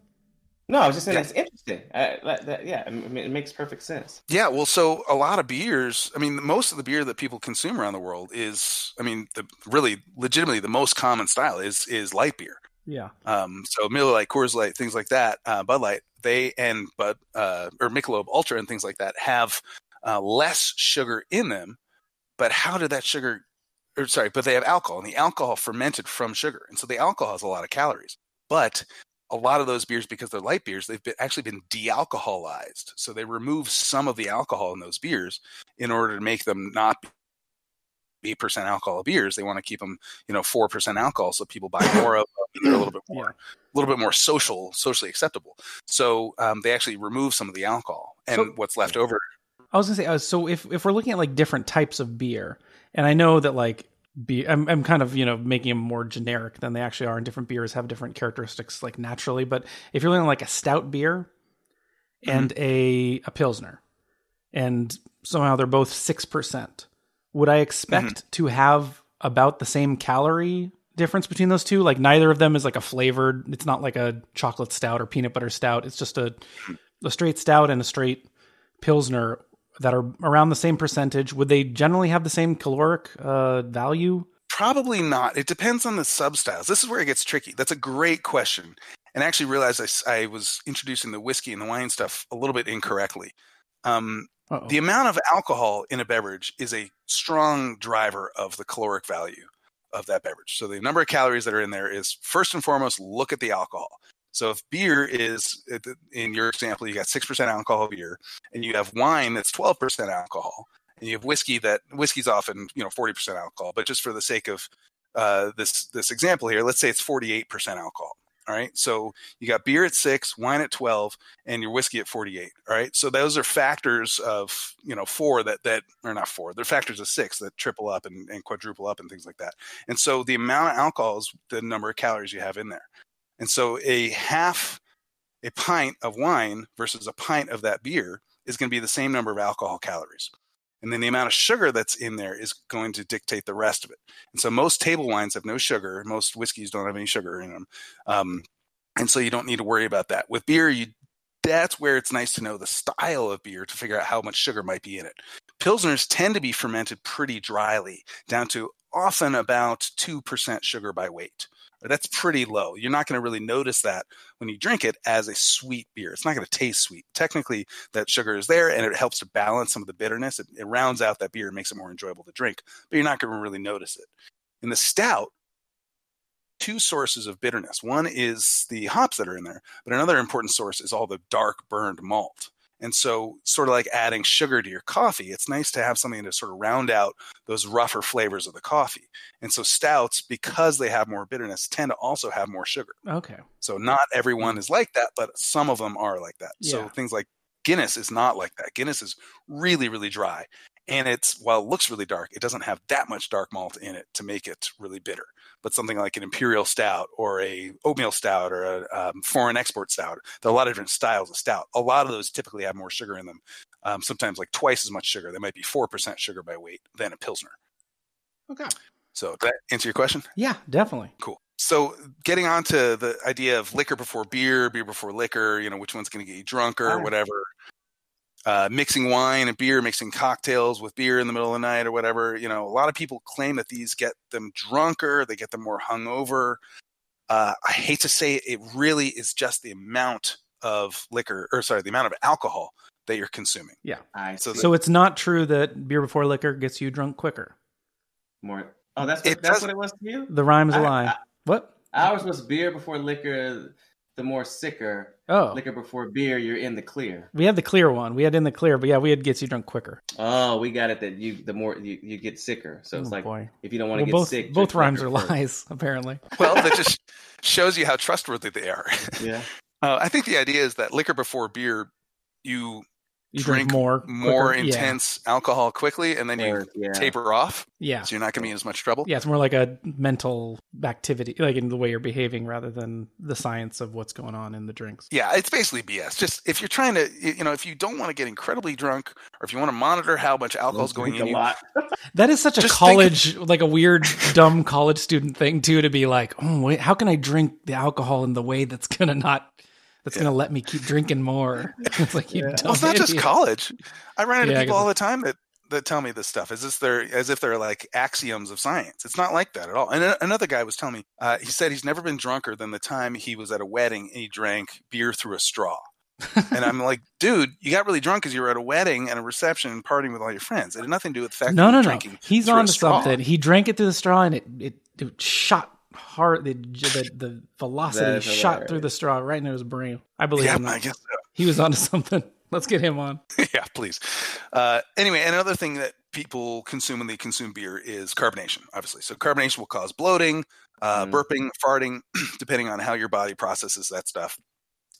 [SPEAKER 3] No, I was just saying
[SPEAKER 1] Yeah.
[SPEAKER 3] that's interesting. Uh, that, that, yeah, I mean, it makes perfect sense.
[SPEAKER 1] Yeah, well, so a lot of beers. I mean, most of the beer that people consume around the world is, I mean, the really legitimately the most common style is is light beer.
[SPEAKER 2] Yeah.
[SPEAKER 1] Um, so Miller Lite, Coors Light, things like that, uh, Bud Light, they and Bud uh, or Michelob Ultra and things like that have uh, less sugar in them. But how did that sugar? Or sorry, but they have alcohol, and the alcohol fermented from sugar, and so the alcohol has a lot of calories. But a lot of those beers, because they're light beers, they've been, actually been de-alcoholized. So they remove some of the alcohol in those beers in order to make them not eight percent alcohol beers. They want to keep them, you know, four percent alcohol, so people buy more of them. They're a little bit (clears throat) more, a little bit more social, socially acceptable. So um, they actually remove some of the alcohol, and
[SPEAKER 2] So-
[SPEAKER 1] what's left over.
[SPEAKER 2] I was gonna say, uh, so if if we're looking at like different types of beer, and I know that like beer, I'm I'm kind of you know making them more generic than they actually are, and different beers have different characteristics like naturally. But if you're looking at like a stout beer mm-hmm. and a a pilsner, and somehow they're both six percent, would I expect mm-hmm. to have about the same calorie difference between those two? Like neither of them is like a flavored. It's not like a chocolate stout or peanut butter stout. It's just a mm-hmm. a straight stout and a straight pilsner that are around the same percentage would they generally have the same caloric uh, value
[SPEAKER 1] Probably not. It depends on the substyles. This is where it gets tricky. That's a great question. And I actually realized I was introducing the whiskey and the wine stuff a little bit incorrectly. Um, the amount of alcohol in a beverage is a strong driver of the caloric value of that beverage. So the number of calories that are in there is first and foremost look at the alcohol. So if beer is in your example, you got six percent alcohol beer, and you have wine that's twelve percent alcohol, and you have whiskey that whiskey's often you know forty percent alcohol. But just for the sake of uh, this this example here, let's say it's forty eight percent alcohol. All right. So you got beer at six, wine at 12, and your whiskey at 48. All right. So those are factors of, you know, four that, that are not four, they're factors of six that triple up and, and quadruple up and things like that. And so the amount of alcohol is the number of calories you have in there. And so a half, a pint of wine versus a pint of that beer is going to be the same number of alcohol calories. And then the amount of sugar that's in there is going to dictate the rest of it. And so most table wines have no sugar. Most whiskeys don't have any sugar in them. Um, and so you don't need to worry about that. With beer, you that's where it's nice to know the style of beer to figure out how much sugar might be in it. Pilsners tend to be fermented pretty dryly, down to often about 2% sugar by weight. That's pretty low. You're not going to really notice that when you drink it as a sweet beer. It's not going to taste sweet. Technically, that sugar is there and it helps to balance some of the bitterness. It, it rounds out that beer and makes it more enjoyable to drink, but you're not going to really notice it. In the stout, two sources of bitterness. One is the hops that are in there, but another important source is all the dark burned malt. And so, sort of like adding sugar to your coffee, it's nice to have something to sort of round out those rougher flavors of the coffee. And so, stouts, because they have more bitterness, tend to also have more sugar.
[SPEAKER 2] Okay.
[SPEAKER 1] So, not everyone is like that, but some of them are like that.
[SPEAKER 2] Yeah.
[SPEAKER 1] So, things like Guinness is not like that. Guinness is really, really dry. And it's, while it looks really dark, it doesn't have that much dark malt in it to make it really bitter. But something like an imperial stout or a oatmeal stout or a um, foreign export stout, there are a lot of different styles of stout. A lot of those typically have more sugar in them. Um, sometimes like twice as much sugar. They might be 4% sugar by weight than a Pilsner.
[SPEAKER 2] Okay.
[SPEAKER 1] So, does that answer your question?
[SPEAKER 2] Yeah, definitely.
[SPEAKER 1] Cool. So getting on to the idea of liquor before beer, beer before liquor, you know, which one's going to get you drunker,
[SPEAKER 3] Alright.
[SPEAKER 1] whatever. Uh, mixing wine and beer, mixing cocktails with beer in the middle of the night or whatever. You know, a lot of people claim that these get them drunker, they get them more hungover. Uh, I hate to say it, it really is just the amount of liquor, or sorry, the amount of alcohol that you're consuming.
[SPEAKER 3] I
[SPEAKER 1] So
[SPEAKER 3] see.
[SPEAKER 2] So it's not true that beer before liquor gets you drunk quicker.
[SPEAKER 3] more. Oh, that's
[SPEAKER 1] It
[SPEAKER 3] what, that's what it was to you.
[SPEAKER 2] The rhyme's a
[SPEAKER 3] I-
[SPEAKER 2] lie.
[SPEAKER 3] I-
[SPEAKER 2] what?
[SPEAKER 3] Ours was beer before liquor. The more sicker
[SPEAKER 2] Oh,
[SPEAKER 3] liquor before beer, you're in the clear.
[SPEAKER 2] we had the clear one. We had in the clear, but yeah, we had gets you drunk quicker.
[SPEAKER 3] Oh, we got it. That you the more you, you get sicker. So it's
[SPEAKER 2] oh,
[SPEAKER 3] like
[SPEAKER 2] boy.
[SPEAKER 3] if you don't want
[SPEAKER 2] Well,
[SPEAKER 3] to get
[SPEAKER 2] both
[SPEAKER 3] sick,
[SPEAKER 2] both
[SPEAKER 3] drink
[SPEAKER 2] rhymes are
[SPEAKER 3] liquor first.
[SPEAKER 2] lies, (laughs) apparently.
[SPEAKER 1] Well, that just shows you how trustworthy they are.
[SPEAKER 3] Yeah. (laughs)
[SPEAKER 1] Uh, I think the idea is that liquor before beer, you
[SPEAKER 2] You drink,
[SPEAKER 1] Drink
[SPEAKER 2] more,
[SPEAKER 1] more
[SPEAKER 2] quicker. Yeah.
[SPEAKER 1] intense alcohol quickly and then you
[SPEAKER 3] Or- yeah.
[SPEAKER 1] taper off
[SPEAKER 2] Yeah.
[SPEAKER 1] so you're not going to be in as much trouble
[SPEAKER 2] Yeah, it's more like a mental activity, like in the way you're behaving, rather than the science of what's going on in the drinks.
[SPEAKER 1] yeah it's basically bs just if you're trying to you know if you don't want to get incredibly drunk or if you want to monitor how much alcohol is going in
[SPEAKER 3] a
[SPEAKER 1] you
[SPEAKER 3] lot. (laughs)
[SPEAKER 2] That is such a
[SPEAKER 1] Just think-
[SPEAKER 2] college, like a weird, dumb college student thing too, to be like, oh wait, how can I drink the alcohol in the way that's gonna not, that's gonna let me keep drinking more? (laughs) (laughs) It's like you
[SPEAKER 3] Yeah.
[SPEAKER 2] dumb
[SPEAKER 1] well it's not just
[SPEAKER 2] idiot.
[SPEAKER 1] college i run into
[SPEAKER 2] Yeah,
[SPEAKER 1] people all the time that that tell me this stuff as if they're as if they're like axioms of science it's not like that at all and a- another guy was telling me uh, he said he's never been drunker than the time he was at a wedding and he drank beer through a straw and I'm like, (laughs) dude, you got really drunk because you were at a wedding and a reception and partying with all your friends. It had nothing to do with the fact
[SPEAKER 2] No,
[SPEAKER 1] that
[SPEAKER 2] no, no.
[SPEAKER 1] drinking.
[SPEAKER 2] He's
[SPEAKER 1] through
[SPEAKER 2] on to something. He drank it through the straw, and it it, it shot hard. The, the the velocity shot through the straw right into his brain. I believe
[SPEAKER 1] Yeah,
[SPEAKER 2] him.
[SPEAKER 1] I guess
[SPEAKER 2] He was onto (laughs) something. Let's get him on. (laughs)
[SPEAKER 1] yeah, please. Uh, anyway, another thing that people consume when they consume beer is carbonation, obviously. So carbonation will cause bloating, uh,
[SPEAKER 3] Mm.
[SPEAKER 1] burping, farting, (clears throat) depending on how your body processes that stuff.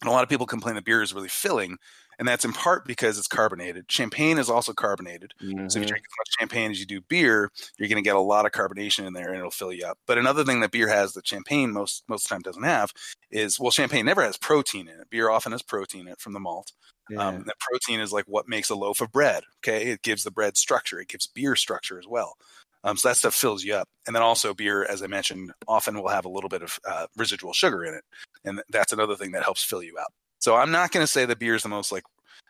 [SPEAKER 1] And a lot of people complain that beer is really filling, and that's in part because it's carbonated. Champagne is also carbonated. So if you
[SPEAKER 3] Mhm.
[SPEAKER 1] drink as much champagne as you do beer, you're going to get a lot of carbonation in there, and it'll fill you up. But another thing that beer has that champagne most most of the time doesn't have is well, champagne never has protein in it. Beer often has protein in it from the malt.
[SPEAKER 3] Yeah.
[SPEAKER 1] Um, that protein is like what makes a loaf of bread. Okay, it gives the bread structure. It gives beer structure as well. Um, so that stuff fills you up. And then also beer, as I mentioned, often will have a little bit of uh, residual sugar in it, and that's another thing that helps fill you up. So I'm not going to say the beer is the most like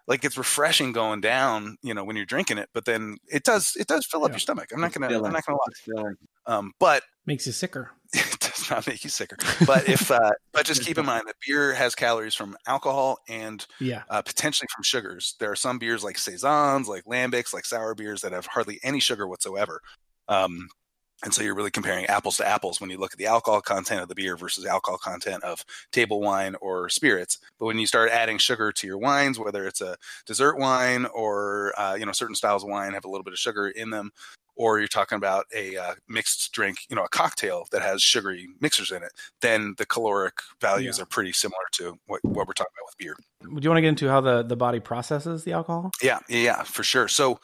[SPEAKER 1] like it's refreshing going down, you know, when you're drinking it, but then it does it does fill up
[SPEAKER 2] Yeah.
[SPEAKER 1] your stomach. I'm not gonna I'm not gonna lie. Um, but
[SPEAKER 2] Makes you sicker. (laughs)
[SPEAKER 1] it does not make you sicker. But if uh, but just keep in mind that beer has calories from alcohol and
[SPEAKER 2] Yeah.
[SPEAKER 1] uh, potentially from sugars. There are some beers like saisons, like lambics, like sour beers that have hardly any sugar whatsoever. Um, And so you're really comparing apples to apples when you look at the alcohol content of the beer versus alcohol content of table wine or spirits. But when you start adding sugar to your wines, whether it's a dessert wine or uh, you know certain styles of wine have a little bit of sugar in them, or you're talking about a uh, mixed drink, you know, a cocktail that has sugary mixers in it, then the caloric values
[SPEAKER 2] Yeah.
[SPEAKER 1] are pretty similar to what, what we're talking about with beer.
[SPEAKER 2] Do you want to get into how the, the body processes the alcohol?
[SPEAKER 1] Yeah, yeah, yeah, for sure. So,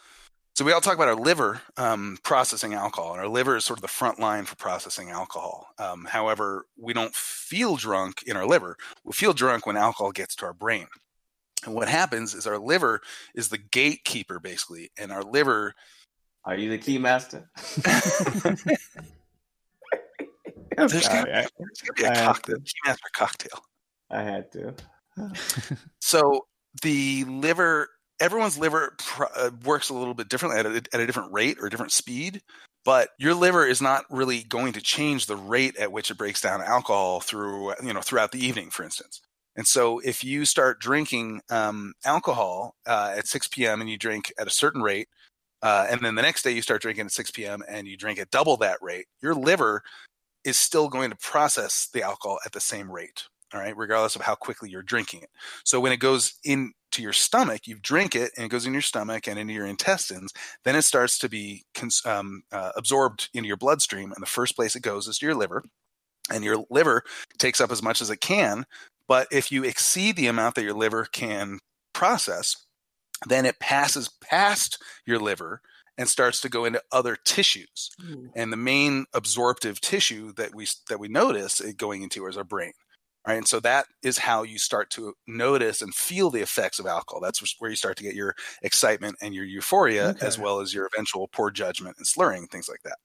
[SPEAKER 1] so we all talk about our liver um, processing alcohol, and our liver is sort of the front line for processing alcohol. Um, however, we don't feel drunk in our liver. We feel drunk when alcohol gets to our brain. And what happens is our liver is the gatekeeper, basically, and our liver.
[SPEAKER 3] Are you the key master? (laughs)
[SPEAKER 1] There's gonna,
[SPEAKER 3] I-
[SPEAKER 1] there's gonna be a
[SPEAKER 3] I have
[SPEAKER 1] cocktail, master cocktail.
[SPEAKER 3] I had to. (laughs)
[SPEAKER 1] So the liver, everyone's liver pr- uh, works a little bit differently at a, at a different rate or different speed. But your liver is not really going to change the rate at which it breaks down alcohol through, you know, throughout the evening, for instance. And so, if you start drinking um, alcohol uh, at 6 p.m. and you drink at a certain rate, uh, and then the next day you start drinking at 6 p.m. and you drink at double that rate, your liver is still going to process the alcohol at the same rate all right, regardless of how quickly you're drinking it. So when it goes into your stomach, you drink it and it goes in your stomach and into your intestines, then it starts to be cons- um, uh, absorbed into your bloodstream. And the first place it goes is to your liver. And your liver takes up as much as it can. But if you exceed the amount that your liver can process, then it passes past your liver and starts to go into other tissues. And the main absorptive tissue that we that we notice it going into is our brain. Right. And so that is how you start to notice and feel the effects of alcohol. That's where you start to get your excitement and your euphoria,
[SPEAKER 2] Okay.
[SPEAKER 1] as well as your eventual poor judgment and slurring, things like that.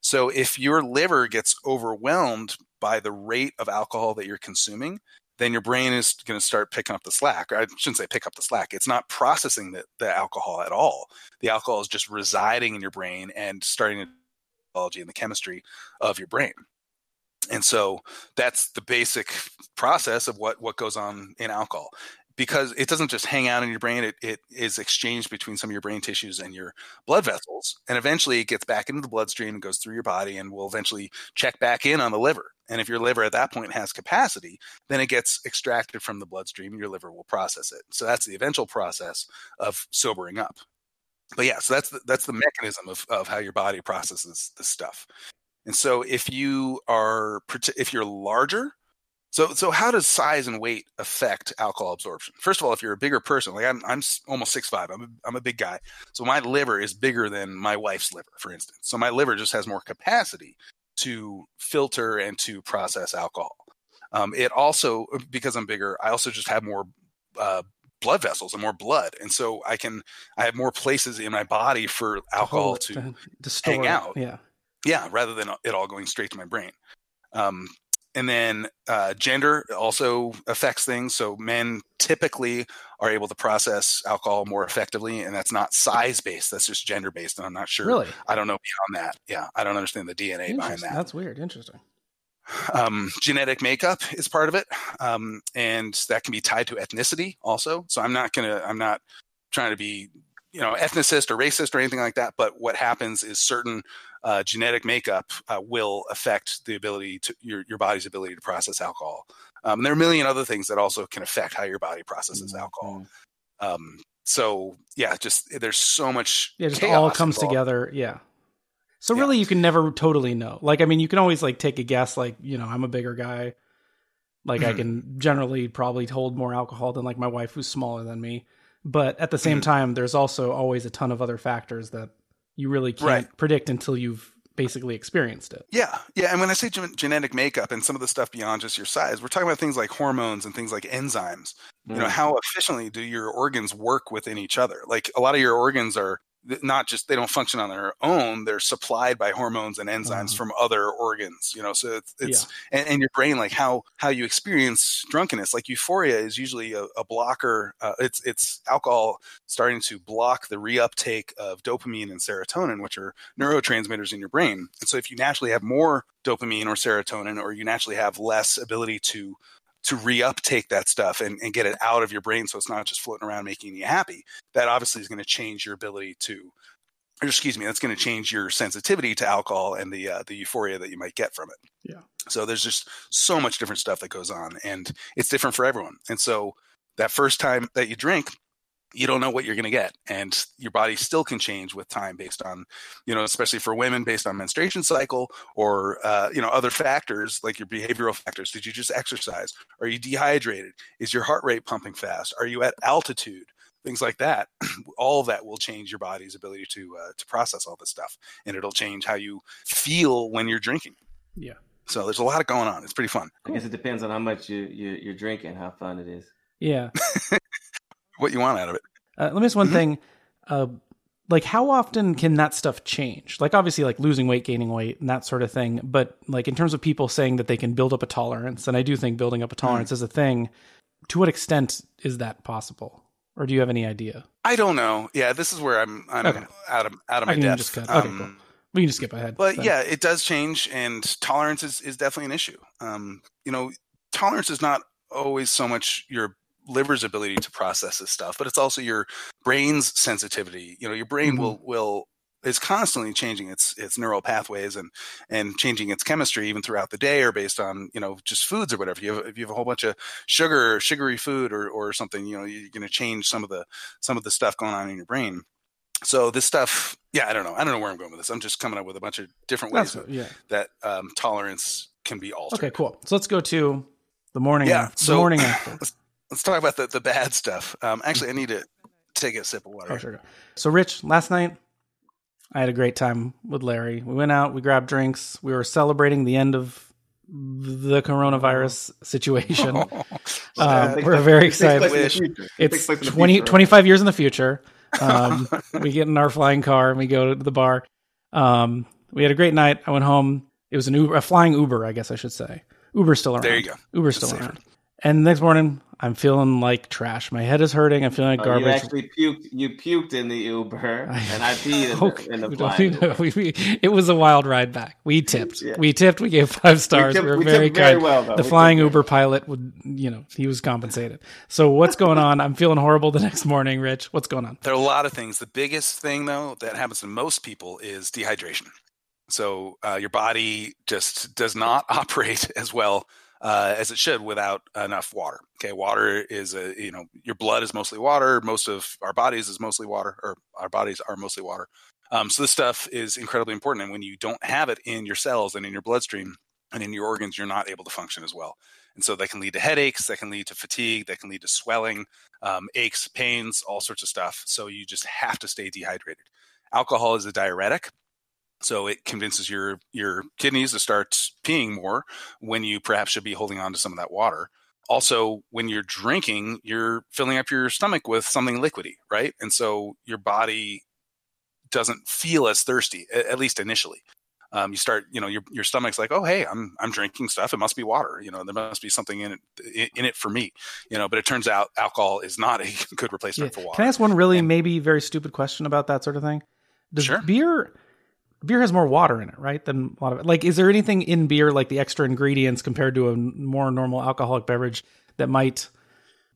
[SPEAKER 1] So if your liver gets overwhelmed by the rate of alcohol that you're consuming, then your brain is going to start picking up the slack. I shouldn't say pick up the slack. It's not processing the, the alcohol at all. The alcohol is just residing in your brain and starting to biology and the chemistry of your brain. And so that's the basic process of what, what goes on in alcohol. Because it doesn't just hang out in your brain, it, it is exchanged between some of your brain tissues and your blood vessels. And eventually it gets back into the bloodstream and goes through your body and will eventually check back in on the liver. And if your liver at that point has capacity, then it gets extracted from the bloodstream and your liver will process it. So that's the eventual process of sobering up. But yeah, so that's the, that's the mechanism of, of how your body processes this stuff. And so if you are if you're larger, so so how does size and weight affect alcohol absorption? First of all, if you're a bigger person, like I'm I'm almost six five, I'm a, I'm a big guy, so my liver is bigger than my wife's liver, for instance. So my liver just has more capacity to filter and to process alcohol. Um, it also because I'm bigger, I also just have more uh, blood vessels and more blood, and so I can I have more places in my body for alcohol to
[SPEAKER 2] to store
[SPEAKER 1] hang out.
[SPEAKER 2] Yeah.
[SPEAKER 1] Yeah rather than it all going straight to my brain um, and then uh, gender also affects things so men typically are able to process alcohol more effectively and that's not size based that's just gender based and i'm not sure
[SPEAKER 2] Really?
[SPEAKER 1] i don't know beyond that yeah i don't understand the dna behind that
[SPEAKER 2] That's weird. Interesting.
[SPEAKER 1] um, genetic makeup is part of it um, and that can be tied to ethnicity also so i'm not gonna i'm not trying to be you know ethnicist or racist or anything like that but what happens is certain uh, genetic makeup uh, will affect the ability to your, your body's ability to process alcohol um, and there are a million other things that also can affect how your body processes
[SPEAKER 3] Mm-hmm.
[SPEAKER 1] alcohol um, so yeah just there's so much
[SPEAKER 2] Yeah, just all comes
[SPEAKER 1] involved.
[SPEAKER 2] together. Yeah. So
[SPEAKER 1] Yeah.
[SPEAKER 2] really, you can never totally know. Like, I mean, you can always like take a guess. Like, you know, I'm a bigger guy. Like, I
[SPEAKER 1] Mhm.
[SPEAKER 2] can generally probably hold more alcohol than like my wife, who's smaller than me. But at the same
[SPEAKER 1] Mhm.
[SPEAKER 2] time, there's also always a ton of other factors that you really can't
[SPEAKER 1] Right.
[SPEAKER 2] predict until you've basically experienced it.
[SPEAKER 1] Yeah, yeah. And when I say gen- genetic makeup and some of the stuff beyond just your size, we're talking about things like hormones and things like enzymes. You know,
[SPEAKER 3] Mm.
[SPEAKER 1] how efficiently do your organs work within each other? Like a lot of your organs are th- not just they don't function on their own; they're supplied by hormones and enzymes
[SPEAKER 2] Mhm.
[SPEAKER 1] from other organs. You know, so it's, it's and, and your brain, like how how you experience drunkenness, like euphoria is usually a, a blocker. Uh, it's it's alcohol starting to block the reuptake of dopamine and serotonin, which are neurotransmitters in your brain. And so if you naturally have more dopamine or serotonin, or you naturally have less ability to to reuptake that stuff and, and get it out of your brain so it's not just floating around making you happy, that obviously is going to change your ability to or excuse me, that's going to change your sensitivity to alcohol and the uh, the euphoria that you might get from it.
[SPEAKER 2] Yeah.
[SPEAKER 1] So there's just so much different stuff that goes on, and it's different for everyone. And so that first time that you drink, you don't know what you're going to get and your body still can change with time based on you know especially for women based on menstruation cycle or uh, you know other factors like your behavioral factors. Did you just exercise? Are you dehydrated? Is your heart rate pumping fast? Are you at altitude? Things like that. (clears throat) All of that will change your body's ability to uh, to process all this stuff and it'll change how you feel when you're drinking.
[SPEAKER 2] Yeah.
[SPEAKER 1] so there's a lot of going on. It's pretty fun.
[SPEAKER 3] I guess it depends on how much you, you you're drinking, how fun it is.
[SPEAKER 2] Yeah. (laughs)
[SPEAKER 1] what you want out of it
[SPEAKER 2] Uh, let me ask one
[SPEAKER 1] Mhm.
[SPEAKER 2] thing. Uh, like, how often can that stuff change? Like, obviously, like losing weight, gaining weight, and that sort of thing. But like in terms of people saying that they can build up a tolerance, and I do think building up a tolerance is a thing. To what extent is that possible, or do you have any idea?
[SPEAKER 1] i don't know yeah this is where i'm i'm
[SPEAKER 2] Okay.
[SPEAKER 1] out of out of
[SPEAKER 2] I
[SPEAKER 1] my
[SPEAKER 2] can
[SPEAKER 1] depth
[SPEAKER 2] just cut- okay,
[SPEAKER 1] Um,
[SPEAKER 2] cool. We can just skip ahead.
[SPEAKER 1] But
[SPEAKER 2] then.
[SPEAKER 1] yeah, it does change, and tolerance is, is definitely an issue. Um, you know, tolerance is not always so much your liver's ability to process this stuff, but it's also your brain's sensitivity. You know, your brain
[SPEAKER 2] Mhm.
[SPEAKER 1] will will is constantly changing its its neural pathways and and changing its chemistry even throughout the day or based on you know just foods or whatever. If you have, if you have a whole bunch of sugar, or sugary food or or something, you know, you're going to change some of the some of the stuff going on in your brain. So this stuff, yeah, I don't know. I don't know where I'm going with this. I'm just coming up with a bunch of different ways that,
[SPEAKER 2] yeah.
[SPEAKER 1] that um, tolerance can be altered.
[SPEAKER 2] Okay, cool. So let's go to the morning.
[SPEAKER 1] Yeah,
[SPEAKER 2] the
[SPEAKER 1] so-
[SPEAKER 2] morning (laughs) after.
[SPEAKER 1] Let's, let's talk about the, the bad stuff. Um, actually, I need to take a sip of water.
[SPEAKER 2] Oh, sure. So, Rich, last night I had a great time with Larry. We went out, we grabbed drinks, we were celebrating the end of the coronavirus (laughs) situation. (laughs) Uh,
[SPEAKER 3] Takes
[SPEAKER 2] we're very excited.
[SPEAKER 3] in. It takes
[SPEAKER 2] It's
[SPEAKER 3] place
[SPEAKER 2] 20,
[SPEAKER 3] future,
[SPEAKER 2] 25 years in the future. Um, (laughs) we get in our flying car and we go to the bar. Um, we had a great night. I went home. It was an Uber, a flying Uber, I guess I should say. Uber's still around.
[SPEAKER 1] There you go.
[SPEAKER 2] Uber's
[SPEAKER 1] That's
[SPEAKER 2] still
[SPEAKER 1] safer.
[SPEAKER 2] around. And the next morning, I'm feeling like trash. My head is hurting. I'm feeling like
[SPEAKER 3] Oh, you
[SPEAKER 2] garbage.
[SPEAKER 3] actually puked. You puked in the Uber, and I peed in (laughs)
[SPEAKER 2] Okay,
[SPEAKER 3] the, in the
[SPEAKER 2] we
[SPEAKER 3] flying Uber.
[SPEAKER 2] we- we- it was a wild ride back. We tipped.
[SPEAKER 3] Yeah.
[SPEAKER 2] We tipped. We gave five stars. We,
[SPEAKER 3] tipped-
[SPEAKER 2] were
[SPEAKER 3] we
[SPEAKER 2] very
[SPEAKER 3] tipped very
[SPEAKER 2] kind.
[SPEAKER 3] well, though.
[SPEAKER 2] the
[SPEAKER 3] We
[SPEAKER 2] flying
[SPEAKER 3] tipped
[SPEAKER 2] Uber pilot would, you know, he was compensated. So what's going on? I'm feeling horrible the next morning. Rich, what's going on?
[SPEAKER 1] There are a lot of things. The biggest thing, though, that happens to most people is dehydration. So uh, your body just does not (laughs) operate as well uh, as it should without enough water. Okay, water is a you know your blood is mostly water. Most of our bodies is mostly water, or our bodies are mostly water. Um, so this stuff is incredibly important, and when you don't have it in your cells and in your bloodstream and in your organs, you're not able to function as well. And so that can lead to headaches, that can lead to fatigue, that can lead to swelling, um, aches, pains, all sorts of stuff. So you just have to stay dehydrated. Alcohol is a diuretic, so it convinces your your kidneys to start peeing more when you perhaps should be holding on to some of that water. Also, when you're drinking, you're filling up your stomach with something liquidy, right? And so your body doesn't feel as thirsty, at least initially. Um, you start, you know, your your stomach's like, oh, hey, I'm I'm drinking stuff. It must be water. You know, there must be something in it in it for me. You know, but it turns out alcohol is not a (laughs) good
[SPEAKER 2] Yeah.
[SPEAKER 1] replacement for water.
[SPEAKER 2] Can I ask one really
[SPEAKER 1] And-
[SPEAKER 2] maybe very stupid question about that sort of thing? Does
[SPEAKER 1] Sure.
[SPEAKER 2] beer beer has more water in it, right? Than a lot of it. Like, is there anything in beer like the extra ingredients compared to a more normal alcoholic beverage that might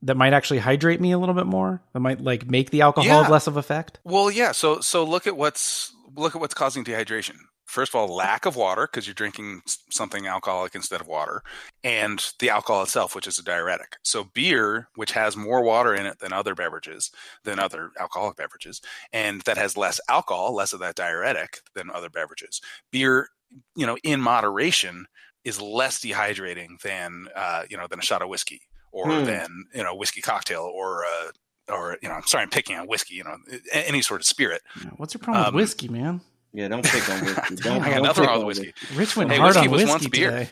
[SPEAKER 2] that might actually hydrate me a little bit more? That might like make the alcohol
[SPEAKER 1] Yeah.
[SPEAKER 2] less of effect?
[SPEAKER 1] Well, yeah. So so look at what's look at what's causing dehydration. First of all, lack of water because you're drinking something alcoholic instead of water, and the alcohol itself, which is a diuretic. So beer, which has more water in it than other beverages, than other alcoholic beverages, and that has less alcohol, less of that diuretic than other beverages. Beer, you know, in moderation, is less dehydrating than uh, you know than a shot of whiskey or
[SPEAKER 3] Hmm.
[SPEAKER 1] than you know whiskey cocktail or uh, or you know, I'm sorry, I'm picking on whiskey. You know, any sort of spirit.
[SPEAKER 2] What's your problem
[SPEAKER 1] Um,
[SPEAKER 2] with whiskey, man?
[SPEAKER 3] Yeah, don't pick on whiskey. (laughs) Don't,
[SPEAKER 1] I got
[SPEAKER 3] don't
[SPEAKER 1] nothing
[SPEAKER 3] pick
[SPEAKER 1] wrong
[SPEAKER 3] on
[SPEAKER 1] with whiskey.
[SPEAKER 2] Rich went
[SPEAKER 1] Hey,
[SPEAKER 2] hard
[SPEAKER 1] whiskey
[SPEAKER 2] on
[SPEAKER 1] was
[SPEAKER 2] whiskey
[SPEAKER 1] once beer.
[SPEAKER 2] today.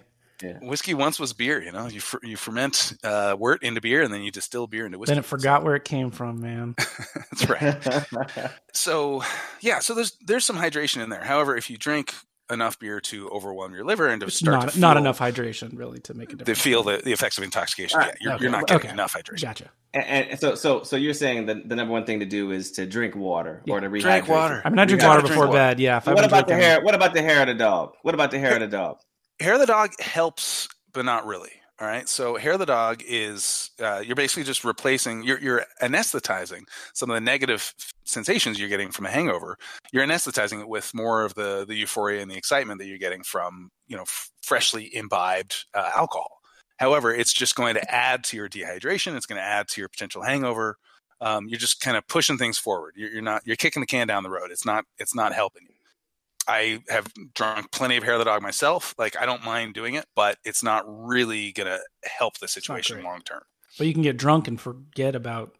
[SPEAKER 1] Whiskey once was beer. You know, you fer- you ferment uh, wort into beer, and then you distill beer into whiskey.
[SPEAKER 2] Then it forgot where it came from, man. (laughs)
[SPEAKER 1] That's right. (laughs) So, yeah, so there's there's some hydration in there. However, if you drink enough beer to overwhelm your liver and to
[SPEAKER 2] It's
[SPEAKER 1] start
[SPEAKER 2] not
[SPEAKER 1] to feel,
[SPEAKER 2] not enough hydration really to make a
[SPEAKER 1] to feel the, the effects of intoxication,
[SPEAKER 3] All
[SPEAKER 1] yeah, you're,
[SPEAKER 2] okay,
[SPEAKER 1] you're not getting
[SPEAKER 2] okay.
[SPEAKER 1] enough hydration.
[SPEAKER 2] Gotcha.
[SPEAKER 3] and, and so, so, so you're saying that the number one thing to do is to drink water or to rehydrate.
[SPEAKER 1] Drink water.
[SPEAKER 2] I mean, I drink water
[SPEAKER 1] drink
[SPEAKER 2] before
[SPEAKER 1] water.
[SPEAKER 2] bed. Yeah. If
[SPEAKER 3] What
[SPEAKER 2] been
[SPEAKER 3] about the hair? What about the hair of the dog? What about the hair of the dog?
[SPEAKER 1] Hair of the dog helps, but not really. All right. So hair of the dog is uh, you're basically just replacing you're you're anesthetizing some of the negative sensations you're getting from a hangover. You're anesthetizing it with more of the the euphoria and the excitement that you're getting from you know f- freshly imbibed uh, alcohol. However, it's just going to add to your dehydration. It's going to add to your potential hangover. Um, you're just kind of pushing things forward. You're, you're not you're kicking the can down the road. It's not it's not helping you. I have drunk plenty of hair of the dog myself. Like I don't mind doing it, but it's not really gonna help the situation long term.
[SPEAKER 2] But you can get drunk and forget about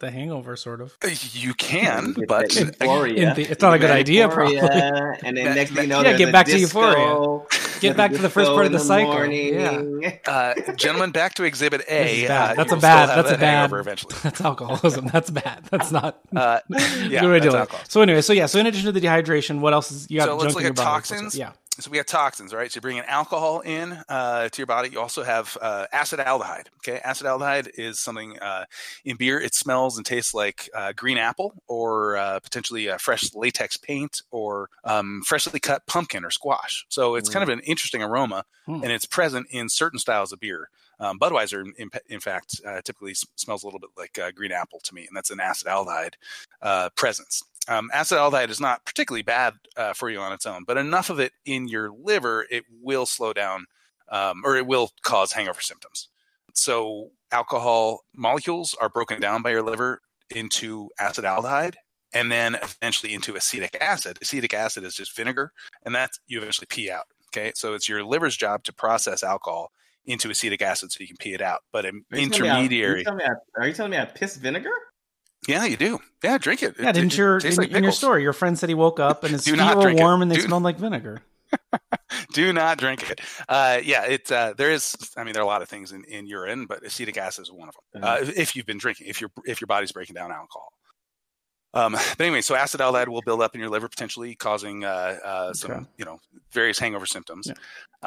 [SPEAKER 2] the hangover, sort of.
[SPEAKER 1] Uh, you can, but
[SPEAKER 3] that euphoria.
[SPEAKER 2] the- it's not a good
[SPEAKER 3] That
[SPEAKER 2] idea,
[SPEAKER 3] euphoria,
[SPEAKER 2] probably.
[SPEAKER 3] And then next thing you know,
[SPEAKER 2] yeah, get
[SPEAKER 3] a
[SPEAKER 2] back to
[SPEAKER 3] disco,
[SPEAKER 2] euphoria. (laughs) Get back to the first part of
[SPEAKER 3] in
[SPEAKER 2] the cycle.
[SPEAKER 3] morning.
[SPEAKER 2] Yeah.
[SPEAKER 1] uh, gentlemen, back to Exhibit A.
[SPEAKER 2] bad.
[SPEAKER 1] Uh,
[SPEAKER 2] That's
[SPEAKER 1] you
[SPEAKER 2] a
[SPEAKER 1] will
[SPEAKER 2] bad.
[SPEAKER 1] still have
[SPEAKER 2] That's a bad.
[SPEAKER 1] Eventually, (laughs)
[SPEAKER 2] That's alcoholism. That's bad. That's not. (laughs)
[SPEAKER 1] uh, (laughs)
[SPEAKER 2] good
[SPEAKER 1] yeah,
[SPEAKER 2] way
[SPEAKER 1] that's
[SPEAKER 2] deal with it.
[SPEAKER 1] alcohol.
[SPEAKER 2] So anyway, so yeah, so in addition to the dehydration, what else is you got?
[SPEAKER 1] So let's
[SPEAKER 2] junk
[SPEAKER 1] look at toxins.
[SPEAKER 2] Yeah.
[SPEAKER 1] So we have toxins, right? So you're bringing alcohol in uh, to your body. You also have uh, acetaldehyde. Okay, acetaldehyde is something uh, in beer. It smells and tastes like uh, green apple, or uh, potentially fresh latex paint, or um, freshly cut pumpkin or squash. So it's kind of an interesting aroma,
[SPEAKER 2] Hmm.
[SPEAKER 1] and it's present in certain styles of beer. Um, Budweiser, in, in fact, uh, typically smells a little bit like uh, green apple to me, and that's an acetaldehyde uh, presence. Um, acetaldehyde is not particularly bad uh, for you on its own, but enough of it in your liver, it will slow down um, or it will cause hangover symptoms. So, alcohol molecules are broken down by your liver into acetaldehyde and then eventually into acetic acid. Acetic acid is just vinegar, and that you eventually pee out. Okay, so it's your liver's job to process alcohol into acetic acid so you can pee it out. But an
[SPEAKER 3] Are you telling me I-
[SPEAKER 1] intermediary,
[SPEAKER 3] Are you, I, are you telling me I piss vinegar?
[SPEAKER 1] Yeah, you do. Yeah, drink it.
[SPEAKER 2] Yeah,
[SPEAKER 1] It-
[SPEAKER 2] didn't
[SPEAKER 1] it
[SPEAKER 2] your
[SPEAKER 1] tastes
[SPEAKER 2] in,
[SPEAKER 1] like
[SPEAKER 2] in your story, your friend said he woke up and (laughs) his feet were
[SPEAKER 1] drink it.
[SPEAKER 2] warm and they
[SPEAKER 1] Do-
[SPEAKER 2] smelled like vinegar. (laughs)
[SPEAKER 1] do not drink it. Uh, yeah, it uh, there is. I mean, there are a lot of things in, in urine, but acetic acid is one of them. Uh,
[SPEAKER 3] Uh-huh.
[SPEAKER 1] if you've been drinking, if your if your body's breaking down alcohol. Um, but anyway, so acetaldehyde will build up in your liver, potentially causing uh, uh, some,
[SPEAKER 2] Okay.
[SPEAKER 1] you know, various hangover symptoms.
[SPEAKER 2] Yeah.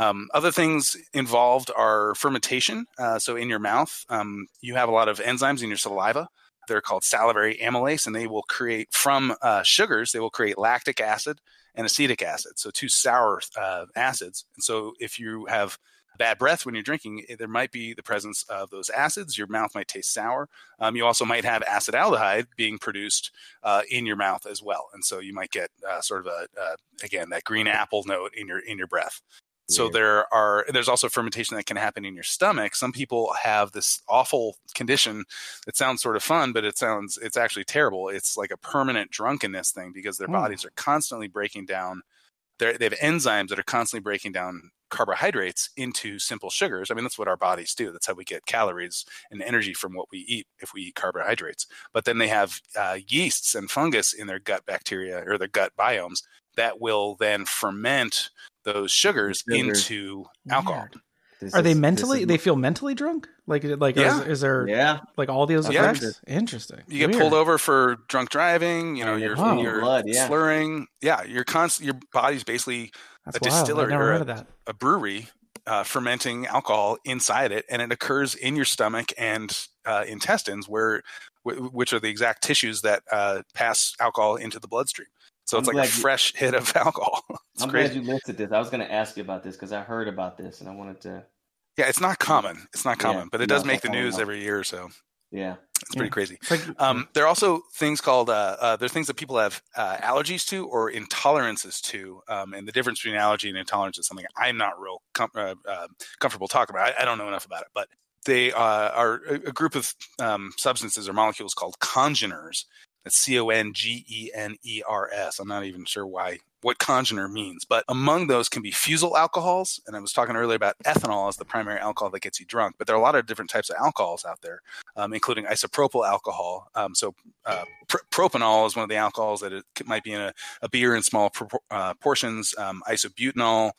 [SPEAKER 1] Um, other things involved are fermentation. Uh, so in your mouth, um, you have a lot of enzymes in your saliva. They're called salivary amylase, and they will create from uh, sugars. They will create lactic acid and acetic acid, so two sour uh, acids. And so, if you have bad breath when you're drinking, eh, there might be the presence of those acids. Your mouth might taste sour. Um, you also might have acetaldehyde being produced uh, in your mouth as well, and so you might get uh, sort of a uh, again that green apple note in your in your breath. So
[SPEAKER 3] Weird.
[SPEAKER 1] there are there's also fermentation that can happen in your stomach. Some people have this awful condition that sounds sort of fun, but it sounds it's actually terrible. It's like a permanent drunkenness thing because their
[SPEAKER 2] Hmm.
[SPEAKER 1] bodies are constantly breaking down. They're, they have enzymes that are constantly breaking down carbohydrates into simple sugars. I mean, that's what our bodies do. That's how we get calories and energy from what we eat if we eat carbohydrates. But then they have uh, yeasts and fungus in their gut bacteria or their gut biomes that will then ferment those sugars
[SPEAKER 3] Sugars.
[SPEAKER 1] into alcohol.
[SPEAKER 2] Weird.
[SPEAKER 3] This
[SPEAKER 2] Are they
[SPEAKER 3] is- this
[SPEAKER 2] mentally?
[SPEAKER 3] is-
[SPEAKER 2] They feel mentally drunk? Like, like
[SPEAKER 1] Yeah.
[SPEAKER 2] is, is there
[SPEAKER 3] yeah.
[SPEAKER 2] like all those
[SPEAKER 3] Yeah.
[SPEAKER 2] effects? Interesting.
[SPEAKER 1] You get
[SPEAKER 2] Weird.
[SPEAKER 1] pulled over for drunk driving. You know,
[SPEAKER 3] Oh,
[SPEAKER 1] you're,
[SPEAKER 3] yeah,
[SPEAKER 2] Wow.
[SPEAKER 1] you're
[SPEAKER 3] blood, yeah.
[SPEAKER 1] slurring. Yeah, you're constant. Your body's basically
[SPEAKER 2] That's
[SPEAKER 1] a
[SPEAKER 2] wild.
[SPEAKER 1] distillery or a-
[SPEAKER 2] that.
[SPEAKER 1] a brewery uh, fermenting alcohol inside it, and it occurs in your stomach and uh, intestines, where w- which are the exact tissues that uh, pass alcohol into the bloodstream. So
[SPEAKER 3] I'm
[SPEAKER 1] it's like a
[SPEAKER 3] glad you-
[SPEAKER 1] fresh hit of (laughs) alcohol. it's
[SPEAKER 3] I'm
[SPEAKER 1] crazy.
[SPEAKER 3] glad you listed this. I was going to ask you about this because I heard about this and I wanted to.
[SPEAKER 1] yeah, it's not common. It's not
[SPEAKER 3] Yeah,
[SPEAKER 1] common, but it does make the news every year or so.
[SPEAKER 3] Yeah.
[SPEAKER 1] It's pretty crazy. Um, there are also things called uh, uh, there are things that people have uh, allergies to or intolerances to, um, and the difference between allergy and intolerance is something I'm not real com- uh, uh, comfortable talking about. I, I don't know enough about it, but they uh, are a, a group of um, substances or molecules called congeners. C O N G E N E R S. I'm not even sure why what congener means, but among those can be fusel alcohols. And I was talking earlier about ethanol as the primary alcohol that gets you drunk, but there are a lot of different types of alcohols out there, um, including isopropyl alcohol. Um, so uh, pr- propanol is one of the alcohols that it might be in a, a beer in small propor- uh, portions. Um, isobutanol.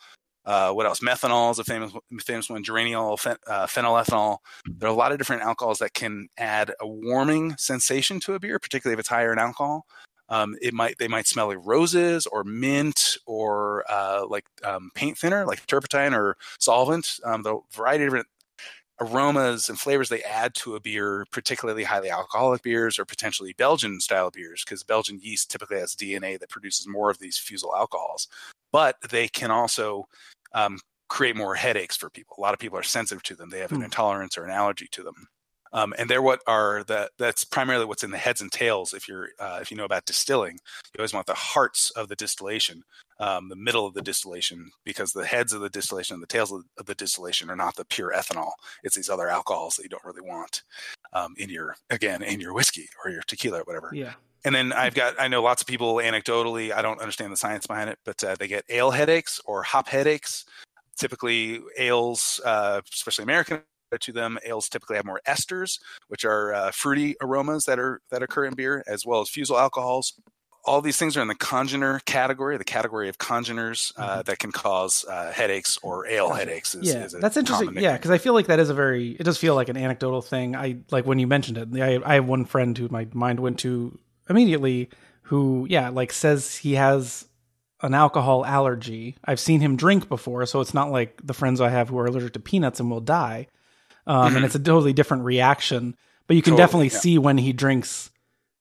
[SPEAKER 1] Uh, what else? Methanol is a famous famous one. Geraniol, phen- uh, phenylethanol. There are a lot of different alcohols that can add a warming sensation to a beer, particularly if it's higher in alcohol. Um, it might they might smell like roses or mint or uh, like um, paint thinner, like turpentine or solvent. Um, the variety of different aromas and flavors they add to a beer, particularly highly alcoholic beers or potentially Belgian style beers, because Belgian yeast typically has DNA that produces more of these fusel alcohols. But they can also um, create more headaches for people. A lot of people are sensitive to them; they have an
[SPEAKER 2] Hmm.
[SPEAKER 1] intolerance or an allergy to them. Um, and they're what are the that's primarily what's in the heads and tails. If you're uh, if you know about distilling, you always want the hearts of the distillation, um, the middle of the distillation, because the heads of the distillation and the tails of, of the distillation are not the pure ethanol. It's these other alcohols that you don't really want um, in your again in your whiskey or your tequila or whatever.
[SPEAKER 2] Yeah.
[SPEAKER 1] And then I've got, I know lots of people anecdotally, I don't understand the science behind it, but uh, they get ale headaches or hop headaches. Typically, ales, uh, especially American to them, ales typically have more esters, which are uh, fruity aromas that are that occur in beer, as well as fusel alcohols. All these things are in the congener category, the category of congeners uh, that can cause uh, headaches or ale headaches. Is,
[SPEAKER 2] yeah,
[SPEAKER 1] is
[SPEAKER 2] that's interesting. Yeah, because I feel like that is a very. It does feel like an anecdotal thing. I like when you mentioned it. I, I have one friend who my mind went to immediately, who yeah, like says he has an alcohol allergy. I've seen him drink before, so it's not like the friends I have who are allergic to peanuts and will die. Um, and it's a (clears throat) totally different reaction. But you can.
[SPEAKER 1] Totally,
[SPEAKER 2] definitely
[SPEAKER 1] yeah.
[SPEAKER 2] see when he drinks,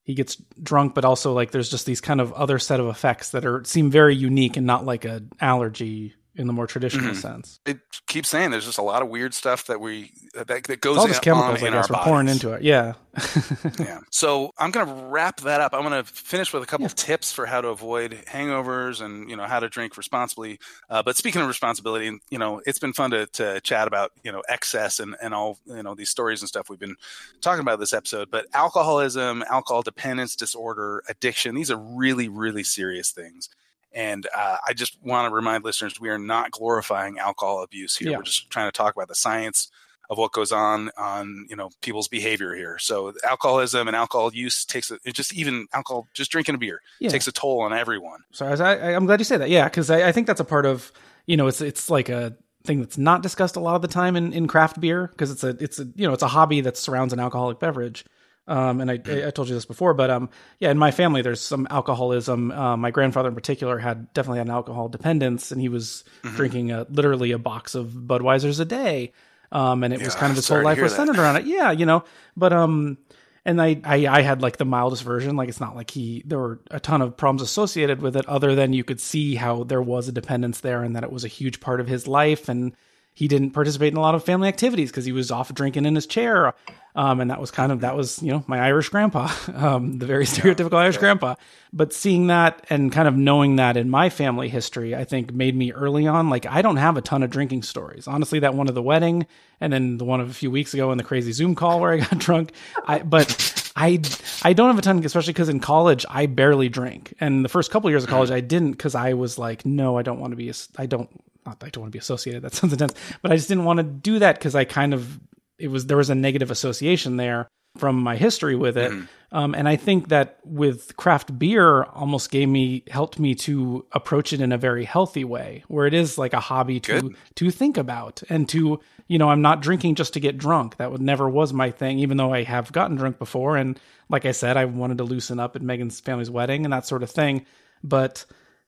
[SPEAKER 2] he gets drunk. But also like there's just these kind of other set of effects that are seem very unique and not like an allergy in the more traditional
[SPEAKER 1] Mhm.
[SPEAKER 2] sense.
[SPEAKER 1] it keeps saying there's just a lot of weird stuff that we that, that goes
[SPEAKER 2] It's all
[SPEAKER 1] in-
[SPEAKER 2] chemicals,
[SPEAKER 1] on
[SPEAKER 2] I guess, we're pouring into it. Yeah. (laughs)
[SPEAKER 1] yeah. So I'm going to wrap that up. I'm going to finish with a couple of tips for how to avoid hangovers and you know how to drink responsibly. Uh, but speaking of responsibility, you know, it's been fun to, to chat about you know excess and and all you know these stories and stuff we've been talking about this episode. But alcoholism, alcohol dependence disorder, addiction, these are really really serious things. And uh, I just want to remind listeners we are not glorifying alcohol abuse here.
[SPEAKER 2] Yeah.
[SPEAKER 1] We're just trying to talk about the science of what goes on on you know people's behavior here. So alcoholism and alcohol use takes a, it just even alcohol just drinking a beer
[SPEAKER 2] Yeah.
[SPEAKER 1] takes a toll on everyone.
[SPEAKER 2] So I, I, I'm glad you say that. Yeah, because I, I think that's a part of you know it's it's like a thing that's not discussed a lot of the time in, in craft beer because it's a it's a you know it's a hobby that surrounds an alcoholic beverage. Um, and I, I, told you this before, but um, yeah, in my family, there's some alcoholism. Uh, my grandfather, in particular, had definitely had an alcohol dependence, and he was drinking a, literally a box of Budweisers a day. Um, and it was kind of his whole life was
[SPEAKER 1] that.
[SPEAKER 2] centered around it. Yeah, you know, but um, and I, I I had like the mildest version. Like it's not like he there were a ton of problems associated with it, other than you could see how there was a dependence there, and that it was a huge part of his life, and he didn't participate in a lot of family activities because he was off drinking in his chair. Um, and that was kind of that was you know my Irish grandpa, (laughs) um, the very stereotypical Irish grandpa. But seeing that and kind of knowing that in my family history, I think made me early on like I don't have a ton of drinking stories. Honestly, that one of the wedding and then the one of a few weeks ago in the crazy Zoom call where I (laughs) got drunk. I but I I don't have a ton, especially because in college I barely drank, and the first couple years of college I didn't because I was like, no, I don't want to be. as- I don't. Not that I don't want to be associated. That (laughs) sounds intense, but I just didn't want to do that because I kind of it was there was a negative association there from my history with it. Um, and I think that with craft beer almost gave me helped me to approach it in a very healthy way, where it is like a hobby to
[SPEAKER 1] Good.
[SPEAKER 2] to think about and to you know I'm not drinking just to get drunk. That would never was my thing, even though I have gotten drunk before. And like I said, I wanted to loosen up at Megan's family's wedding and that sort of thing. But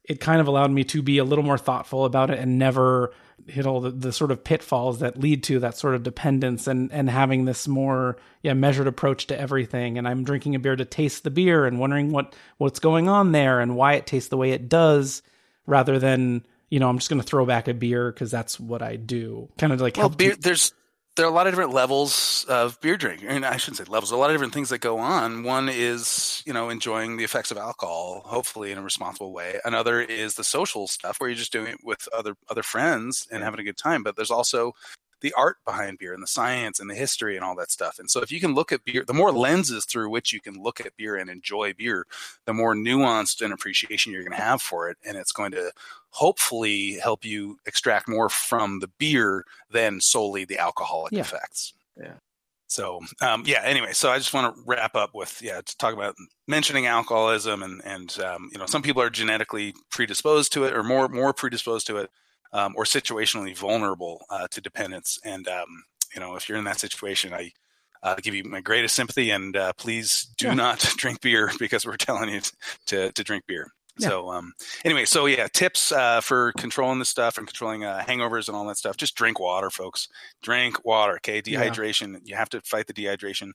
[SPEAKER 2] it kind of allowed me to be a little more thoughtful about it and never hit all the, the sort of pitfalls that lead to that sort of dependence and and having this more yeah measured approach to everything. And i'm drinking a beer to taste the beer and wondering what what's going on there and why it tastes the way it does rather than you know i'm just going to throw back a beer because that's what i do. Kind of like
[SPEAKER 1] Well,
[SPEAKER 2] help
[SPEAKER 1] beer, there's there are a lot of different levels of beer drinking. I, mean, I shouldn't say levels. A lot of different things that go on. One is you know enjoying the effects of alcohol, hopefully in a responsible way. Another is the social stuff where you're just doing it with other other friends and having a good time. But there's also the art behind beer and the science and the history and all that stuff. And so if you can look at beer, the more lenses through which you can look at beer and enjoy beer, the more nuanced and appreciation you're going to have for it. And it's going to hopefully help you extract more from the beer than solely the alcoholic
[SPEAKER 2] Yeah.
[SPEAKER 1] effects.
[SPEAKER 3] Yeah.
[SPEAKER 1] So um, yeah. Anyway, so I just want to wrap up with yeah to talk about mentioning alcoholism and and um, you know some people are genetically predisposed to it or more more predisposed to it um, or situationally vulnerable uh, to dependence. And um, you know if you're in that situation, I uh, give you my greatest sympathy and uh, please do
[SPEAKER 2] Yeah.
[SPEAKER 1] not (laughs) drink beer (laughs) because we're telling you to to drink beer.
[SPEAKER 2] Yeah.
[SPEAKER 1] So um, anyway, so yeah, tips uh, for controlling this stuff and controlling uh, hangovers and all that stuff. Just drink water, folks. Drink water. Okay,
[SPEAKER 2] Yeah.
[SPEAKER 1] dehydration. You have to fight the dehydration.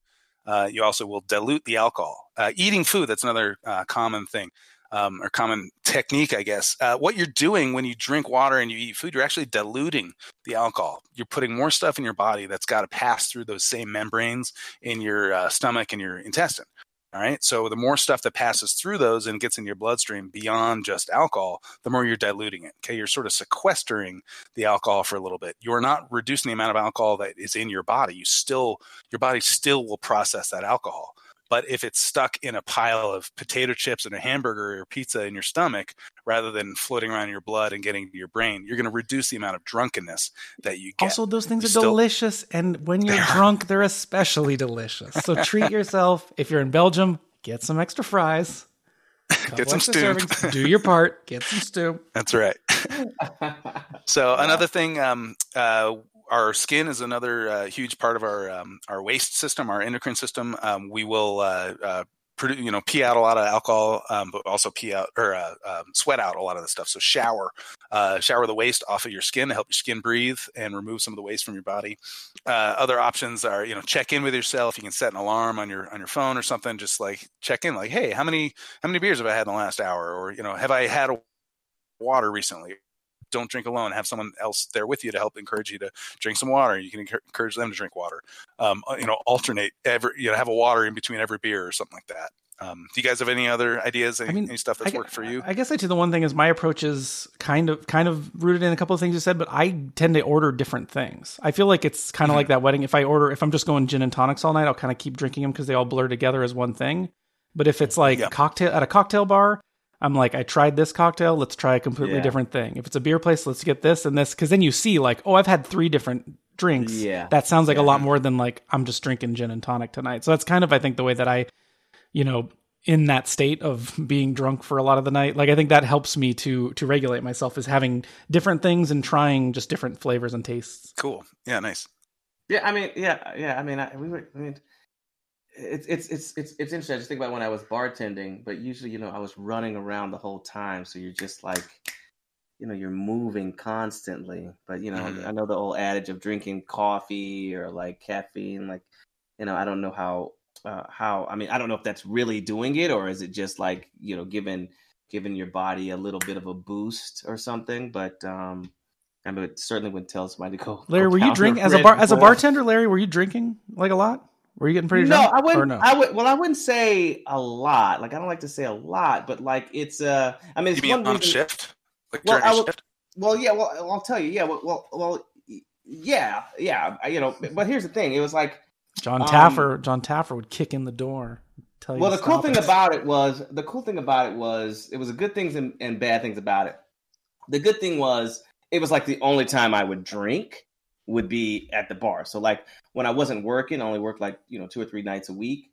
[SPEAKER 1] Uh, you also will dilute the alcohol. Uh, eating food. That's another uh, common thing. Um, or common technique, I guess. Uh, what you're doing when you drink water and you eat food, you're actually diluting the alcohol. You're putting more stuff in your body that's got to pass through those same membranes in your uh, stomach and your intestine. All right. So the more stuff that passes through those and gets in your bloodstream beyond just alcohol, the more you're diluting it. Okay. You're sort of sequestering the alcohol for a little bit. You're not reducing the amount of alcohol that is in your body. You still, your body still will process that alcohol. But if it's stuck in a pile of potato chips and a hamburger or pizza in your stomach, rather than floating around in your blood and getting to your brain, you're going to reduce the amount of drunkenness that you get.
[SPEAKER 2] Also, those things
[SPEAKER 1] You're
[SPEAKER 2] are
[SPEAKER 1] still-
[SPEAKER 2] delicious, and when you're drunk, they're especially delicious. So treat yourself. If you're in Belgium, get some extra fries.
[SPEAKER 1] Get some stew.
[SPEAKER 2] Do your part. Get some stew.
[SPEAKER 1] That's right. (laughs) So another thing, um, uh, our skin is another uh, huge part of our um, our waste system, our endocrine system. Um, we will uh, uh, you know, pee out a lot of alcohol, um, but also pee out or uh, um, sweat out a lot of the stuff. So shower, uh, shower the waste off of your skin to help your skin breathe and remove some of the waste from your body. Uh, other options are, you know, check in with yourself. You can set an alarm on your on your phone or something. Just like check in, like, hey, how many how many beers have I had in the last hour, or you know, have I had a water recently? Don't drink alone. Have someone else there with you to help encourage you to drink some water. You can encourage them to drink water. Um, you know, alternate every, you know, have a water in between every beer or something like that. Um, do you guys have any other ideas? Any,
[SPEAKER 2] I mean,
[SPEAKER 1] any stuff that's
[SPEAKER 2] I,
[SPEAKER 1] worked for you?
[SPEAKER 2] I guess I do. The one thing is my approach is kind of kind of rooted in a couple of things you said, but I tend to order different things. I feel like it's kind of
[SPEAKER 1] Mhm.
[SPEAKER 2] like that wedding. If I order, if I'm just going gin and tonics all night, I'll kind of keep drinking them because they all blur together as one thing. But if it's like
[SPEAKER 1] Yeah.
[SPEAKER 2] a cocktail at a cocktail bar, I'm like, I tried this cocktail. Let's try a completely
[SPEAKER 3] Yeah.
[SPEAKER 2] different thing. If it's a beer place, let's get this and this because then you see like, oh, I've had three different drinks.
[SPEAKER 3] Yeah.
[SPEAKER 2] that sounds like a lot more than like I'm just drinking gin and tonic tonight. So that's kind of I think the way that I, you know, in that state of being drunk for a lot of the night. Like I think that helps me to to regulate myself is having different things and trying just different flavors and tastes.
[SPEAKER 1] cool. Yeah, nice.
[SPEAKER 3] Yeah, I mean, yeah, yeah. I mean, I, we were. I mean, it's it's it's it's it's interesting. I just think about when I was bartending, but usually, you know, I was running around the whole time, so you're just like, you know, you're moving constantly. But you know,
[SPEAKER 1] Mhm.
[SPEAKER 3] I know the old adage of drinking coffee or like caffeine. Like, you know, I don't know how uh, how. I mean, I don't know if that's really doing it or is it just like you know, giving giving your body a little bit of a boost or something. But um, I mean, it certainly wouldn't tell somebody to go. (laughs)
[SPEAKER 2] Larry,
[SPEAKER 3] go
[SPEAKER 2] were you drinking as a bar as a bartender? Larry, were you drinking like a lot? Were you getting pretty
[SPEAKER 3] no,
[SPEAKER 2] drunk?
[SPEAKER 3] I wouldn't.
[SPEAKER 2] No?
[SPEAKER 3] I would. Well, I wouldn't say a lot. Like I don't like to say a lot, but like it's. Uh, I mean,
[SPEAKER 1] You
[SPEAKER 3] it's
[SPEAKER 1] mean
[SPEAKER 3] one
[SPEAKER 1] on
[SPEAKER 3] reason.
[SPEAKER 1] shift? Like
[SPEAKER 3] Well,
[SPEAKER 1] during
[SPEAKER 3] I
[SPEAKER 1] a shift?
[SPEAKER 3] Well, yeah. Well, I'll tell you. Yeah. Well, well, well yeah, yeah. You know, but here's the thing. It was like,
[SPEAKER 2] Jon
[SPEAKER 3] um,
[SPEAKER 2] Taffer, Jon Taffer would kick in the door. Tell you
[SPEAKER 3] well, the cool
[SPEAKER 2] stop
[SPEAKER 3] thing
[SPEAKER 2] it.
[SPEAKER 3] about it was the cool thing about it was it was a good things and, and bad things about it. The good thing was it was like the only time I would drink would be at the bar. So like when I wasn't working, I only worked like you know two or three nights a week.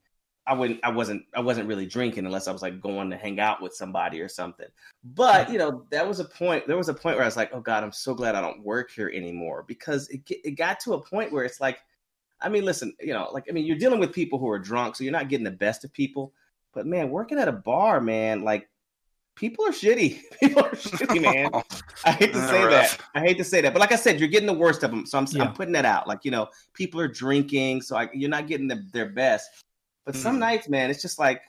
[SPEAKER 3] I wouldn't. I wasn't. I wasn't really drinking unless I was like going to hang out with somebody or something. But you know, that was a point. There was a point where I was like, "Oh God, I'm so glad I don't work here anymore," because it it got to a point where it's like, I mean, listen, you know, like I mean, you're dealing with people who are drunk, so you're not getting the best of people. But man, working at a bar, man, like people are shitty. (laughs) People are shitty, man. (laughs) I hate to say that. I hate to say that, but like I said, you're getting the worst of them. So I'm,
[SPEAKER 2] Yeah.
[SPEAKER 3] I'm putting that out. Like you know, people are drinking, so I, you're not getting the, their best. But some
[SPEAKER 1] Mhm.
[SPEAKER 3] nights, man, it's just like,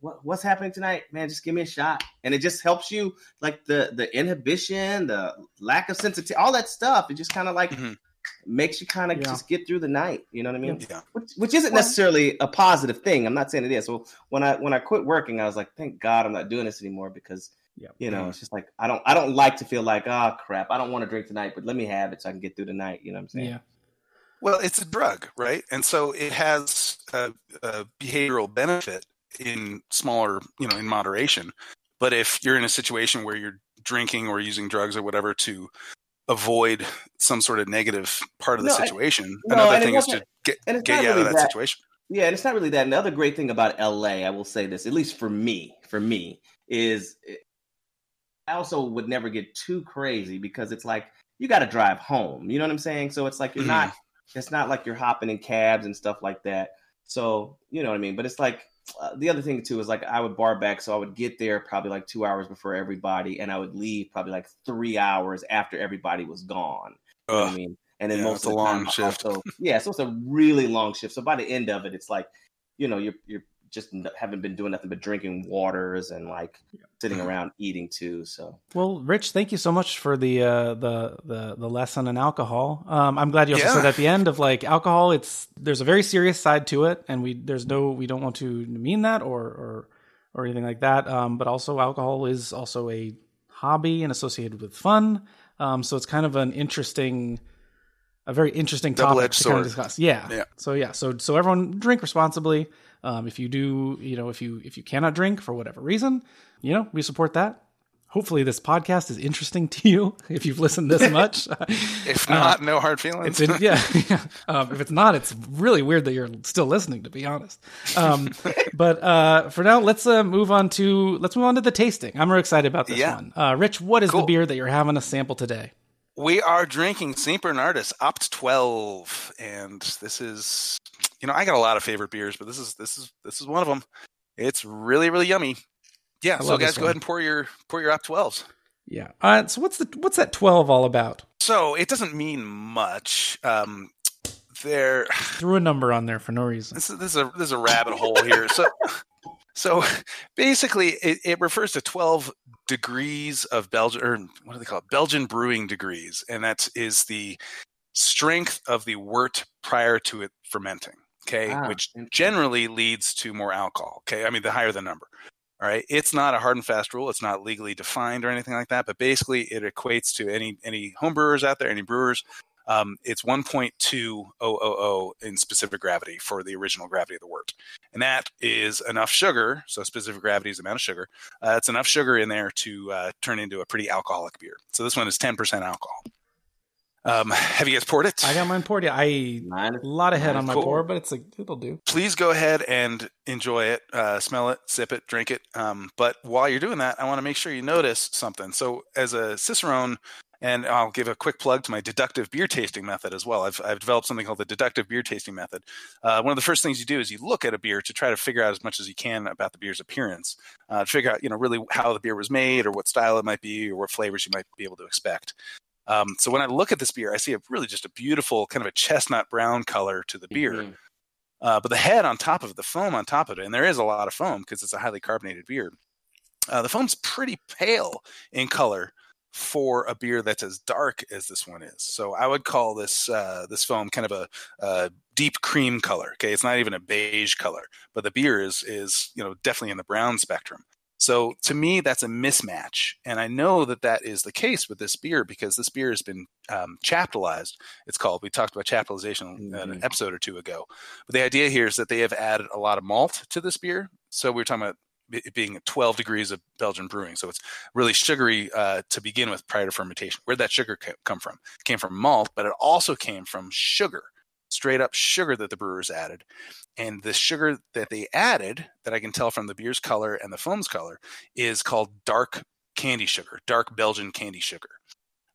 [SPEAKER 3] what, what's happening tonight, man? Just give me a shot, and it just helps you, like the the inhibition, the lack of sensitivity, all that stuff. It just kind of like
[SPEAKER 1] Mhm.
[SPEAKER 3] Makes you kind of
[SPEAKER 2] Yeah.
[SPEAKER 3] just get through the night. You know what I mean?
[SPEAKER 1] Yeah.
[SPEAKER 3] Which, which isn't necessarily a positive thing. I'm not saying it is. So when I when I quit working, I was like, thank God I'm not doing this anymore because
[SPEAKER 2] Yeah.
[SPEAKER 3] you know it's just like I don't I don't like to feel like oh crap I don't want to drink tonight, but let me have it so I can get through the night. You know what I'm saying?
[SPEAKER 2] Yeah.
[SPEAKER 1] Well, it's a drug, right? And so it has a, a behavioral benefit in smaller, you know, in moderation. But if you're in a situation where you're drinking or using drugs or whatever to avoid some sort of negative part of the
[SPEAKER 3] No, I-
[SPEAKER 1] situation,
[SPEAKER 3] no,
[SPEAKER 1] another thing is to get, get you out of that,
[SPEAKER 3] that-
[SPEAKER 1] situation.
[SPEAKER 3] Yeah, and it's not really that. Another great thing about LA, I will say this, at least for me, for me, is I also would never get too crazy because it's like you got to drive home. You know what I'm saying? So it's like you're
[SPEAKER 1] Mhm.
[SPEAKER 3] not. It's not like you're hopping in cabs and stuff like that. So you know what I mean. But it's like uh, the other thing too is like I would bar back, so I would get there probably like two hours before everybody, and I would leave probably like three hours after everybody was gone. You know I mean? And then
[SPEAKER 1] Yeah,
[SPEAKER 3] most of
[SPEAKER 1] a
[SPEAKER 3] the
[SPEAKER 1] long
[SPEAKER 3] time,
[SPEAKER 1] shift.
[SPEAKER 3] Also, yeah, so it's a really long shift. So by the end of it, it's like, you know, you're you're just n- haven't been doing nothing but drinking waters and like sitting (laughs) around eating too. So
[SPEAKER 2] Well, Rich, thank you so much for the uh, the the the lesson on alcohol. Um, I'm glad you also
[SPEAKER 1] Yeah.
[SPEAKER 2] said at the end of like (laughs) alcohol. It's there's a very serious side to it, and we there's no we don't want to mean that or or or anything like that. Um, but also alcohol is also a hobby and associated with fun. Um, so it's kind of an interesting, a very interesting topic to kind of discuss. Yeah.
[SPEAKER 1] Yeah.
[SPEAKER 2] So yeah. So so everyone drink responsibly. Um, if you do, you know, if you if you cannot drink for whatever reason, you know, we support that. Hopefully, this podcast is interesting (laughs) to you if you've listened this (laughs) much.
[SPEAKER 1] If not, no hard feelings. (laughs)
[SPEAKER 2] Yeah. yeah. Um, if it's not, it's really weird that you're still listening. To be honest, um, but uh, for now, let's uh, move on to let's move on to the tasting. I'm really excited about this
[SPEAKER 1] Yeah.
[SPEAKER 2] one. Uh, Rich, what is the beer that you're having a sample today?
[SPEAKER 1] We are drinking St. Bernardus Abt 12, and this is, you know, I got a lot of favorite beers, but this is this is this is one of them. It's really really yummy. Yeah,
[SPEAKER 2] I
[SPEAKER 1] so guys, go ahead and pour your pour your Abt 12s.
[SPEAKER 2] Yeah. Uh, so what's the what's that 12 all about?
[SPEAKER 1] So it doesn't mean much. Um, there, (sighs)
[SPEAKER 2] Threw a number on there for no reason.
[SPEAKER 1] this is this is a this is a rabbit hole here. So, (laughs) so basically, it, it refers to twelve degrees of Belgian, or what do they call it? Belgian brewing degrees, and that is the strength of the wort prior to it fermenting. Okay,
[SPEAKER 3] Ah,
[SPEAKER 1] which generally leads to more alcohol. Okay, I mean the higher the number. All right, it's not a hard and fast rule. It's not legally defined or anything like that. But basically, it equates to any any home brewers out there, any brewers. Um, it's 1.2000 in specific gravity for the original gravity of the wort, and that is enough sugar. So specific gravity is the amount of sugar. Uh, it's enough sugar in there to uh, turn into a pretty alcoholic beer. So this one is 10% alcohol. Um, have you guys poured it?
[SPEAKER 2] I got mine poured. Yeah, I
[SPEAKER 3] Mine
[SPEAKER 2] a lot of head on my
[SPEAKER 1] Cool.
[SPEAKER 2] pour, but it's like it'll do.
[SPEAKER 1] please go ahead and enjoy it, uh, smell it, sip it, drink it. Um, but while you're doing that, I want to make sure you notice something. So, as a Cicerone, and I'll give a quick plug to my deductive beer tasting method as well. I've, I've developed something called the deductive beer tasting method. Uh, one of the first things you do is you look at a beer to try to figure out as much as you can about the beer's appearance, uh, to figure out, you know, really how the beer was made or what style it might be or what flavors you might be able to expect. Um, so when I look at this beer, I see a really just a beautiful kind of a chestnut brown color to the beer.
[SPEAKER 3] Mhm.
[SPEAKER 1] Uh, but the head on top of it, the foam on top of it, and there is a lot of foam because it's a highly carbonated beer. Uh, the foam's pretty pale in color for a beer that's as dark as this one is. So I would call this uh, this foam kind of a, a deep cream color. Okay, it's not even a beige color, but the beer is is you know definitely in the brown spectrum. So to me, that's a mismatch, and I know that that is the case with this beer because this beer has been um, chaptalized. It's called. We talked about chaptalization in an episode or two ago. But the idea here is that they have added a lot of malt to this beer. So we we're talking about it being 12 degrees of Belgian brewing. So it's really sugary uh, to begin with prior to fermentation. Where'd that sugar come from? It came from malt, but it also came from sugar, straight up sugar that the brewers added. And the sugar that they added, that I can tell from the beer's color and the foam's color, is called dark candy sugar, dark Belgian candy sugar.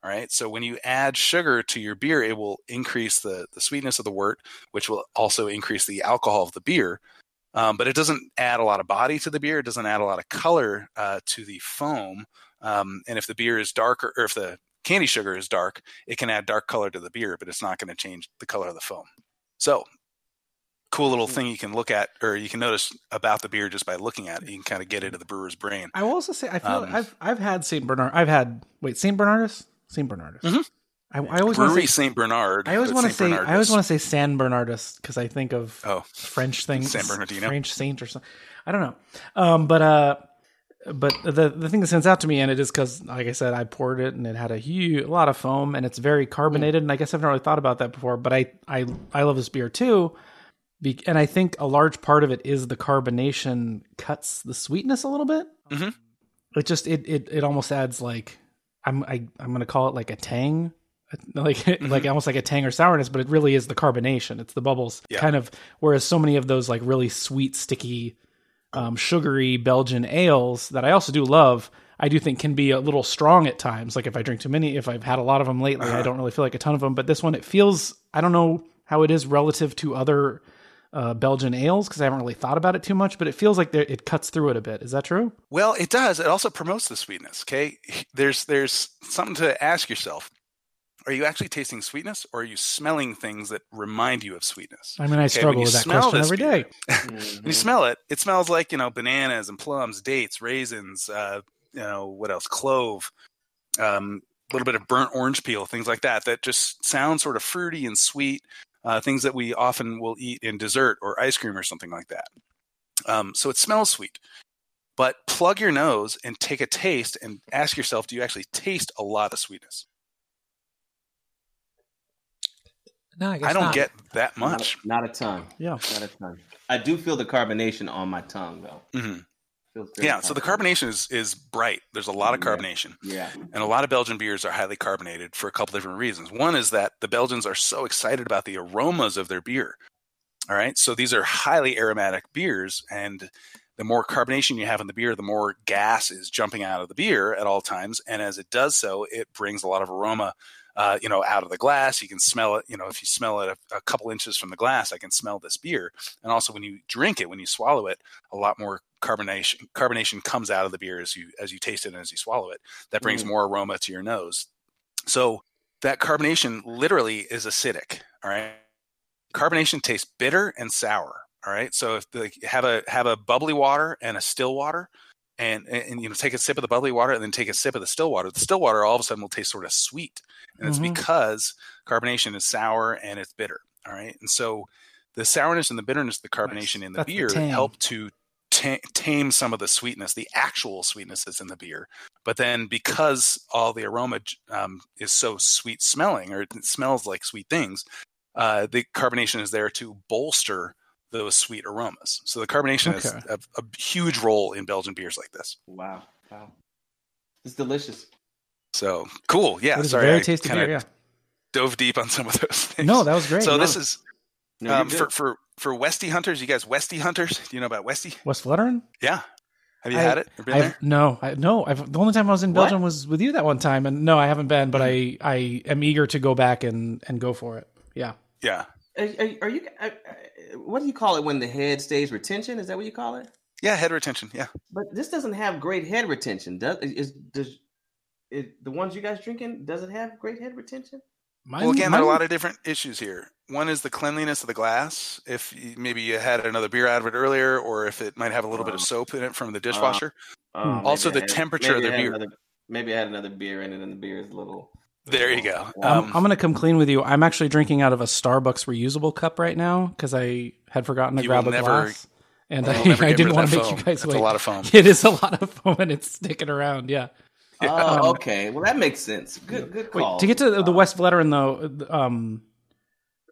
[SPEAKER 1] All right. So when you add sugar to your beer, it will increase the, the sweetness of the wort, which will also increase the alcohol of the beer. Um, but it doesn't add a lot of body to the beer. It doesn't add a lot of color uh, to the foam. Um, and if the beer is darker, or if the candy sugar is dark, it can add dark color to the beer, but it's not going to change the color of the foam. So, cool little thing you can look at, or you can notice about the beer just by looking at it. You can kind of get into the brewer's brain.
[SPEAKER 2] I will also say I feel
[SPEAKER 1] Um,
[SPEAKER 2] I've I've had Saint Bernard. I've had wait Saint Bernardus. Saint Bernardus.
[SPEAKER 1] Mhm.
[SPEAKER 2] I, I always want to
[SPEAKER 1] Brewery
[SPEAKER 2] say.
[SPEAKER 1] Saint Bernard.
[SPEAKER 2] I always want to say. I always want to say San Bernardus because I think of
[SPEAKER 1] Oh,
[SPEAKER 2] French things,
[SPEAKER 1] San Bernardino.
[SPEAKER 2] French saint or something. I don't know. Um, but uh, but the the thing that stands out to me, and it is because, like I said, I poured it and it had a huge, a lot of foam, and it's very carbonated. And I guess I've never really thought about that before. But I I I love this beer too, be, and I think a large part of it is the carbonation cuts the sweetness a little bit.
[SPEAKER 1] Mhm.
[SPEAKER 2] It just it it it almost adds like I'm I I'm gonna call it like a tang. (laughs) Like like almost like a tang or sourness, but it really is the carbonation. It's the bubbles,
[SPEAKER 1] Yeah.
[SPEAKER 2] kind of. Whereas so many of those like really sweet, sticky, um, sugary Belgian ales that I also do love, I do think can be a little strong at times. Like if I drink too many, if I've had a lot of them lately, I
[SPEAKER 1] Uh-huh.
[SPEAKER 2] don't really feel like a ton of them. But this one, it feels I don't know how it is relative to other uh, Belgian ales because I haven't really thought about it too much. But it feels like it cuts through it a bit. Is that true?
[SPEAKER 1] Well, it does. It also promotes the sweetness. Okay, there's there's something to ask yourself. Are you actually tasting sweetness or are you smelling things that remind you of sweetness?
[SPEAKER 2] I mean, I
[SPEAKER 1] Okay,
[SPEAKER 2] struggle with that
[SPEAKER 1] smell
[SPEAKER 2] question
[SPEAKER 1] this
[SPEAKER 2] every
[SPEAKER 1] beer-
[SPEAKER 2] day. (laughs)
[SPEAKER 3] Mhm.
[SPEAKER 1] When you smell it, it smells like, you know, bananas and plums, dates, raisins, uh, you know, what else? Clove, um, a little bit of burnt orange peel, things like that, that just sound sort of fruity and sweet, uh, things that we often will eat in dessert or ice cream or something like that. Um, so it smells sweet. But plug your nose and take a taste and ask yourself, do you actually taste a lot of sweetness?
[SPEAKER 4] No, I guess
[SPEAKER 1] I don't
[SPEAKER 4] not.
[SPEAKER 1] get that
[SPEAKER 3] Not-
[SPEAKER 1] much.
[SPEAKER 3] Not, a ton.
[SPEAKER 2] Yeah.
[SPEAKER 3] Not a ton. I do feel the carbonation on my tongue though.
[SPEAKER 1] Mhm.
[SPEAKER 3] Feels
[SPEAKER 1] Yeah, so the carbonation is, is bright. There's a lot of
[SPEAKER 3] Yeah.
[SPEAKER 1] carbonation.
[SPEAKER 3] Yeah.
[SPEAKER 1] And a lot of Belgian beers are highly carbonated for a couple different reasons. One is that the Belgians are so excited about the aromas of their beer. All right. So these are highly aromatic beers. And the more carbonation you have in the beer, the more gas is jumping out of the beer at all times. And as it does so, it brings a lot of aroma. Uh, you know, out of the glass, you can smell it. You know, if you smell it a, a couple inches from the glass, I can smell this beer. And also, when you drink it, when you swallow it, a lot more carbonation carbonation comes out of the beer as you as you taste it and as you swallow it. That brings
[SPEAKER 3] Mm.
[SPEAKER 1] more aroma to your nose. So that carbonation literally is acidic. All right, carbonation tastes bitter and sour. All right, so if the, have a have a bubbly water and a still water. And, and, you know take a sip of the bubbly water and then take a sip of the still water. The still water all of a sudden will taste sort of sweet, and it's
[SPEAKER 2] Mhm.
[SPEAKER 1] because carbonation is sour and it's bitter. All right, and so the sourness and the bitterness of the carbonation in the
[SPEAKER 2] That's
[SPEAKER 1] beer
[SPEAKER 2] tang.
[SPEAKER 1] help to ta- tame some of the sweetness, the actual sweetness that's in the beer. But then because all the aroma um, is so sweet smelling, or it smells like sweet things, uh, the carbonation is there to bolster those sweet aromas. So the carbonation has a, a huge role in Belgian beers like this.
[SPEAKER 3] Wow. Wow. It's delicious.
[SPEAKER 1] So cool. Yeah.
[SPEAKER 2] it is
[SPEAKER 1] sorry,
[SPEAKER 2] very
[SPEAKER 1] I
[SPEAKER 2] tasty beer. Yeah.
[SPEAKER 1] dove deep on some of those things.
[SPEAKER 2] No, that was great.
[SPEAKER 1] so
[SPEAKER 2] No.
[SPEAKER 1] this is
[SPEAKER 3] No,
[SPEAKER 1] um, for for for Westy hunters. You guys, Westy hunters. Do you know about Westy?
[SPEAKER 2] West Vleteren?
[SPEAKER 1] Yeah. Have you
[SPEAKER 2] I-
[SPEAKER 1] had it? Or been there?
[SPEAKER 2] I've, no, I, no. I've, the only time I was in
[SPEAKER 3] What?
[SPEAKER 2] Belgium was with you that one time, and no, I haven't been. But
[SPEAKER 1] Mm.
[SPEAKER 2] I, I am eager to go back and and go for it. Yeah.
[SPEAKER 1] Yeah.
[SPEAKER 3] Are, are, are you? uh, uh, What do you call it when the head stays retention? Is that what you call it?
[SPEAKER 1] Yeah. Head retention. Yeah.
[SPEAKER 3] But this doesn't have great head retention. Does is does it, the ones you guys drinking? Does it have great head retention?
[SPEAKER 2] Mine,
[SPEAKER 1] well, again, there are a lot of different issues here. One is the cleanliness of the glass. If you, maybe you had another beer out of it earlier, or if it might have a little bit of
[SPEAKER 3] Oh.
[SPEAKER 1] soap in it from the dishwasher.
[SPEAKER 3] Oh.
[SPEAKER 1] Also the
[SPEAKER 3] had-
[SPEAKER 1] temperature of the beer.
[SPEAKER 3] another- maybe I had another beer in it, and the beer is a little.
[SPEAKER 1] There you go. Um,
[SPEAKER 2] I'm, I'm going to come clean with you. I'm actually drinking out of a Starbucks reusable cup right now because I had forgotten to grab a
[SPEAKER 1] never-
[SPEAKER 2] glass, and I, (laughs) I didn't want to make
[SPEAKER 1] foam.
[SPEAKER 2] you guys
[SPEAKER 1] That's
[SPEAKER 2] wait.
[SPEAKER 1] a lot of foam. (laughs)
[SPEAKER 2] It is a lot of foam, and it's sticking around. Yeah.
[SPEAKER 3] Oh, okay. Well, that makes sense. Good, good
[SPEAKER 2] Wait,
[SPEAKER 3] call.
[SPEAKER 2] to get to the, the
[SPEAKER 3] Uh,
[SPEAKER 2] West Vleteren though, um,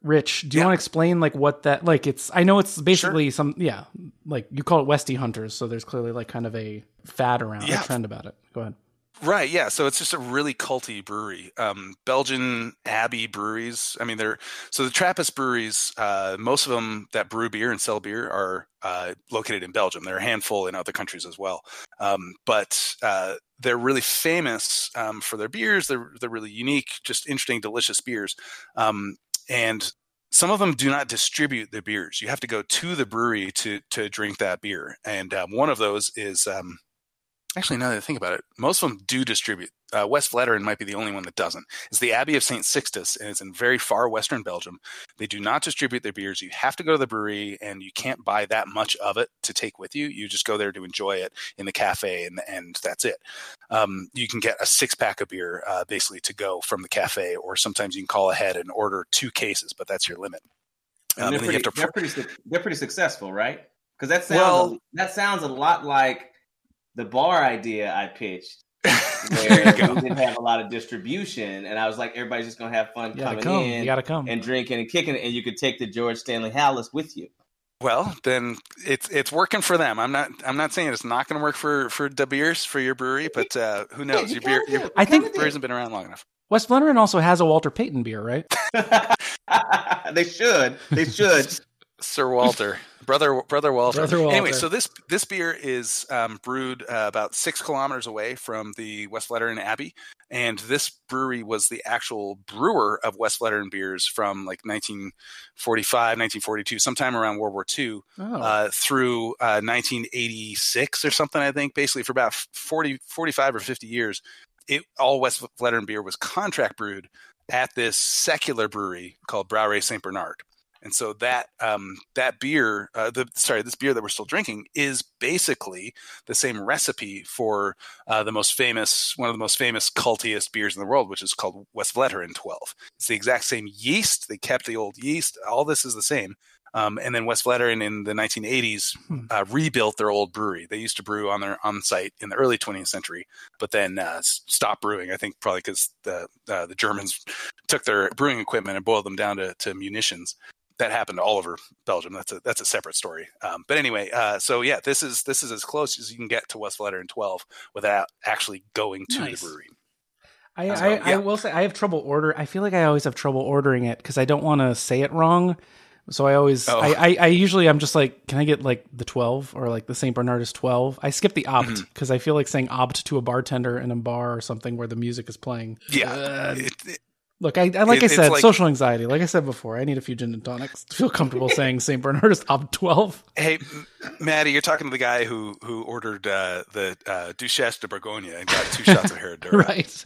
[SPEAKER 2] Rich, do you
[SPEAKER 1] Yeah.
[SPEAKER 2] want to explain like what that like? It's I know it's basically some yeah, like you call it Westy Hunters, so there's clearly like kind of a fad around,
[SPEAKER 1] Yeah.
[SPEAKER 2] a trend about it. Go ahead.
[SPEAKER 1] Right, yeah. So it's just a really culty brewery. Um, Belgian Abbey breweries. I mean, they're so the Trappist breweries. Uh, most of them that brew beer and sell beer are uh, located in Belgium. There are a handful in other countries as well, um, but uh, they're really famous um, for their beers. They're they're really unique, just interesting, delicious beers. Um, and some of them do not distribute the beers. You have to go to the brewery to to drink that beer. And um, one of those is. Actually, now that I think about it, most of them do distribute. Uh, West Vleteren might be the only one that doesn't. It's the Abbey of St. Sixtus, and it's in very far western Belgium. They do not distribute their beers. You have to go to the brewery, and you can't buy that much of it to take with you. You just go there to enjoy it in the cafe, and, and that's it. Um, you can get a six pack of beer uh, basically to go from the cafe, or sometimes you can call ahead and order two cases, but that's your limit.
[SPEAKER 3] and
[SPEAKER 1] Um,
[SPEAKER 3] they're,
[SPEAKER 1] and then you
[SPEAKER 3] pretty,
[SPEAKER 1] have to
[SPEAKER 3] they're, pretty, they're pretty successful, right? Because that sounds
[SPEAKER 1] Well-
[SPEAKER 3] that sounds a lot like the bar idea I pitched (laughs) where we didn't have a lot of distribution, and I was like, everybody's just gonna have fun
[SPEAKER 2] You
[SPEAKER 3] coming
[SPEAKER 2] come.
[SPEAKER 3] in
[SPEAKER 2] You gotta come.
[SPEAKER 3] and drinking and kicking, it, and you could take the George Stanley Hallis with you.
[SPEAKER 1] Well, then it's it's working for them. I'm not I'm not saying it's not going to work for for De Beers for your brewery, but uh, who knows?
[SPEAKER 3] you
[SPEAKER 1] your beer your.
[SPEAKER 2] I think-
[SPEAKER 3] kinda
[SPEAKER 1] breweries have been around long enough.
[SPEAKER 2] West Vleteren also has a Walter Payton beer, right? (laughs)
[SPEAKER 3] they should. They should. (laughs)
[SPEAKER 1] Sir Walter, (laughs) brother brother Walter.
[SPEAKER 2] Brother Walter.
[SPEAKER 1] Anyway, so this this beer is um, brewed uh, about six kilometers away from the West Vleteren Abbey, and this brewery was the actual brewer of West Vleteren beers from like 1945, 1942, sometime around World War II.
[SPEAKER 2] Oh,
[SPEAKER 1] uh, through uh, 1986 or something, I think, basically for about 40, 45 or 50 years. It all West Vleteren beer was contract brewed at this secular brewery called Brouwerij Saint Bernard. And so that um, that beer, uh, the sorry, this beer that we're still drinking is basically the same recipe for uh, the most famous, one of the most famous cultiest beers in the world, which is called Westvleteren 12. It's the exact same yeast. They kept the old yeast. All this is the same. Um, and then Westvleteren in the 1980s
[SPEAKER 2] Hmm.
[SPEAKER 1] uh, rebuilt their old brewery. They used to brew on their on site in the early 20th century, but then uh, stopped brewing. I think probably because the uh, the Germans took their brewing equipment and boiled them down to, to munitions. That happened all over Belgium. That's a that's a separate story. Um, but anyway, uh, so yeah, this is this is as close as you can get to Westvleteren 12 without actually going to
[SPEAKER 2] Nice.
[SPEAKER 1] the brewery.
[SPEAKER 2] I,
[SPEAKER 1] So,
[SPEAKER 2] I,
[SPEAKER 1] yeah.
[SPEAKER 2] I will say I have trouble order. I feel like I always have trouble ordering it because I don't want to say it wrong. So I always,
[SPEAKER 1] Oh.
[SPEAKER 2] I, I, I usually, I'm just like, can I get like the 12 or like the St. Bernardus 12? I skip the opt
[SPEAKER 1] Mm-hmm.
[SPEAKER 2] because I feel like saying opt to a bartender in a bar or something where the music is playing.
[SPEAKER 1] Yeah,
[SPEAKER 2] Uh,
[SPEAKER 1] it, it-
[SPEAKER 2] look, I, I like
[SPEAKER 1] It-
[SPEAKER 2] I said,
[SPEAKER 1] like-
[SPEAKER 2] social anxiety. Like I said before, I need a few gin and tonics to feel comfortable (laughs) saying St. Bernardus opt 12.
[SPEAKER 1] hey, M- Maddie, you're talking to the guy who who ordered uh, the uh, Duchesse de Bourgogne and got two shots of Herradura. (laughs)
[SPEAKER 2] right.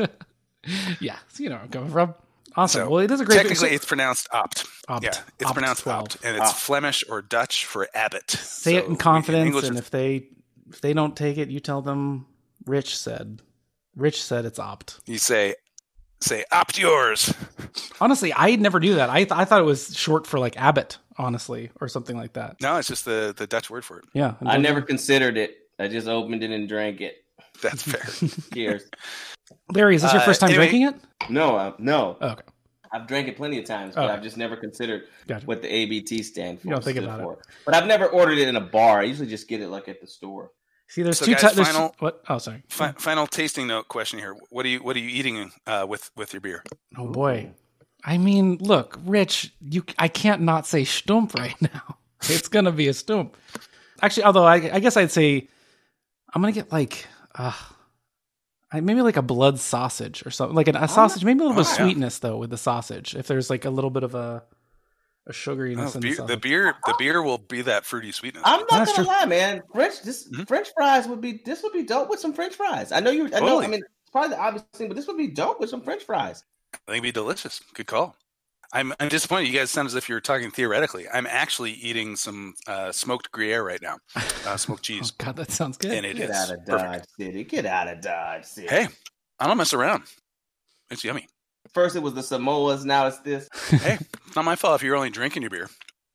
[SPEAKER 2] (laughs) yeah. So you know where I'm coming from. Awesome.
[SPEAKER 1] So,
[SPEAKER 2] well, it is a great
[SPEAKER 1] Technically, it's pronounced opt.
[SPEAKER 2] Opt.
[SPEAKER 1] Yeah, it's
[SPEAKER 2] Opt
[SPEAKER 1] pronounced
[SPEAKER 2] 12.
[SPEAKER 1] opt, and it's
[SPEAKER 3] Opt.
[SPEAKER 1] Flemish or Dutch for abbot.
[SPEAKER 2] say it in confidence
[SPEAKER 1] English
[SPEAKER 2] and if they if they don't take it you tell them rich said rich said it's opt
[SPEAKER 1] you say say opt yours.
[SPEAKER 2] honestly i never knew that i, th- I thought it was short for like abbott honestly or something like that
[SPEAKER 1] No, it's just the the Dutch word for it.
[SPEAKER 2] yeah
[SPEAKER 3] I never considered it. I just opened it and drank it.
[SPEAKER 1] That's fair. (laughs)
[SPEAKER 3] Cheers.
[SPEAKER 2] larry is this your
[SPEAKER 1] Uh,
[SPEAKER 2] first time
[SPEAKER 1] anyway-
[SPEAKER 2] drinking it
[SPEAKER 3] No, uh, no.
[SPEAKER 2] oh, okay
[SPEAKER 3] I've drank it plenty of times, but
[SPEAKER 2] Okay.
[SPEAKER 3] I've just never considered
[SPEAKER 2] Gotcha.
[SPEAKER 3] what the ABT stand for.
[SPEAKER 2] You don't think
[SPEAKER 3] stood
[SPEAKER 2] about it.
[SPEAKER 3] for. But I've never ordered it in a bar. I usually just get it like at the store.
[SPEAKER 2] See there's
[SPEAKER 1] So,
[SPEAKER 2] two
[SPEAKER 1] guys,
[SPEAKER 2] types
[SPEAKER 1] final-
[SPEAKER 2] what oh sorry
[SPEAKER 1] Fi- final tasting note question here. What are you what are you eating uh, with with your beer?
[SPEAKER 2] oh boy i mean look rich you i can't not say stoemp right (laughs) now it's gonna be a stoemp actually although i, I guess i'd say i'm gonna get like uh I, maybe like a blood sausage or something, like an, a sausage. Maybe a little bit of
[SPEAKER 1] Oh, yeah.
[SPEAKER 2] sweetness though with the sausage. If there's like a little bit of a a sugariness
[SPEAKER 1] Oh,
[SPEAKER 2] in the
[SPEAKER 1] beer,
[SPEAKER 2] sausage.
[SPEAKER 1] the beer the beer will be that fruity sweetness.
[SPEAKER 3] I'm not
[SPEAKER 2] That's
[SPEAKER 3] gonna
[SPEAKER 2] true.
[SPEAKER 3] lie, man. French this
[SPEAKER 1] Mhm.
[SPEAKER 3] French fries would be this would be dope with some French fries. I know you. I know.
[SPEAKER 1] Totally.
[SPEAKER 3] I mean, it's probably the obvious thing, but this would be dope with some French fries.
[SPEAKER 1] I think it'd be delicious. Good call. I'm I'm disappointed. You guys sound as if you're talking theoretically. I'm actually eating some uh, smoked Gruyere right now, uh, smoked (laughs)
[SPEAKER 2] oh
[SPEAKER 1] cheese,
[SPEAKER 2] god, that sounds good.
[SPEAKER 1] and it
[SPEAKER 3] Get
[SPEAKER 1] is
[SPEAKER 3] out of Dodge
[SPEAKER 1] perfect.
[SPEAKER 3] City. Get out of Dodge City.
[SPEAKER 1] Hey, I don't mess around. It's yummy.
[SPEAKER 3] First it was the Samoas. Now it's this. (laughs)
[SPEAKER 1] Hey, it's not my fault if you're only drinking your beer.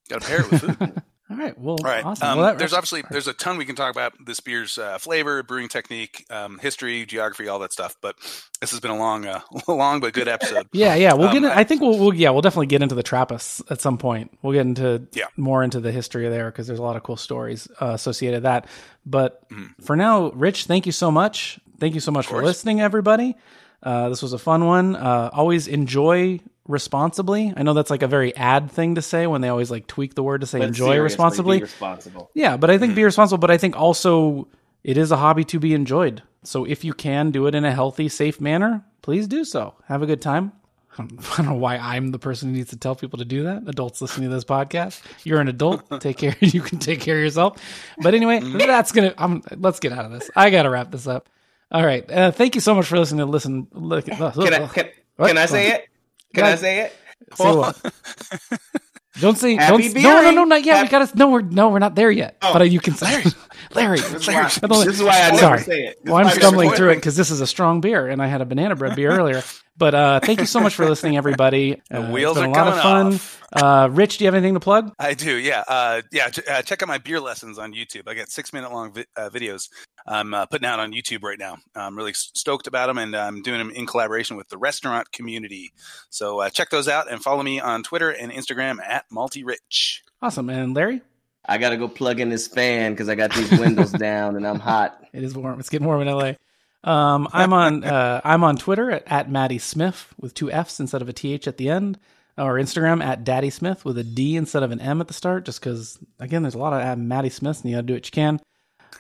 [SPEAKER 1] Got to pair it with food. (laughs)
[SPEAKER 2] All right, well,
[SPEAKER 1] All right.
[SPEAKER 2] awesome.
[SPEAKER 1] Um,
[SPEAKER 2] well, that-
[SPEAKER 1] there's obviously there's a ton we can talk about this beer's uh, flavor, brewing technique, um, history, geography, all that stuff. But this has been a long, uh, (laughs) long but good episode.
[SPEAKER 2] yeah, yeah. We'll
[SPEAKER 1] um,
[SPEAKER 2] get. In,
[SPEAKER 1] I-
[SPEAKER 2] I think we'll, we'll. Yeah, we'll definitely get into the Trappist at some point. We'll get into
[SPEAKER 1] Yeah.
[SPEAKER 2] more into the history there because there's a lot of cool stories uh, associated with that. But
[SPEAKER 1] Mhm.
[SPEAKER 2] for now, Rich, thank you so much. Thank you so much for listening, everybody. Uh, this was a fun one. Uh, always enjoy responsibly. I know that's like a very ad thing to say when they always like tweak the word to say
[SPEAKER 3] But
[SPEAKER 2] enjoy responsibly.
[SPEAKER 3] Be responsible.
[SPEAKER 2] Yeah, but I think be responsible. But I think also it is a hobby to be enjoyed. So if you can do it in a healthy, safe manner, please do so. Have a good time. I (laughs) don't, I don't know why I'm the person who needs to tell people to do that. Adults listening to this podcast, you're an adult. (laughs) Take care. (laughs) You can take care of yourself. But anyway, that's gonna. I'm, let's get out of this. I got to wrap this up. All right. Uh, thank you so much for listening to listen. Look,
[SPEAKER 3] Can I can, can I say it? Can
[SPEAKER 2] Go
[SPEAKER 3] I say it?
[SPEAKER 2] Say what? (laughs) Don't say
[SPEAKER 3] Happy
[SPEAKER 2] don't, no no no
[SPEAKER 3] beering.
[SPEAKER 2] not yet. we gotta no we're no we're not there yet.
[SPEAKER 3] Oh.
[SPEAKER 2] But uh, you can say (laughs) (laughs) Larry.
[SPEAKER 3] This is why,
[SPEAKER 2] I don't-
[SPEAKER 3] this is why I never
[SPEAKER 2] Sorry.
[SPEAKER 3] say it. This
[SPEAKER 2] Well, I'm
[SPEAKER 3] is why I
[SPEAKER 2] stumbling through it because this is a strong beer, and I had a banana bread beer earlier. But uh, thank you so much for listening, everybody.
[SPEAKER 1] The
[SPEAKER 2] Uh,
[SPEAKER 1] wheels
[SPEAKER 2] it's been
[SPEAKER 1] are
[SPEAKER 2] a lot of fun.
[SPEAKER 1] off.
[SPEAKER 2] Uh, Rich, do you have anything to plug?
[SPEAKER 1] I do, yeah, uh, yeah. ch- Uh, check out my beer lessons on YouTube. I got six minute long vi- uh, videos I'm uh, putting out on YouTube right now. I'm really stoked about them, and I'm doing them in collaboration with the restaurant community. So uh, check those out and follow me on Twitter and Instagram at MaltyRich.
[SPEAKER 2] Awesome. And Larry,
[SPEAKER 3] I gotta go plug in this fan because I got these windows (laughs) down and I'm hot.
[SPEAKER 2] it is warm. It's getting warm in LA. Um, I'm on (laughs) uh, I'm on Twitter at, at Maddie Smith with two F's instead of a TH at the end, or Instagram at Daddy Smith with a D instead of an M at the start. Just because again, there's a lot of uh, Maddie Smiths, and you got to do what you can.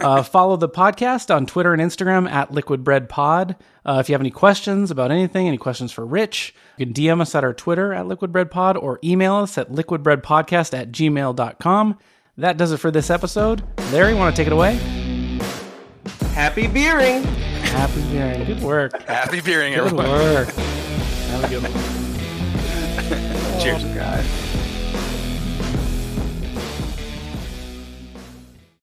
[SPEAKER 2] Uh, follow the podcast on Twitter and Instagram at Liquid Bread Pod. Uh, if you have any questions about anything, any questions for Rich, you can DM us at our Twitter at Liquid Bread Pod or email us at liquidbreadpodcast at gmail.com. That does it for this episode. Larry, want to take it away?
[SPEAKER 3] Happy beering.
[SPEAKER 2] Happy beering. Good work.
[SPEAKER 1] Happy beering,
[SPEAKER 2] Good
[SPEAKER 1] everyone.
[SPEAKER 2] work. (laughs) Have a good one.
[SPEAKER 1] Cheers.
[SPEAKER 3] guys.